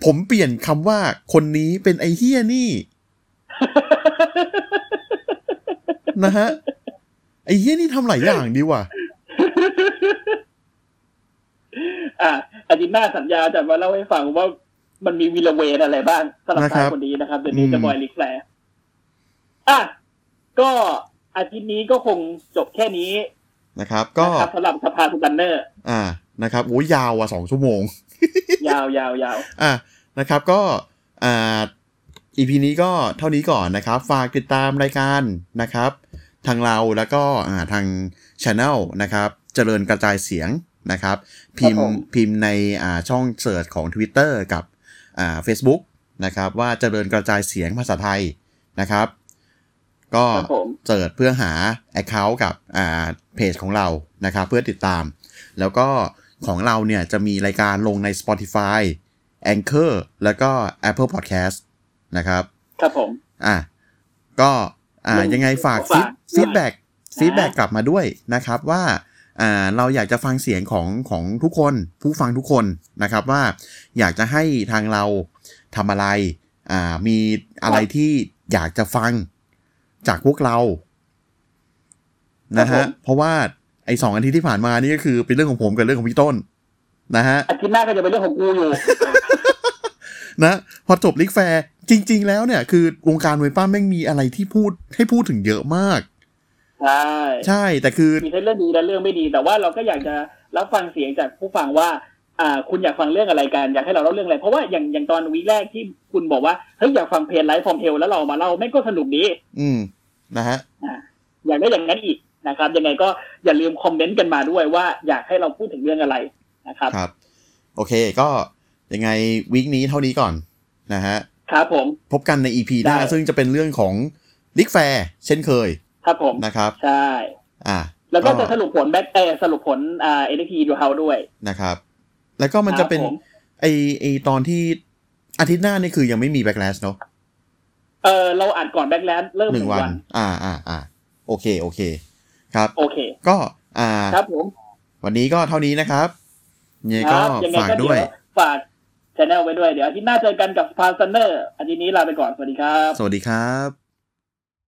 ผมเปลี่ยนคำว่าคนนี้เป็นไอ้เฮียนี่ นะฮะไอ้เฮียนี่ทำหลายอย่างดีว่ะ อะอาทิตย์หน้าสัญญาจะมาเล่าให้ฟังว่ามันมีวีรเวรอะไรบ้างสำหรับนะครัชายคนนี้นะครับเดี๋ยวนี้อืม Nature Boy Ric Flair อะก็อาทิตย์นี้ก็คงจบแค่นี้นะครับ ก็นะครับสำหรับสภาทูกันเนอร์ อ่านะครับโอ้ยยาวอะสองชั่วโมง ยาวยาวยาวอะนะครับ ก็อ่า EP นี้ก็เท่านี้ก่อนนะครับ ฝากติดตามรายการนะครับ ทางเราแล้วก็อ่าทาง Channel นะครับ เจริญกระจายเสียงนะครับ พิมพ์พิมพ์ในอ่าช่องเสิร์ชของ Twitter กับอ่า Facebook นะครับ ว่าเจริญกระจายเสียงภาษาไทยนะครับ ก็ครับผมเสิร์ชเพื่อหา Account กับอ่าเพจของเรานะครับ เพื่อติดตาม แล้วก็ของเราเนี่ยจะมีรายการลงใน Spotify Anchor แล้วก็ Apple Podcast นะครับ ครับผม อะ ก็ อ่าลงยังไงฝากฝาก feedback นะ feedback กลับมาด้วยนะครับว่าอ่า เราอยากจะฟังเสียงของของทุกคนผู้ฟังทุกคนนะครับว่าอยากจะให้ทางเราทำอะไรอ่ามีอะไรที่อยากจะฟังจากพวกเรานะฮะครับผมเพราะว่าไอ้สองอาทิตย์ที่ผ่านมานี่ก็คือเป็นเรื่องของผมกับเรื่องของพี่ต้น นะฮะอาทิตย์หน้าก็จะเป็นเรื่องของกูอยู่นะพอจบ Ric Flair จริง ๆ แล้วเนี่ยคือวงการมวยปล้ำแม่งมีอะไรที่พูดให้พูดถึงเยอะมาก ใช่ใช่แต่คือมีทั้งเรื่องดีและเรื่องไม่ดี แต่ว่าเราก็อยากจะรับฟังเสียงจากผู้ฟังว่า อ่า คุณอยากฟังเรื่องอะไรกันอยากให้เราเล่าเรื่องอะไรเพราะว่าอย่างอย่างตอน week แรกที่คุณบอกว่าเฮ้ยอยากฟัง Plane Ride from Hell แล้วเรามาเล่าแม่งก็สนุกดีอืมนะฮะอ่าอยากได้อย่างนั้นอีกนะครับ ยังไงก็อย่าลืมคอมเมนต์กันมาด้วยว่าอยากให้เราพูดถึงเรื่องอะไรนะครับครับ โอเคก็ยังไงวีคนี้เท่านี้ก่อนนะฮะครับผมพบกันใน EP หน้าได้ซึ่งจะเป็นเรื่องของลิกแฟร์เช่นเคย ครับผมนะครับใช่อ่าแล้วก็จะสรุปผลแบ็คเออสรุปผลอ่าเอ็นทีดูเฮาด้วยนะครับ แล้วก็มันจะเป็นครับผมไอไอตอนที่อาทิตย์หน้านี่คือยังไม่มีแบ็กแลชเนาะเออเราอัดก่อนแบ็คแลนเริ่มหหนึ่นึ่งงวัวันนอ่าอ่าอ่าโอเคโอเค ครับ โอเค ก็อ่าครับผม วันนี้ก็เท่านี้นะครับเนี่ยคก็รับยังไงฝากก็ด้เดี๋วยยวฝากช anel ไว้ด้วยเดี๋ยวอาทิตย์หน้าเจอกันกับสปาร์ซันเนอร์อาทิตย์นี้ลาไปก่อนสวัสดีครับ สวัสดีครับ